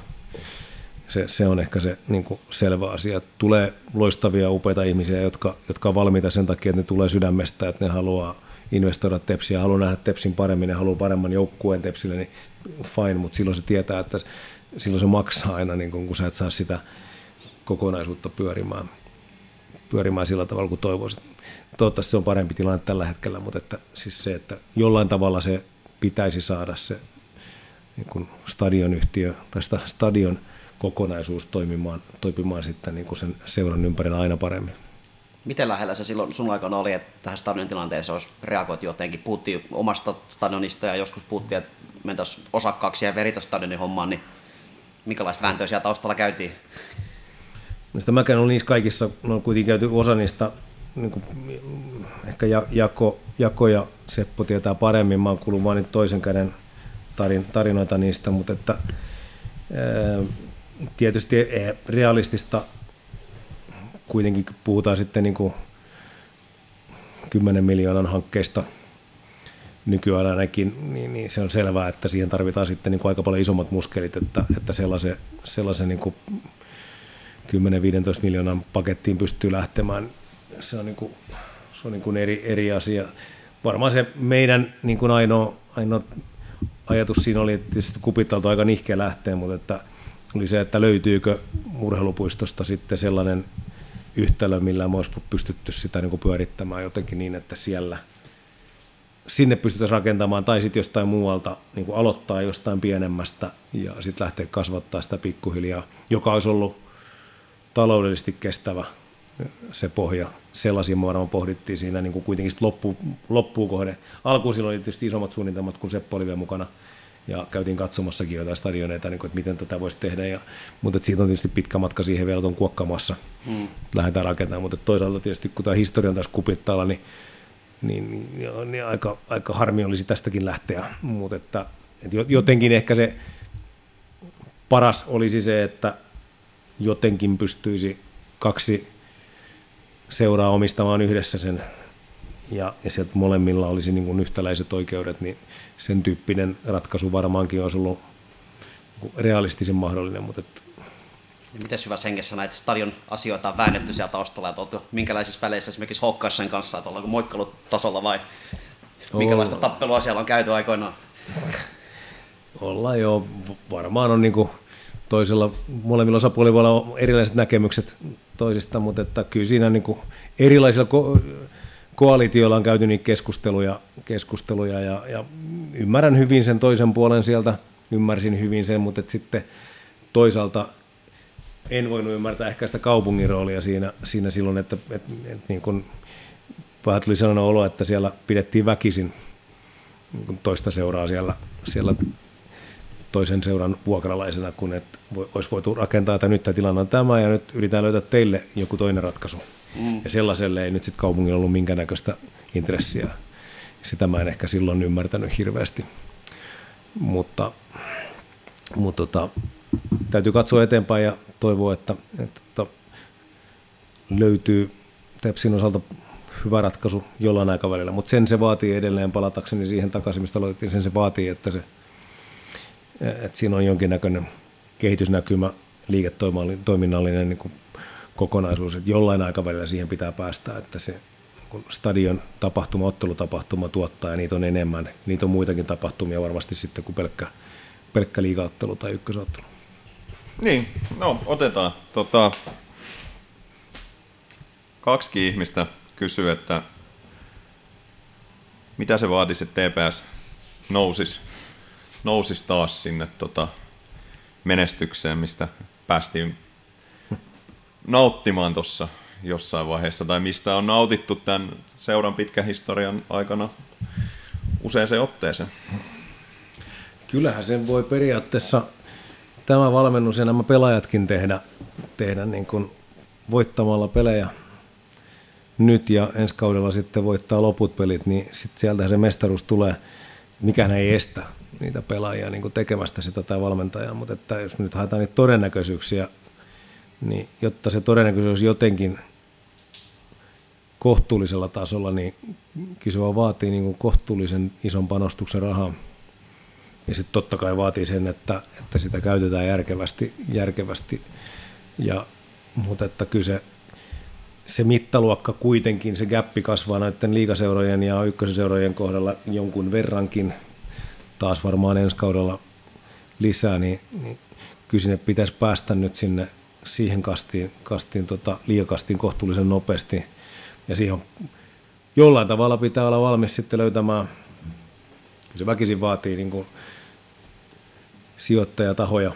S4: Se, se on ehkä se niin kuin selvä asia. Tulee loistavia, upeita ihmisiä, jotka, jotka on valmiita sen takia, että ne tulee sydämestä, että ne haluaa investoida Tepsiä, haluaa nähdä Tepsin paremmin, ne haluaa paremman joukkueen Tepsille, niin fine, mutta silloin se tietää, että silloin se maksaa aina, niin kun, kun sä et saa sitä kokonaisuutta pyörimään, pyörimään sillä tavalla kuin toivoisin. Toivottavasti se on parempi tilanne tällä hetkellä, mutta että, siis se, että jollain tavalla se pitäisi saada se niin kuin stadionyhtiö tai stadion kokonaisuus toimimaan, toimimaan sitten niin kuin sen seuran ympärillä aina paremmin.
S3: Miten lähellä se silloin sun aikana oli, että tähän stadion tilanteeseen olisi reagoitu jotenkin? Puhuttiin omasta stadionista ja joskus puhuttiin, että mentäisiin osakkaaksi ja verita stadionin hommaan, niin minkälaista vääntöä siellä taustalla käytiin?
S4: Mistä mäkään olen niissä kaikissa, on kuitenkin käyty osa niistä, niin kuin, ehkä jako, jako ja Seppo tietää paremmin, mä oon kuullut vain toisen käden tarin, tarinoita niistä, mutta että, ää, tietysti realistista kuitenkin puhutaan sitten niin kuin 10 miljoonan hankkeista nykyään ainakin, niin, niin se on selvää, että siihen tarvitaan sitten niin kuin aika paljon isommat muskelit, että, että sellaisen, sellaisen niin kuin 10-15 miljoonan pakettiin pystyy lähtemään. Se on, niin kuin, se on niin kuin eri, eri asia. Varmaan se meidän niin kuin ainoa, ainoa ajatus siinä oli, että kupitalta aika nihkeä lähteä, mutta että oli se, että löytyykö urheilupuistosta sitten sellainen yhtälö, millä me olisi pystytty sitä niin kuin pyörittämään jotenkin niin, että siellä sinne pystytään rakentamaan, tai sitten jostain muualta niin kuin aloittaa jostain pienemmästä ja sitten lähteä kasvattaa sitä pikkuhiljaa, joka olisi ollut taloudellisesti kestävä se pohja. Sellaisia varmaan pohdittiin siinä niin kuin kuitenkin loppu, loppuun kohde. Alkuun silloin oli tietysti isommat suunnitelmat, kun Seppo oli vielä mukana ja käytiin katsomassakin jotain stadioneita, niin kuin, että miten tätä voisi tehdä. Ja, mutta siitä on tietysti pitkä matka siihen vielä tuon kuokkamassa. Mm. Lähdetään rakentamaan, mutta toisaalta tietysti kun tämä historian taas kupittaa, niin, niin, niin, niin aika, aika harmi olisi tästäkin lähteä. Mutta että, että jotenkin ehkä se paras olisi se, että jotenkin pystyisi kaksi seuraa omistamaan yhdessä sen ja, ja sieltä molemmilla olisi niin kuin yhtäläiset oikeudet, niin sen tyyppinen ratkaisu varmaankin olisi ollut niin realistisen mahdollinen, mutta että
S3: Miten hyvässä hengessä näitä stadion asioita on väännetty siellä taustalla, että oltu minkälaisissa väleissä esimerkiksi Hokkaisen kanssa, että ollaanko moikkelutasolla vai minkälaista tappelua siellä on käyty aikoinaan?
S4: Ollaan jo, varmaan on niin kuin toisella, molemmilla osapuolilla voi olla erilaiset näkemykset toisista, mutta että kyllä siinä niin kuin erilaisilla ko- koalitioilla on käyty niitä keskusteluja, keskusteluja ja, ja, ymmärrän hyvin sen toisen puolen sieltä, ymmärsin hyvin sen, mutta että sitten toisaalta en voinut ymmärtää ehkä sitä kaupungin roolia siinä, siinä silloin, että, että, että niin kuin, vähän tuli sellainen olo, että siellä pidettiin väkisin niin toista seuraa siellä, siellä toisen seuran vuokralaisena, kun että olisi voitu rakentaa, että nyt tämä tilanne on tämä ja nyt yritetään löytää teille joku toinen ratkaisu. Mm. Ja sellaiselle ei nyt sitten kaupungilla ollut minkäännäköistä intressiä. Sitä mä en ehkä silloin ymmärtänyt hirveästi. Mutta, mutta tota, täytyy katsoa eteenpäin ja toivoa, että, että, että tota, löytyy Tepsin osalta hyvä ratkaisu jollain aikavälillä, mutta sen se vaatii edelleen palatakseni siihen takaisin, mistä aloitettiin, sen se vaatii, että, se, että siinä on jonkinnäköinen kehitysnäkymä, liiketoiminnallinen niin kokonaisuus, että jollain aikavälillä siihen pitää päästä, että se kun stadion tapahtuma, ottelutapahtuma tuottaa ja niitä on enemmän, niitä on muitakin tapahtumia varmasti sitten kuin pelkkä, pelkkä liigaottelu tai ykkösottelu.
S2: Niin, no otetaan. Tota, kaksi ihmistä kysyy, että mitä se vaatisi, että TPS nousisi, nousisi taas sinne tota, menestykseen, mistä päästiin nauttimaan tuossa jossain vaiheessa, tai mistä on nautittu tämän seuran pitkän historian aikana useaseen otteeseen?
S4: Kyllähän sen voi periaatteessa tämä valmennus ja nämä pelaajatkin tehdä, tehdä niin kuin voittamalla pelejä nyt ja ensi kaudella sitten voittaa loput pelit, niin sitten sieltä se mestaruus tulee. Mikään ei estä niitä pelaajia niin tekemästä sitä tai valmentajaa, mutta että jos me nyt haetaan niitä todennäköisyyksiä, niin jotta se todennäköisyys jotenkin kohtuullisella tasolla, niin vaan vaatii niin kuin kohtuullisen ison panostuksen rahaa. Ja sitten totta kai vaatii sen, että, että sitä käytetään järkevästi, järkevästi. Ja, mutta että kyllä se, se mittaluokka kuitenkin, se gappi kasvaa näiden liikaseurojen ja ykköseseurojen kohdalla jonkun verrankin. Taas varmaan ensi kaudella lisää, niin, niin kyllä sinne pitäisi päästä nyt sinne siihen kastiin, kastiin tota, liikakastiin kohtuullisen nopeasti. Ja siihen jollain tavalla pitää olla valmis sitten löytämään, se väkisin vaatii niin kuin sijoittajatahoja,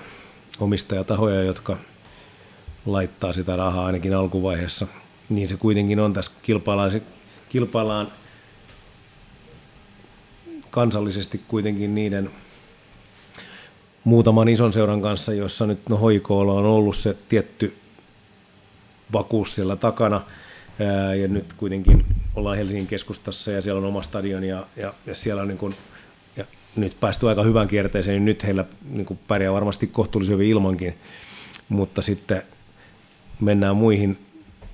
S4: omistajatahoja, jotka laittaa sitä rahaa ainakin alkuvaiheessa. Niin se kuitenkin on tässä, kilpaillaan, kilpaillaan kansallisesti kuitenkin niiden muutaman ison seuran kanssa, jossa nyt no hoikoolla on ollut se tietty vakuus siellä takana. Ja nyt kuitenkin ollaan Helsingin keskustassa ja siellä on oma stadion ja, ja, ja siellä on niin kuin, ja nyt päästy aika hyvän kierteeseen, niin nyt heillä niin kuin pärjää varmasti kohtuullisen hyvin ilmankin. Mutta sitten mennään muihin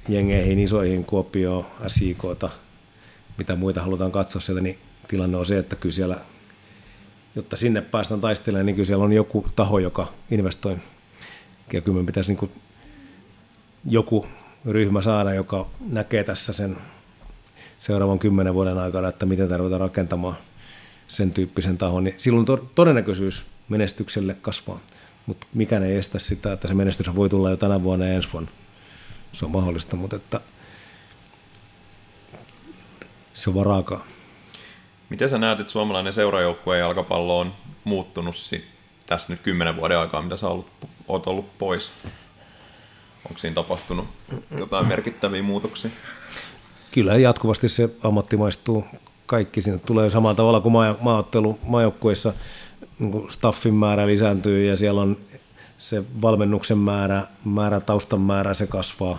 S4: jengeihin, isoihin, Kuopioon, SIK, mitä muita halutaan katsoa sieltä, niin tilanne on se, että kyllä siellä jotta sinne päästään taistelemaan, niin kyllä siellä on joku taho, joka investoi. Ja kyllä me pitäisi niin kuin joku ryhmä saada, joka näkee tässä sen seuraavan kymmenen vuoden aikana, että miten tarvitaan rakentamaan sen tyyppisen tahon, niin silloin todennäköisyys menestykselle kasvaa. Mutta mikään ei estä sitä, että se menestys voi tulla jo tänä vuonna ja ensi vuonna. Se on mahdollista, mutta että se on varaakaan.
S2: Miten sä näet, että suomalainen seurajoukkueen jalkapallo on muuttunut tässä nyt kymmenen vuoden aikaa, mitä sä ollut, oot ollut pois? Onko siinä tapahtunut jotain merkittäviä muutoksia?
S4: Kyllä jatkuvasti se ammattimaistuu kaikki. Sinne tulee samalla tavalla kuin maa- maaottelu maajoukkueissa niin staffin määrä lisääntyy ja siellä on se valmennuksen määrä, määrä taustan määrä, se kasvaa.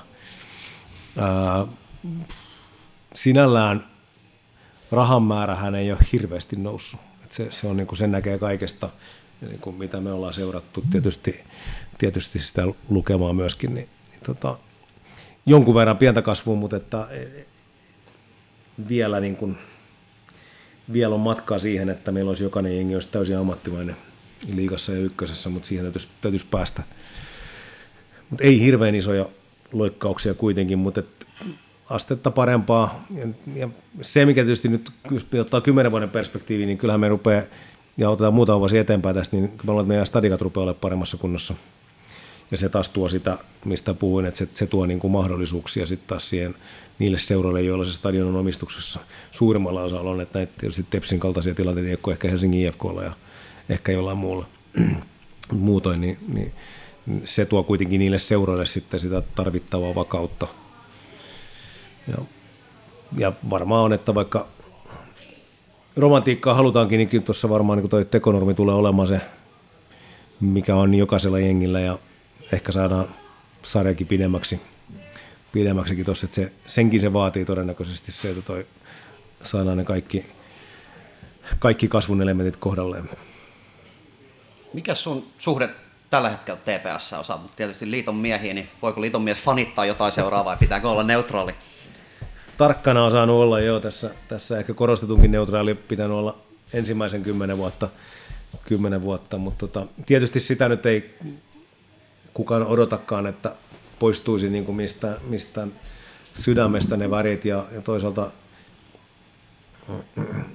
S4: Ää, sinällään rahan määrähän ei ole hirveästi noussut. Et se, se on niin kuin sen näkee kaikesta, niin kuin mitä me ollaan seurattu, tietysti, tietysti sitä lukemaan myöskin, niin, niin tota, jonkun verran pientä kasvua, mutta että e, vielä, niin kuin, vielä on matkaa siihen, että meillä olisi jokainen jengi olisi täysin ammattimainen liigassa ja ykkösessä, mutta siihen täytyisi, täytyisi päästä. Mutta ei hirveän isoja loikkauksia kuitenkin, mutta et astetta parempaa. Ja, ja se, mikä tietysti nyt, ottaa kymmenen vuoden perspektiivi, niin kyllähän me rupeaa, ja otetaan muutama vuosi eteenpäin tästä, niin mä luulen, että meidän stadikat rupeaa olemaan paremmassa kunnossa. Ja se taas tuo sitä, mistä puhuin, että se, se tuo niin kuin mahdollisuuksia sitten taas siihen niille seuroille, joilla se stadion on omistuksessa suurimmalla osalla on, että näitä tietysti Tepsin kaltaisia tilanteita ei ehkä Helsingin IFKlla ja ehkä jollain muulla muutoin, niin, niin se tuo kuitenkin niille seuroille sitten sitä tarvittavaa vakautta. Ja, ja varmaan on, että vaikka romantiikkaa halutaankin, niin tuossa varmaan niin toi tekonormi tulee olemaan se, mikä on jokaisella jengillä ja ehkä saadaan sarjakin pidemmäksi, pidemmäksikin tuossa, että se, senkin se vaatii todennäköisesti se, että toi saadaan ne kaikki, kaikki kasvun elementit kohdalleen.
S3: Mikä sun suhde tällä hetkellä TPS on? Tietysti liiton miehiä, niin voiko liiton mies fanittaa jotain seuraavaa vai pitääkö olla neutraali?
S4: Tarkkana on saanut olla jo tässä, tässä ehkä korostetunkin neutraali pitänyt olla ensimmäisen kymmenen vuotta, kymmenen vuotta mutta tota, tietysti sitä nyt ei kukaan odotakaan, että poistuisi niin kuin mistä, mistä sydämestä ne värit ja, ja toisaalta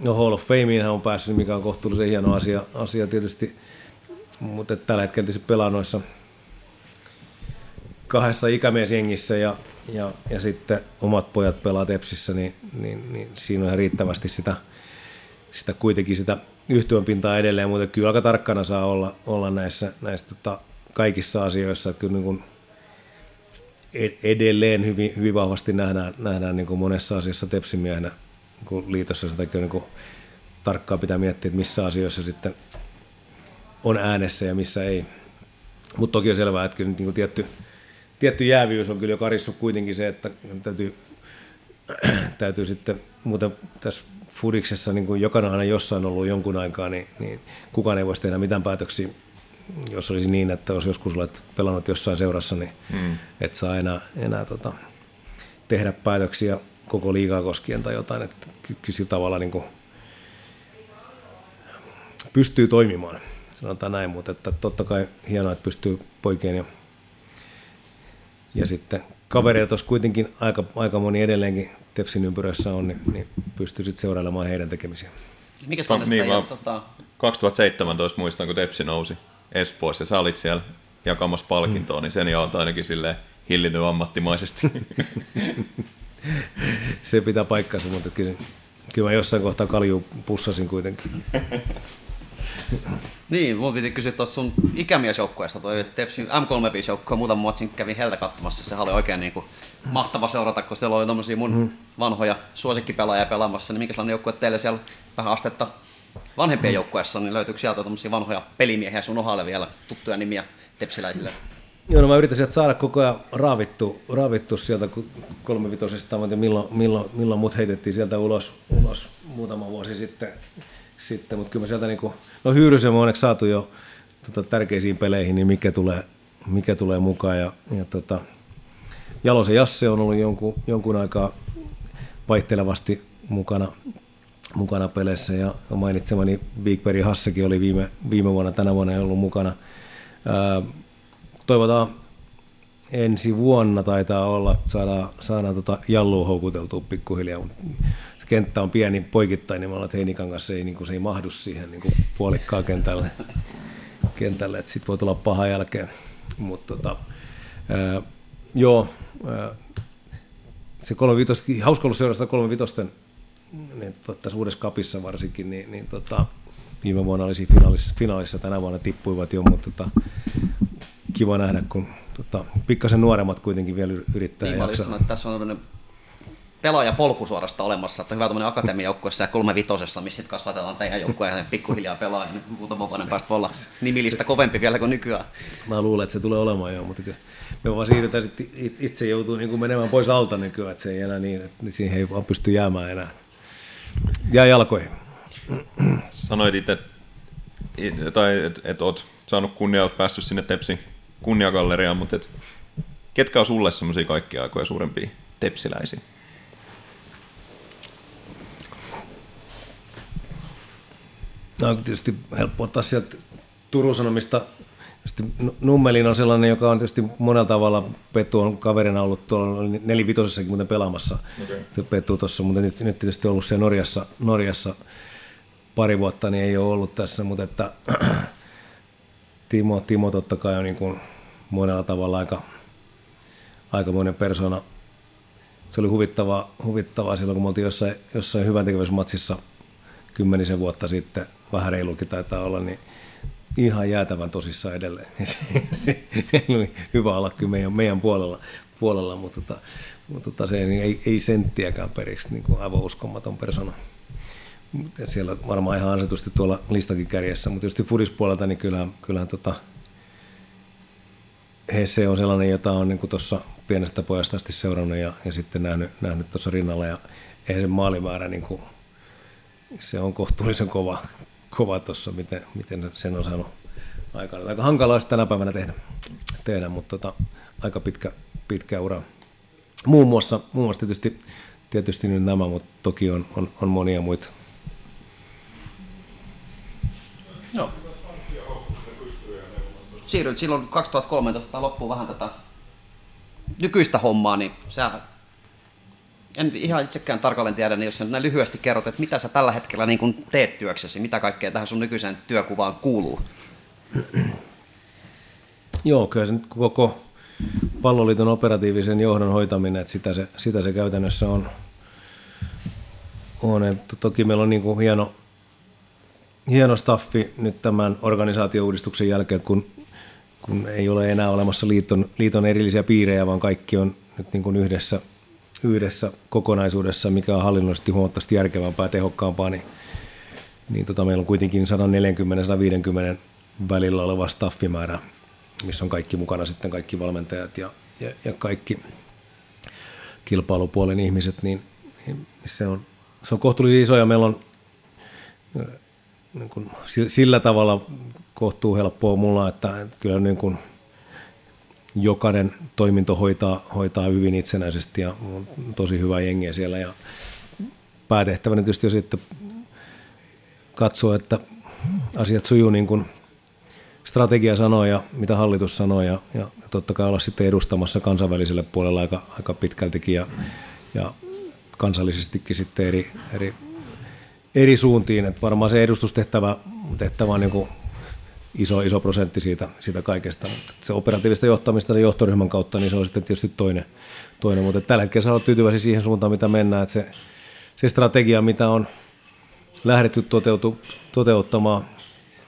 S4: no Hall of Fameen on päässyt, mikä on kohtuullisen hieno asia, asia tietysti, mutta tällä hetkellä tietysti pelaa noissa kahdessa ikämiesjengissä ja, ja, ja sitten omat pojat pelaa Tepsissä, niin, niin, niin siinä on ihan riittävästi sitä, sitä kuitenkin sitä yhtyönpintaa edelleen, mutta kyllä aika tarkkana saa olla, olla näissä, näissä tota, kaikissa asioissa, että kyllä niin kuin edelleen hyvin, hyvin vahvasti nähdään, nähdään niin kuin monessa asiassa tepsimiehenä niin liitossa, sitä niin kuin tarkkaan pitää miettiä, että missä asioissa sitten on äänessä ja missä ei. Mutta toki on selvää, että kyllä niin kuin tietty, tietty jäävyys on kyllä jo karissut kuitenkin se, että täytyy, täytyy sitten, muuten tässä Fudiksessa niin kuin jokainen aina jossain ollut jonkun aikaa, niin, niin kukaan ei voisi tehdä mitään päätöksiä jos olisi niin, että olisi joskus olet pelannut jossain seurassa, niin mm. et saa enää, enää tota, tehdä päätöksiä koko liigaa koskien tai jotain, että kyllä tavalla niin kuin pystyy toimimaan, sanotaan näin, mutta että totta kai hienoa, että pystyy poikien ja, ja sitten kavereita tuossa kuitenkin aika, aika moni edelleenkin Tepsin ympyröissä on, niin, niin pystyy sitten seurailemaan heidän tekemisiään.
S3: Mikä
S2: niin,
S3: ja, tota...
S2: 2017 muistan, kun Tepsi nousi Espoossa ja sä olit siellä jakamassa palkintoa, mm. niin sen jaot ainakin sille hillinnyt ammattimaisesti.
S4: Se pitää paikkansa, mutta kyllä, kyllä mä jossain kohtaa kalju pussasin kuitenkin.
S3: Niin, mun piti kysyä tuossa sun ikämiesjoukkueesta, toi Tepsin M35-joukkue, muutaman matsin kävin heiltä katsomassa, se oli oikein niin kuin mahtava seurata, kun siellä oli tommosia mun mm. vanhoja suosikkipelaajia pelaamassa, niin minkä sellainen joukkue teille siellä vähän astetta vanhempien joukkueessa, niin löytyykö sieltä tämmöisiä vanhoja pelimiehiä sun ohalle vielä tuttuja nimiä tepsiläisille?
S4: Joo, no mä yritän sieltä saada koko ajan raavittu, raavittu sieltä kolmevitosesta, milloin, milloin, milloin mut heitettiin sieltä ulos, ulos muutama vuosi sitten, sitten mutta kyllä mä sieltä niinku, no Hyyrysen on onneksi saatu jo tota, tärkeisiin peleihin, niin mikä tulee, mikä tulee mukaan ja, ja tota, Jalosen Jasse on ollut jonkun, jonkun aikaa vaihtelevasti mukana, mukana peleissä ja mainitsemani Bigberg Hassekin oli viime, viime vuonna, tänä vuonna ollut mukana. Ää, toivotaan ensi vuonna taitaa olla, saadaan, saadaan tota Jallua houkuteltua pikkuhiljaa, mutta se kenttä on pieni poikittain, niin me ollaan Heinikan kanssa, ei, niin kuin, se ei mahdu siihen niin kuin puolikkaan kentälle, kentälle että sitten voi tulla paha jälkeen. Mutta tota, ää, joo, ää, se 35, hauska ollut seurasta 35 niin tässä uudessa kapissa varsinkin, niin, niin tota, viime vuonna oli finaalissa, finaalissa, tänä vuonna tippuivat jo, mutta tota, kiva nähdä, kun tota, pikkasen nuoremmat kuitenkin vielä yrittää
S3: Niin, mä
S4: jaksaa.
S3: sanonut, että tässä on pelaajapolku suorasta olemassa, että hyvä tämmöinen akatemiajoukkuessa ja kolme vitosessa, missä sitten kasvatetaan teidän joukkue ja pikkuhiljaa pelaa, ja nyt muutaman vuoden päästä voi olla nimilistä kovempi vielä kuin nykyään.
S4: Mä luulen, että se tulee olemaan jo, mutta me vaan siirrytään sitten it- itse joutuu niin kuin menemään pois alta nykyään, että se ei enää niin, että siihen ei vaan pysty jäämään enää. Jää jalkoihin.
S2: Sanoit itse, it- tai että et oot saanut kunnia, oot päässyt sinne Tepsin kunniagalleriaan, mutta et, ketkä on sulle semmoisia kaikkia aikoja suurempia tepsiläisiä?
S4: No on tietysti helppo ottaa sieltä Turun Sanomista. Nu- Nummelin on sellainen, joka on tietysti monella tavalla, Petu on kaverina ollut tuolla nelivitosessakin muuten pelaamassa. Okay. Petu tuossa, mutta nyt, nyt tietysti ollut siellä Norjassa, Norjassa pari vuotta, niin ei ole ollut tässä, mutta että Timo, Timo totta kai on niin kuin monella tavalla aika, aikamoinen persona. Se oli huvittavaa, huvittavaa silloin, kun me oltiin jossain, jossain hyvän tekevyysmatsissa kymmenisen vuotta sitten, vähän reilukin taitaa olla, niin ihan jäätävän tosissaan edelleen. Se, se, se oli hyvä olla kyllä meidän, meidän puolella, puolella mutta, tota, mutta tota, se niin ei, ei senttiäkään periksi, niin kuin aivan uskomaton persona. Ja siellä varmaan ihan ansetusti tuolla listakin kärjessä, mutta tietysti fudispuolelta, niin kyllähän, kyllähän tota, Hesse on sellainen, jota on niin tuossa pienestä pojasta asti seurannut ja, ja sitten nähnyt, nähnyt tuossa rinnalla. Ja eihän se maalimäärä, niin kuin, se on kohtuullisen kova, kova tuossa, miten, miten sen on saanut aikaan. Aika hankalaa tänä päivänä tehdä, tehdä mutta tota, aika pitkä, pitkä ura. Muun muassa, muun muassa tietysti, tietysti nyt nämä, mutta toki on, on, on monia muita.
S3: Joo. Siirryt silloin 2013 tai loppuu vähän tätä nykyistä hommaa, niin sä en ihan itsekään tarkalleen tiedä, niin jos näin lyhyesti kerrot, että mitä sä tällä hetkellä niin kun teet työksesi, mitä kaikkea tähän sun nykyiseen työkuvaan kuuluu?
S4: Joo, kyllä se nyt koko palloliiton operatiivisen johdon hoitaminen, että sitä se, sitä se käytännössä on. on. Et toki meillä on niin kuin hieno, hieno staffi nyt tämän organisaatiouudistuksen jälkeen, kun, kun ei ole enää olemassa liiton, liiton erillisiä piirejä, vaan kaikki on nyt niin kuin yhdessä, yhdessä kokonaisuudessa, mikä on hallinnollisesti huomattavasti järkevämpää ja tehokkaampaa, niin, niin tota, meillä on kuitenkin 140-150 välillä oleva staffimäärä, missä on kaikki mukana sitten, kaikki valmentajat ja, ja, ja kaikki kilpailupuolen ihmiset, niin, niin se, on, se on kohtuullisen iso ja meillä on äh, niin kuin, si- sillä tavalla kohtuu helppoa mulla, että kyllä niin kuin, jokainen toiminto hoitaa, hoitaa hyvin itsenäisesti ja on tosi hyvä jengiä siellä ja päätehtävänä tietysti on sitten katsoa, että asiat sujuu niin kuin strategia sanoo ja mitä hallitus sanoo ja, ja totta kai olla sitten edustamassa kansainväliselle puolelle aika, aika pitkältikin ja, ja kansallisestikin sitten eri, eri, eri suuntiin. että varmaan se edustustehtävä tehtävä on niin iso, iso prosentti siitä, siitä kaikesta. Se operatiivista johtamista sen johtoryhmän kautta, niin se on sitten tietysti toinen. toinen. Mutta tällä hetkellä saa olla tyytyväisiä siihen suuntaan, mitä mennään. Että se, se strategia, mitä on lähdetty toteutu, toteuttamaan,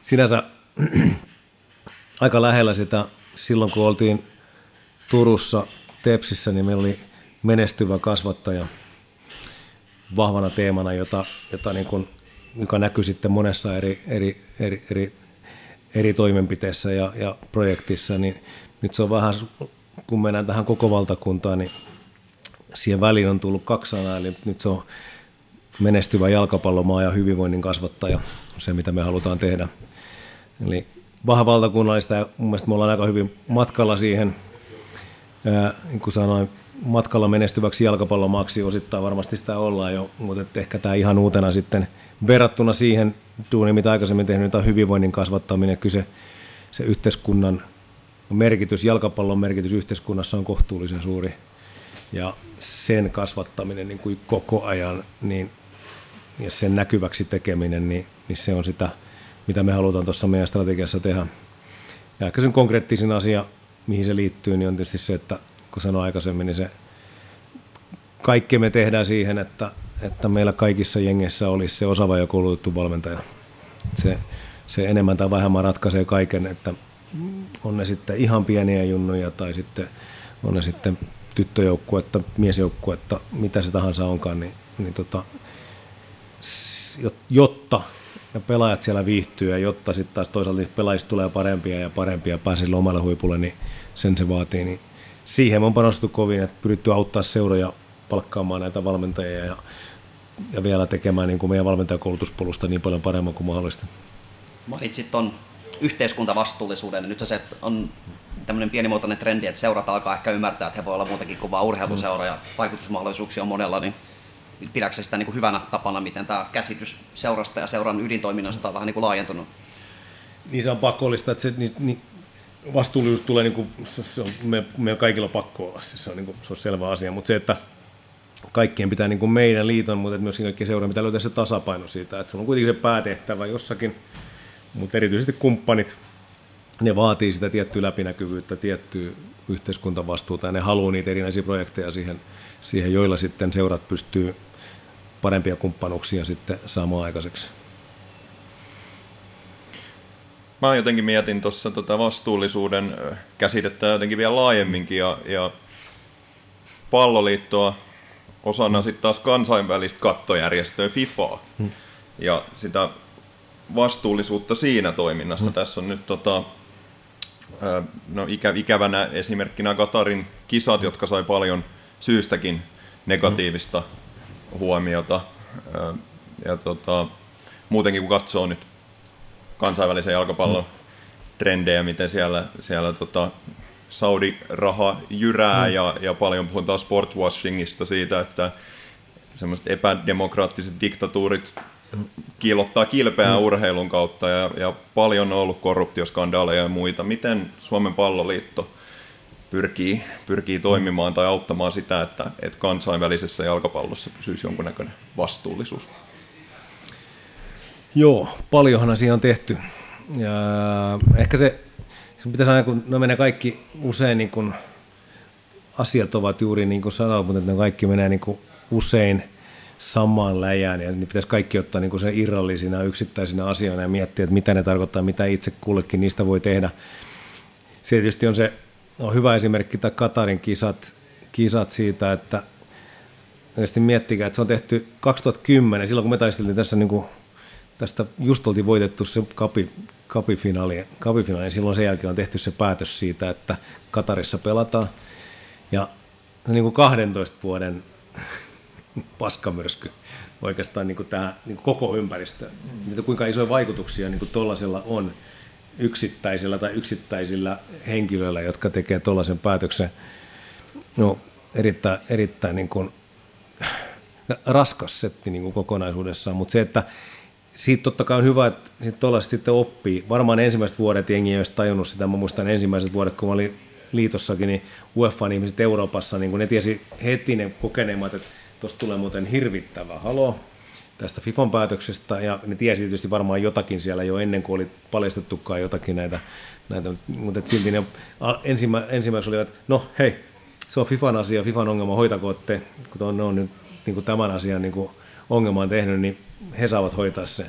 S4: sinänsä aika lähellä sitä silloin, kun oltiin Turussa Tepsissä, niin meillä oli menestyvä kasvattaja vahvana teemana, jota, jota niin kuin, joka näkyy sitten monessa eri, eri, eri, eri, eri toimenpiteessä ja, ja projektissa, niin nyt se on vähän, kun mennään tähän koko valtakuntaan, niin siihen väliin on tullut kaksi sanaa, eli nyt se on menestyvä jalkapallomaa ja hyvinvoinnin kasvattaja, se mitä me halutaan tehdä. Eli vähän valtakunnallista ja mun mielestä me ollaan aika hyvin matkalla siihen, ää, niin kuin sanoin, matkalla menestyväksi jalkapallomaaksi osittain varmasti sitä ollaan jo, mutta ehkä tämä ihan uutena sitten verrattuna siihen duuniin, mitä aikaisemmin tehnyt, tämä hyvinvoinnin kasvattaminen, kyse se yhteiskunnan merkitys, jalkapallon merkitys yhteiskunnassa on kohtuullisen suuri ja sen kasvattaminen niin kuin koko ajan niin, ja sen näkyväksi tekeminen, niin, niin se on sitä, mitä me halutaan tuossa meidän strategiassa tehdä. Ja ehkä sen konkreettisin asia, mihin se liittyy, niin on tietysti se, että kun sanoin aikaisemmin, niin se kaikki me tehdään siihen, että, että meillä kaikissa jengeissä olisi se osaava ja koulutettu valmentaja. Se, se enemmän tai vähemmän ratkaisee kaiken, että on ne sitten ihan pieniä junnuja tai sitten on ne sitten tyttöjoukkuetta, miesjoukkuetta, mitä se tahansa onkaan, niin, niin tota, jotta ne pelaajat siellä viihtyy ja jotta sitten taas toisaalta niistä pelaajista tulee parempia ja parempia pääsee omalle huipulle, niin sen se vaatii. Niin siihen on panostettu kovin, että pyritty auttaa seuroja palkkaamaan näitä valmentajia ja, ja vielä tekemään niin kuin meidän valmentajakoulutuspolusta niin paljon paremmin kuin mahdollista.
S3: Mainitsit ton yhteiskuntavastuullisuuden. Nyt se on tämmöinen pienimuotoinen trendi, että seurat alkaa ehkä ymmärtää, että he voi olla muutakin kuin vain urheiluseura ja vaikutusmahdollisuuksia on monella, niin pidätkö sitä niin kuin hyvänä tapana, miten tämä käsitys seurasta ja seuran ydintoiminnasta on vähän niin kuin laajentunut?
S4: Niin se on pakollista, että se niin, niin vastuullisuus tulee, niin kuin, se, on, me, meillä kaikilla pakko olla, se on, niin kuin, se on selvä asia, mutta se, että kaikkien pitää niin kuin meidän liiton, mutta että myöskin kaikkien seuraa pitää löytää se tasapaino siitä, että se on kuitenkin se päätehtävä jossakin, mutta erityisesti kumppanit, ne vaatii sitä tiettyä läpinäkyvyyttä, tiettyä yhteiskuntavastuuta ja ne haluaa niitä erinäisiä projekteja siihen, siihen joilla sitten seurat pystyy parempia kumppanuuksia sitten saamaan aikaiseksi.
S2: Mä jotenkin mietin tuossa tota vastuullisuuden käsitettä jotenkin vielä laajemminkin ja, ja palloliittoa osana sitten taas kansainvälistä kattojärjestöä FIFAa hmm. ja sitä vastuullisuutta siinä toiminnassa. Hmm. Tässä on nyt tota, no, ikä, ikävänä esimerkkinä Katarin kisat, jotka sai paljon syystäkin negatiivista huomiota. Ö, Ja tota, muutenkin kun katsoo nyt kansainvälisen jalkapallon trendejä, miten siellä, siellä tota Saudi-raha jyrää mm. ja, ja paljon puhutaan sportwashingista siitä, että semmoiset epädemokraattiset diktatuurit kiilottaa kilpeää mm. urheilun kautta ja, ja paljon on ollut korruptioskandaaleja ja muita. Miten Suomen palloliitto pyrkii, pyrkii toimimaan tai auttamaan sitä, että, että kansainvälisessä jalkapallossa pysyisi jonkunnäköinen vastuullisuus?
S4: Joo, paljonhan asia on tehty. Ja ehkä se, se pitäisi aina, kun ne menee kaikki usein niin kuin, asiat ovat juuri niin kuin sanoit, mutta ne kaikki menee niin kuin usein samaan läjään ja niin pitäisi kaikki ottaa niin kuin sen irrallisina yksittäisinä asioina ja miettiä, että mitä ne tarkoittaa, mitä itse kullekin niistä voi tehdä. Se tietysti on se on hyvä esimerkki tämä Katarin kisat, kisat siitä, että Oikeasti miettikää, että se on tehty 2010, silloin kun me taisteltiin tässä niin kuin, tästä just oltiin voitettu se kapi, kapifinaali, kapifinaali, silloin sen jälkeen on tehty se päätös siitä, että Katarissa pelataan. Ja se niin kuin 12 vuoden paskamyrsky oikeastaan niin kuin tämä niin kuin koko ympäristö. Mm. Kuinka isoja vaikutuksia niin tuollaisella on yksittäisillä tai yksittäisillä henkilöillä, jotka tekee tuollaisen päätöksen. No, erittäin, erittäin niin kuin, raskas setti niin kuin kokonaisuudessaan, mutta se, että siitä totta kai on hyvä, että tuollaiset sitten oppii. Varmaan ensimmäiset vuodet jengi ei olisi tajunnut sitä. Mä muistan ensimmäiset vuodet, kun mä olin liitossakin, niin UEFA ihmiset Euroopassa, niin kun ne tiesi heti ne kokeneemmat, että tuosta tulee muuten hirvittävä halo tästä FIFAn päätöksestä, ja ne tiesi tietysti varmaan jotakin siellä jo ennen kuin oli paljastettukaan jotakin näitä, näitä mutta silti ne ensimmä, ensimmäisenä olivat, että no hei, se on FIFAn asia, FIFAn ongelma, hoitakoon te, kun ne on nyt niin kuin tämän asian niin kuin ongelmaan tehnyt, niin he saavat hoitaa se.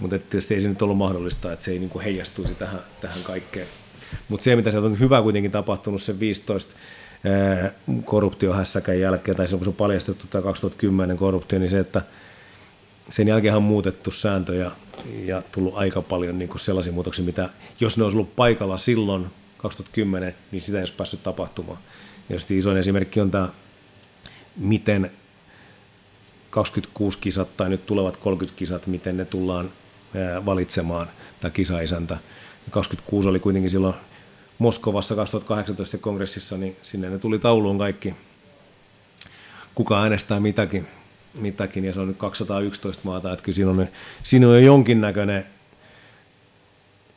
S4: Mutta tietysti ei se nyt ollut mahdollista, että se ei niin kuin heijastuisi tähän, tähän kaikkeen. Mutta se, mitä sieltä on hyvä kuitenkin tapahtunut, se 15 korruptiohässäkän jälkeen, tai se on paljastettu tämä 2010 korruptio, niin se, että sen jälkeen on muutettu sääntöjä ja tullut aika paljon niin kuin sellaisia muutoksia, mitä jos ne olisi ollut paikalla silloin 2010, niin sitä ei olisi päässyt tapahtumaan. Ja isoin esimerkki on tämä, miten 26 kisat tai nyt tulevat 30 kisat, miten ne tullaan valitsemaan, tämä kisaisäntä. 26 oli kuitenkin silloin Moskovassa 2018 kongressissa, niin sinne ne tuli tauluun kaikki, kuka äänestää mitäkin, mitäkin ja se on nyt 211 maata, että kyllä siinä on, siinä on jo jonkinnäköinen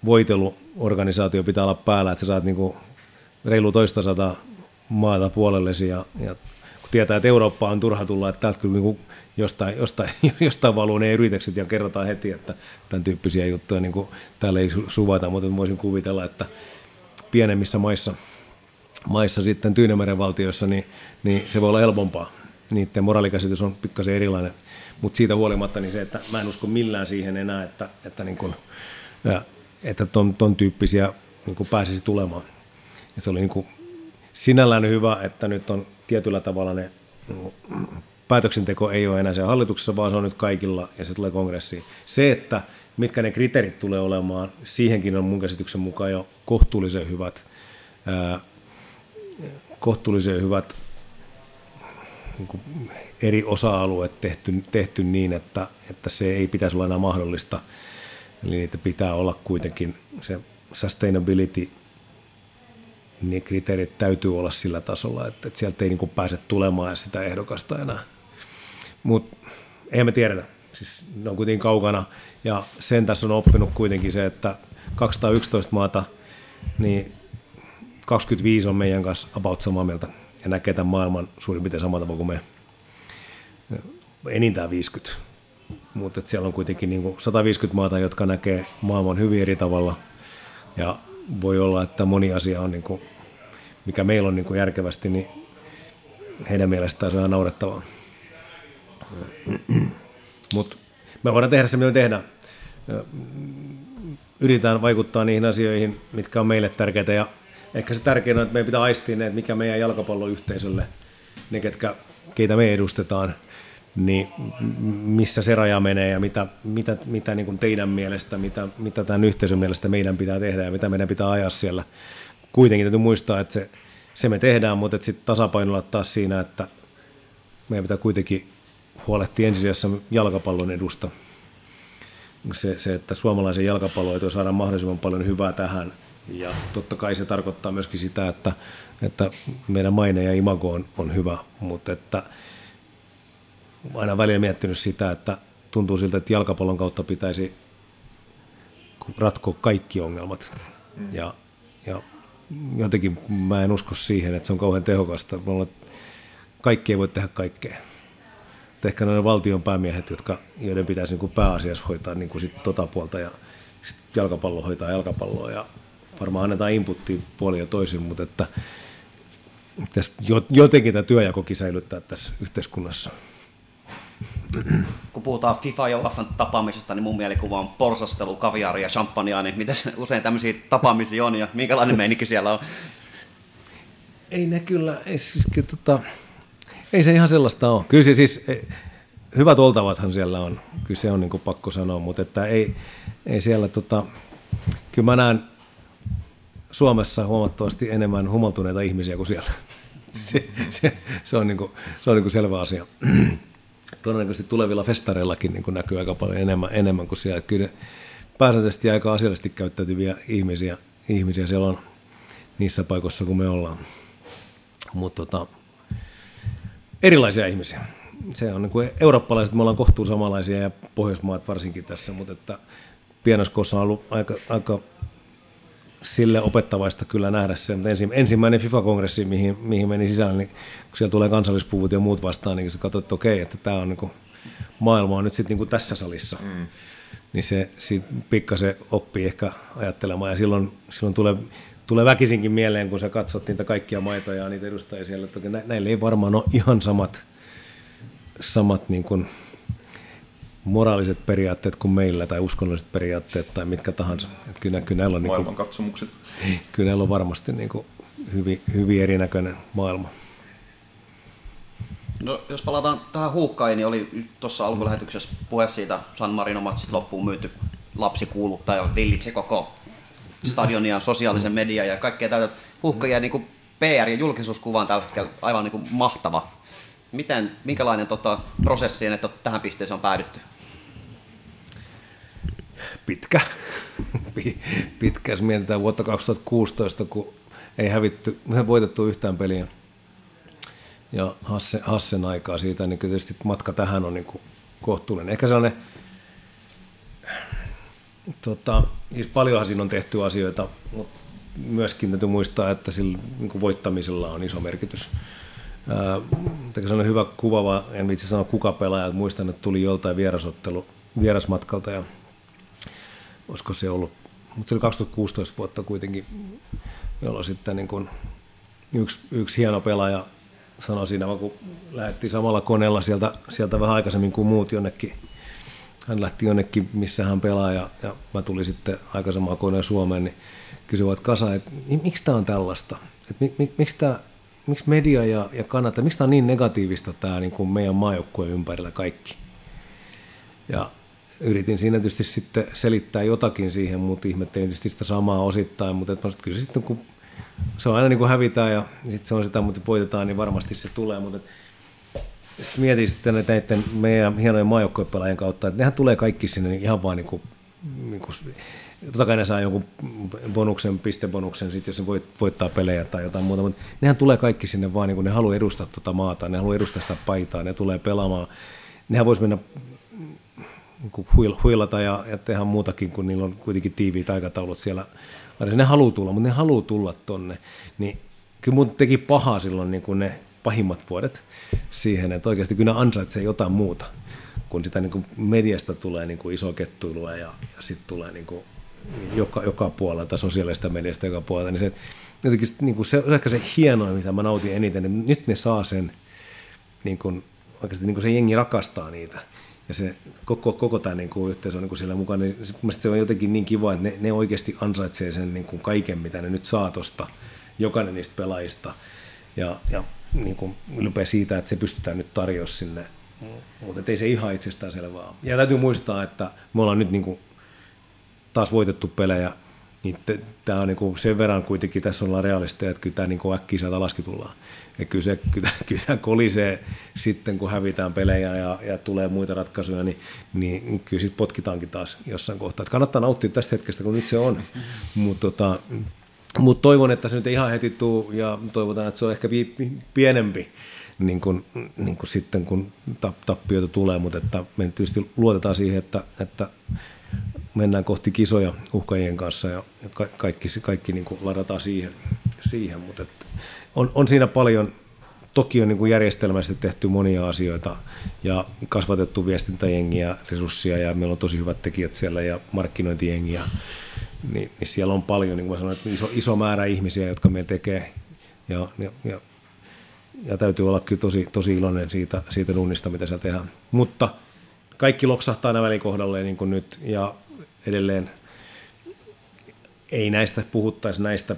S4: voiteluorganisaatio pitää olla päällä, että sä saat niinku reilu toista sata maata puolellesi ja, ja kun tietää, että Eurooppa on turha tulla, että täältä kyllä niinku jostain, jostain, jostain valuu ne yritykset ja kerrotaan heti, että tämän tyyppisiä juttuja niin kuin täällä ei suvata, mutta voisin kuvitella, että pienemmissä maissa, maissa sitten Tyynemeren valtioissa, niin, niin se voi olla helpompaa. Niiden moraalikäsitys on pikkasen erilainen, mutta siitä huolimatta niin se, että mä en usko millään siihen enää, että, että, niin kuin, että ton, ton tyyppisiä niin kuin pääsisi tulemaan. Ja se oli niin kuin sinällään hyvä, että nyt on tietyllä tavalla ne niin päätöksenteko ei ole enää se hallituksessa, vaan se on nyt kaikilla ja se tulee kongressiin. Se, että mitkä ne kriteerit tulee olemaan, siihenkin on mun käsityksen mukaan jo kohtuullisen hyvät, ää, kohtuullisen hyvät niin kuin eri osa-alueet tehty, tehty niin, että, että se ei pitäisi olla enää mahdollista. Eli niitä pitää olla kuitenkin se sustainability, niin kriteerit täytyy olla sillä tasolla, että, että sieltä ei niin pääse tulemaan sitä ehdokasta enää. Mutta eihän me tiedetä. Siis ne on kuitenkin kaukana. Ja sen tässä on oppinut kuitenkin se, että 211 maata, niin 25 on meidän kanssa about samaa mieltä ja näkee tämän maailman suurin piirtein samalla tavalla kuin me. Enintään 50. Mutta siellä on kuitenkin niin 150 maata, jotka näkee maailman hyvin eri tavalla. Ja voi olla, että moni asia on, niin kuin, mikä meillä on niin kuin järkevästi, niin heidän mielestään se on ihan naurettavaa. Mutta me voidaan tehdä se, mitä me tehdään. Yritetään vaikuttaa niihin asioihin, mitkä on meille tärkeitä ja ehkä se tärkein on, että meidän pitää aistia ne, että mikä meidän jalkapalloyhteisölle, ne ketkä, keitä me edustetaan, niin missä se raja menee ja mitä, mitä, mitä niin kuin teidän mielestä, mitä, mitä tämän yhteisön mielestä meidän pitää tehdä ja mitä meidän pitää ajaa siellä. Kuitenkin täytyy muistaa, että se, se me tehdään, mutta sitten tasapainolla taas siinä, että meidän pitää kuitenkin huolehtia ensisijassa jalkapallon edusta. Se, se että suomalaisen jalkapallon saada mahdollisimman paljon hyvää tähän – ja totta kai se tarkoittaa myöskin sitä, että, että meidän maine ja imago on, on hyvä, mutta että aina välillä miettinyt sitä, että tuntuu siltä, että jalkapallon kautta pitäisi ratkoa kaikki ongelmat. Mm. Ja, ja jotenkin mä en usko siihen, että se on kauhean tehokasta. Kaikki ei voi tehdä kaikkea. Että ehkä ne valtion päämiehet, jotka, joiden pitäisi niin kuin pääasiassa hoitaa niin kuin sit tota puolta ja sit jalkapallo hoitaa jalkapalloa ja varmaan annetaan inputtia puoli ja toisin, mutta että pitäisi jotenkin tämä työjakokin säilyttää tässä yhteiskunnassa.
S3: Kun puhutaan FIFA ja UEFA tapaamisesta, niin mun mielikuva on porsastelu, kaviaari ja champagnea, niin miten usein tämmöisiä tapaamisia on ja minkälainen meininki siellä on?
S4: Ei ne kyllä, ei, siis, tota, ei se ihan sellaista ole. Kyllä se siis, e, hyvät oltavathan siellä on, kyllä se on niin pakko sanoa, mutta että ei, ei siellä, tota, kyllä mä näen Suomessa huomattavasti enemmän humaltuneita ihmisiä kuin siellä. Se, se, se on, niin kuin, se on niin kuin selvä asia. Todennäköisesti tulevilla festareillakin niin kuin näkyy aika paljon enemmän, enemmän kuin siellä. Kyllä pääsääntöisesti aika asiallisesti käyttäytyviä ihmisiä, ihmisiä siellä on niissä paikoissa, kun me ollaan. Mutta tota, erilaisia ihmisiä. Se on niin kuin eurooppalaiset, me ollaan kohtuun samanlaisia ja Pohjoismaat varsinkin tässä, mutta että pienoskossa on ollut aika, aika sille opettavaista kyllä nähdä se. Mutta ensimmäinen FIFA-kongressi, mihin, mihin meni sisään, niin kun siellä tulee kansallispuvut ja muut vastaan, niin sä katsot, että okei, että tämä on niin kuin, maailma on nyt sitten niin tässä salissa. Mm. Niin se pikkasen oppii ehkä ajattelemaan ja silloin, silloin tulee, tulee väkisinkin mieleen, kun sä katsot niitä kaikkia maita ja niitä edustajia siellä, että näillä ei varmaan ole ihan samat, samat niin kuin, moraaliset periaatteet kuin meillä tai uskonnolliset periaatteet tai mitkä tahansa. Että kyllä, kyllä näillä on, niin kuin,
S2: katsomukset.
S4: Kyllä näillä on varmasti niin kuin hyvin, hyvin erinäköinen maailma.
S3: No, jos palataan tähän huuhkaiin, niin oli tuossa alkulähetyksessä puhe siitä San Marino matsit loppuun myyty lapsikuuluttaja villitse koko stadionia, sosiaalisen median ja kaikkea täältä huuhkajia niin kuin PR- ja julkisuuskuva on tällä hetkellä aivan niin kuin mahtava. Miten, minkälainen tota, prosessi, että tähän pisteeseen on päädytty?
S4: pitkä, pitkä, jos mietitään vuotta 2016, kun ei hävitty, me voitettu yhtään peliä ja Hasse, Hassen aikaa siitä, niin tietysti matka tähän on niin kuin kohtuullinen. Ehkä sellainen, tota, siis paljonhan siinä on tehty asioita, mutta myöskin täytyy muistaa, että sillä niin voittamisella on iso merkitys. Ää, on hyvä kuvava, en itse sanoa kuka pelaaja, muistan, että tuli joltain vierasottelu, vierasmatkalta ja olisiko se ollut, mutta se oli 2016 vuotta kuitenkin, jolloin sitten niin kuin yksi, yksi hieno pelaaja sanoi siinä, kun lähdettiin samalla koneella sieltä, sieltä vähän aikaisemmin kuin muut jonnekin, hän lähti jonnekin, missä hän pelaa, ja, ja mä tulin sitten aikaisemmin aikoinaan Suomeen, niin kysyivät Kasa, että miksi tämä on tällaista? Et mi, mi, miksi, tää, miksi media ja, ja kannattaa, miksi tämä on niin negatiivista tämä niin kuin meidän maajoukkueen ympärillä kaikki? Ja yritin siinä tietysti sitten selittää jotakin siihen, mutta ihmettelin tietysti sitä samaa osittain, mutta että kyllä sitten kun se on aina niin kuin hävitään ja sitten se on sitä, mutta voitetaan, niin varmasti se tulee, mutta sitten mietin sitten näiden meidän hienojen maajoukkuepelaajien kautta, että nehän tulee kaikki sinne niin ihan vaan niin kuin, niin kuin totta kai ne saa jonkun bonuksen, pistebonuksen, sit jos se voit, voittaa pelejä tai jotain muuta, mutta nehän tulee kaikki sinne vaan, niin kuin ne haluaa edustaa tuota maata, ne haluaa edustaa sitä paitaa, ne tulee pelaamaan. Nehän voisi mennä niin huilata ja, ja tehdä muutakin, kun niillä on kuitenkin tiiviit aikataulut siellä. Ne haluaa tulla, mutta ne haluaa tulla tonne. Niin kyllä mun teki pahaa silloin niin kuin ne pahimmat vuodet siihen, että oikeasti kyllä ansaitsee jotain muuta, kun sitä niin kuin mediasta tulee niin kuin iso kettuilua ja, ja sitten tulee niin kuin joka, joka puolelta, sosiaalista mediasta joka puolelta, niin se, jotenkin, niin kuin se on ehkä se hienoin, mitä mä nautin eniten, että nyt ne saa sen, niin kuin, oikeasti niin kuin se jengi rakastaa niitä ja se koko, koko tämä niin kuin, yhteisö on niin kuin siellä mukana, niin se on jotenkin niin kiva, että ne, ne oikeasti ansaitsee sen niin kuin kaiken, mitä ne nyt saa tosta, jokainen niistä pelaajista. Ja, ja niin kuin ylpeä siitä, että se pystytään nyt tarjoamaan sinne, mutta ei se ihan itsestään selvää Ja täytyy muistaa, että me ollaan nyt niin kuin taas voitettu pelejä, niin tämä on niin kuin sen verran kuitenkin, tässä ollaan realisteja, että kyllä tämä niin kuin äkkiä sieltä laski tullaan. Ja kyllä se, kyllä, kyllä se kolisee sitten, kun hävitään pelejä ja, ja tulee muita ratkaisuja, niin, niin kyllä sitten potkitaankin taas jossain kohtaa. Että kannattaa nauttia tästä hetkestä, kun nyt se on. Mutta tota, mut toivon, että se nyt ihan heti tuu ja toivotaan, että se on ehkä pienempi niin kuin, niin kuin sitten, kun tappioita tulee, mutta että me tietysti luotetaan siihen, että, että mennään kohti kisoja uhkajien kanssa ja kaikki, kaikki niin ladataan siihen, siihen. Mutta että on, on siinä paljon, toki on niin järjestelmästi tehty monia asioita ja kasvatettu viestintäjengiä, resursseja ja meillä on tosi hyvät tekijät siellä ja markkinointijengiä, niin, niin siellä on paljon, niin kuin mä sanoin, että iso, iso määrä ihmisiä, jotka meillä tekee ja, ja, ja, ja täytyy olla kyllä tosi, tosi iloinen siitä, siitä dunnista, mitä siellä tehdään. Mutta kaikki loksahtaa aina välin kohdalleen niin kuin nyt ja edelleen ei näistä puhuttaisi näistä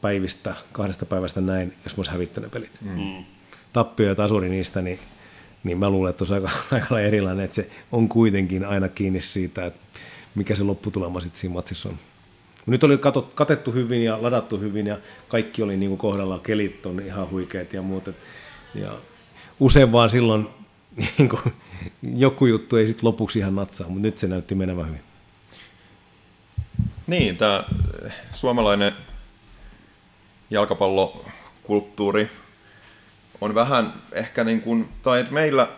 S4: päivistä, kahdesta päivästä näin, jos mä olisi hävittänyt pelit. Mm. Tappio ja tasuri niistä, niin, niin mä luulen, että se on aika, aika erilainen, että se on kuitenkin aina kiinni siitä, että mikä se lopputulema sitten siinä matsissa on. Nyt oli katot, katettu hyvin ja ladattu hyvin ja kaikki oli niin kuin kohdallaan, kelit on ihan huikeat ja muut. Ja usein vaan silloin niin kuin, joku juttu ei sitten lopuksi ihan natsaa, mutta nyt se näytti menevän hyvin.
S2: Niin, tämä suomalainen jalkapallokulttuuri on vähän ehkä niin kuin, tai että meillä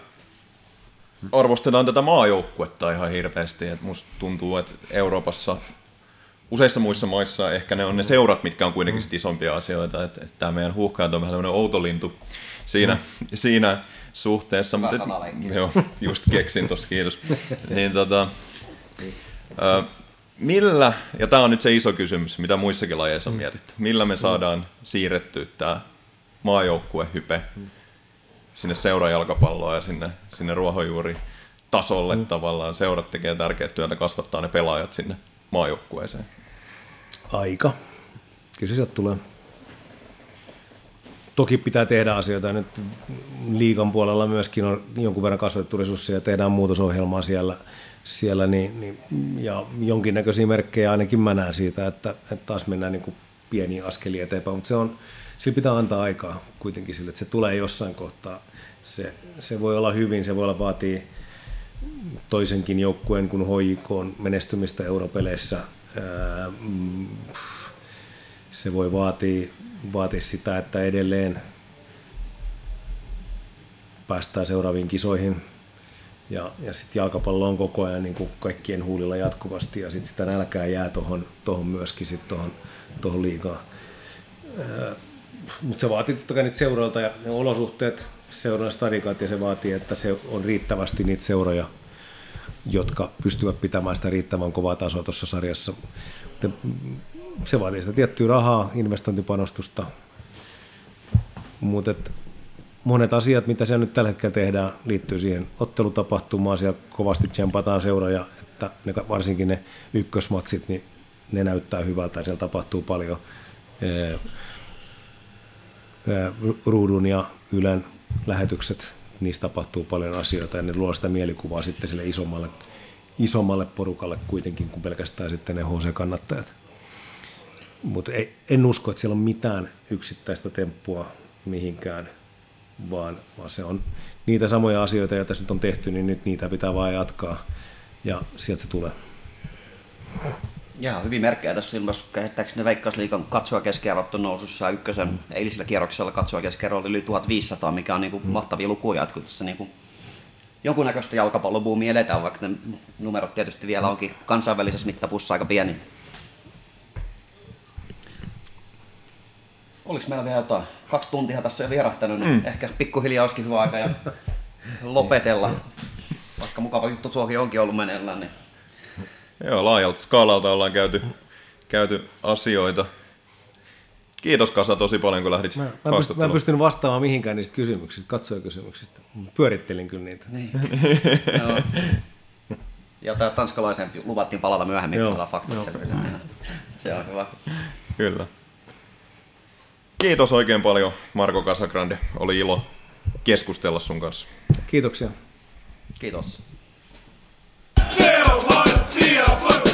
S2: arvostetaan tätä maajoukkuetta ihan hirveästi, että musta tuntuu, että Euroopassa useissa muissa maissa ehkä ne on ne seurat, mitkä on kuitenkin sit isompia asioita, että, että tämä meidän huuhkajat on vähän tämmöinen outolintu siinä, mm. siinä suhteessa.
S3: Hyvä
S2: mutta, joo, just keksin tuossa, kiitos. niin, tota, ö, millä, ja tämä on nyt se iso kysymys, mitä muissakin lajeissa on mm. mietitty, millä me saadaan siirrettyä tämä maajoukkuehype sinne seurajalkapalloa ja sinne, sinne ruohonjuuri tasolle mm. tavallaan. Seurat tekee tärkeää työtä kasvattaa ne pelaajat sinne maajoukkueeseen.
S4: Aika. Kyllä se tulee. Toki pitää tehdä asioita. Nyt liikan puolella myöskin on jonkun verran kasvatettu resursseja, tehdään muutosohjelmaa siellä – siellä, niin, niin, ja jonkinnäköisiä merkkejä ainakin mä näen siitä, että, että taas mennään niin kuin pieniä askelia eteenpäin, mutta se on, sillä pitää antaa aikaa kuitenkin sille, että se tulee jossain kohtaa. Se, se voi olla hyvin, se voi olla vaatii toisenkin joukkueen kuin HJK menestymistä europeleissä. Mm, se voi vaatia, vaatia sitä, että edelleen päästään seuraaviin kisoihin – ja, ja sitten jalkapallo on koko ajan niin kaikkien huulilla jatkuvasti ja sitten sitä nälkää jää tuohon tohon myöskin sit tohon, tohon liigaan. Mutta se vaatii totta kai niitä seuroilta ja ne olosuhteet, seuran stadikat ja se vaatii, että se on riittävästi niitä seuroja, jotka pystyvät pitämään sitä riittävän kovaa tasoa tuossa sarjassa. Se vaatii sitä tiettyä rahaa, investointipanostusta, mutta monet asiat, mitä siellä nyt tällä hetkellä tehdään, liittyy siihen ottelutapahtumaan. Siellä kovasti tsempataan seuroja, että ne, varsinkin ne ykkösmatsit, niin ne näyttää hyvältä ja siellä tapahtuu paljon ruudun ja Ylen lähetykset, niistä tapahtuu paljon asioita ja ne luo sitä mielikuvaa sitten sille isommalle, isommalle porukalle kuitenkin kuin pelkästään sitten ne HC-kannattajat. Mutta en usko, että siellä on mitään yksittäistä temppua mihinkään, vaan, vaan se on niitä samoja asioita, joita nyt on tehty, niin nyt niitä pitää vaan jatkaa ja sieltä se tulee.
S3: Ja hyvin merkkejä tässä ilmassa. Käsittääkseni Veikkausliikan katsoa keskiarvot on nousussa ykkösen eilisellä kierroksella katsoa keskiarvo oli yli 1500, mikä on niin kuin mahtavia lukuja, että kun tässä niin kuin jonkunnäköistä jalkapallobuumia eletään, vaikka ne numerot tietysti vielä onkin kansainvälisessä mittapussa aika pieni. Oliko meillä vielä jotain? Kaksi tuntia tässä jo vierahtanut, niin mm. ehkä pikkuhiljaa olisikin hyvä aika ja lopetella. Vaikka mukava juttu tuokin onkin ollut meneillään, niin
S2: Joo, laajalta skaalalta ollaan käyty, käyty asioita. Kiitos Kasa tosi paljon, kun lähdit
S4: mä, mä, pyst, mä en pystynyt vastaamaan mihinkään niistä kysymyksistä, katsojakysymyksistä. Pyörittelin kyllä niitä. Niin.
S3: Joo. Ja tämä tanskalaisen luvattiin palata myöhemmin, kun ollaan faktat Se on hyvä.
S2: Kyllä. Kiitos oikein paljon Marko Casagrande. Oli ilo keskustella sun kanssa.
S4: Kiitoksia.
S3: Kiitos.
S5: a football.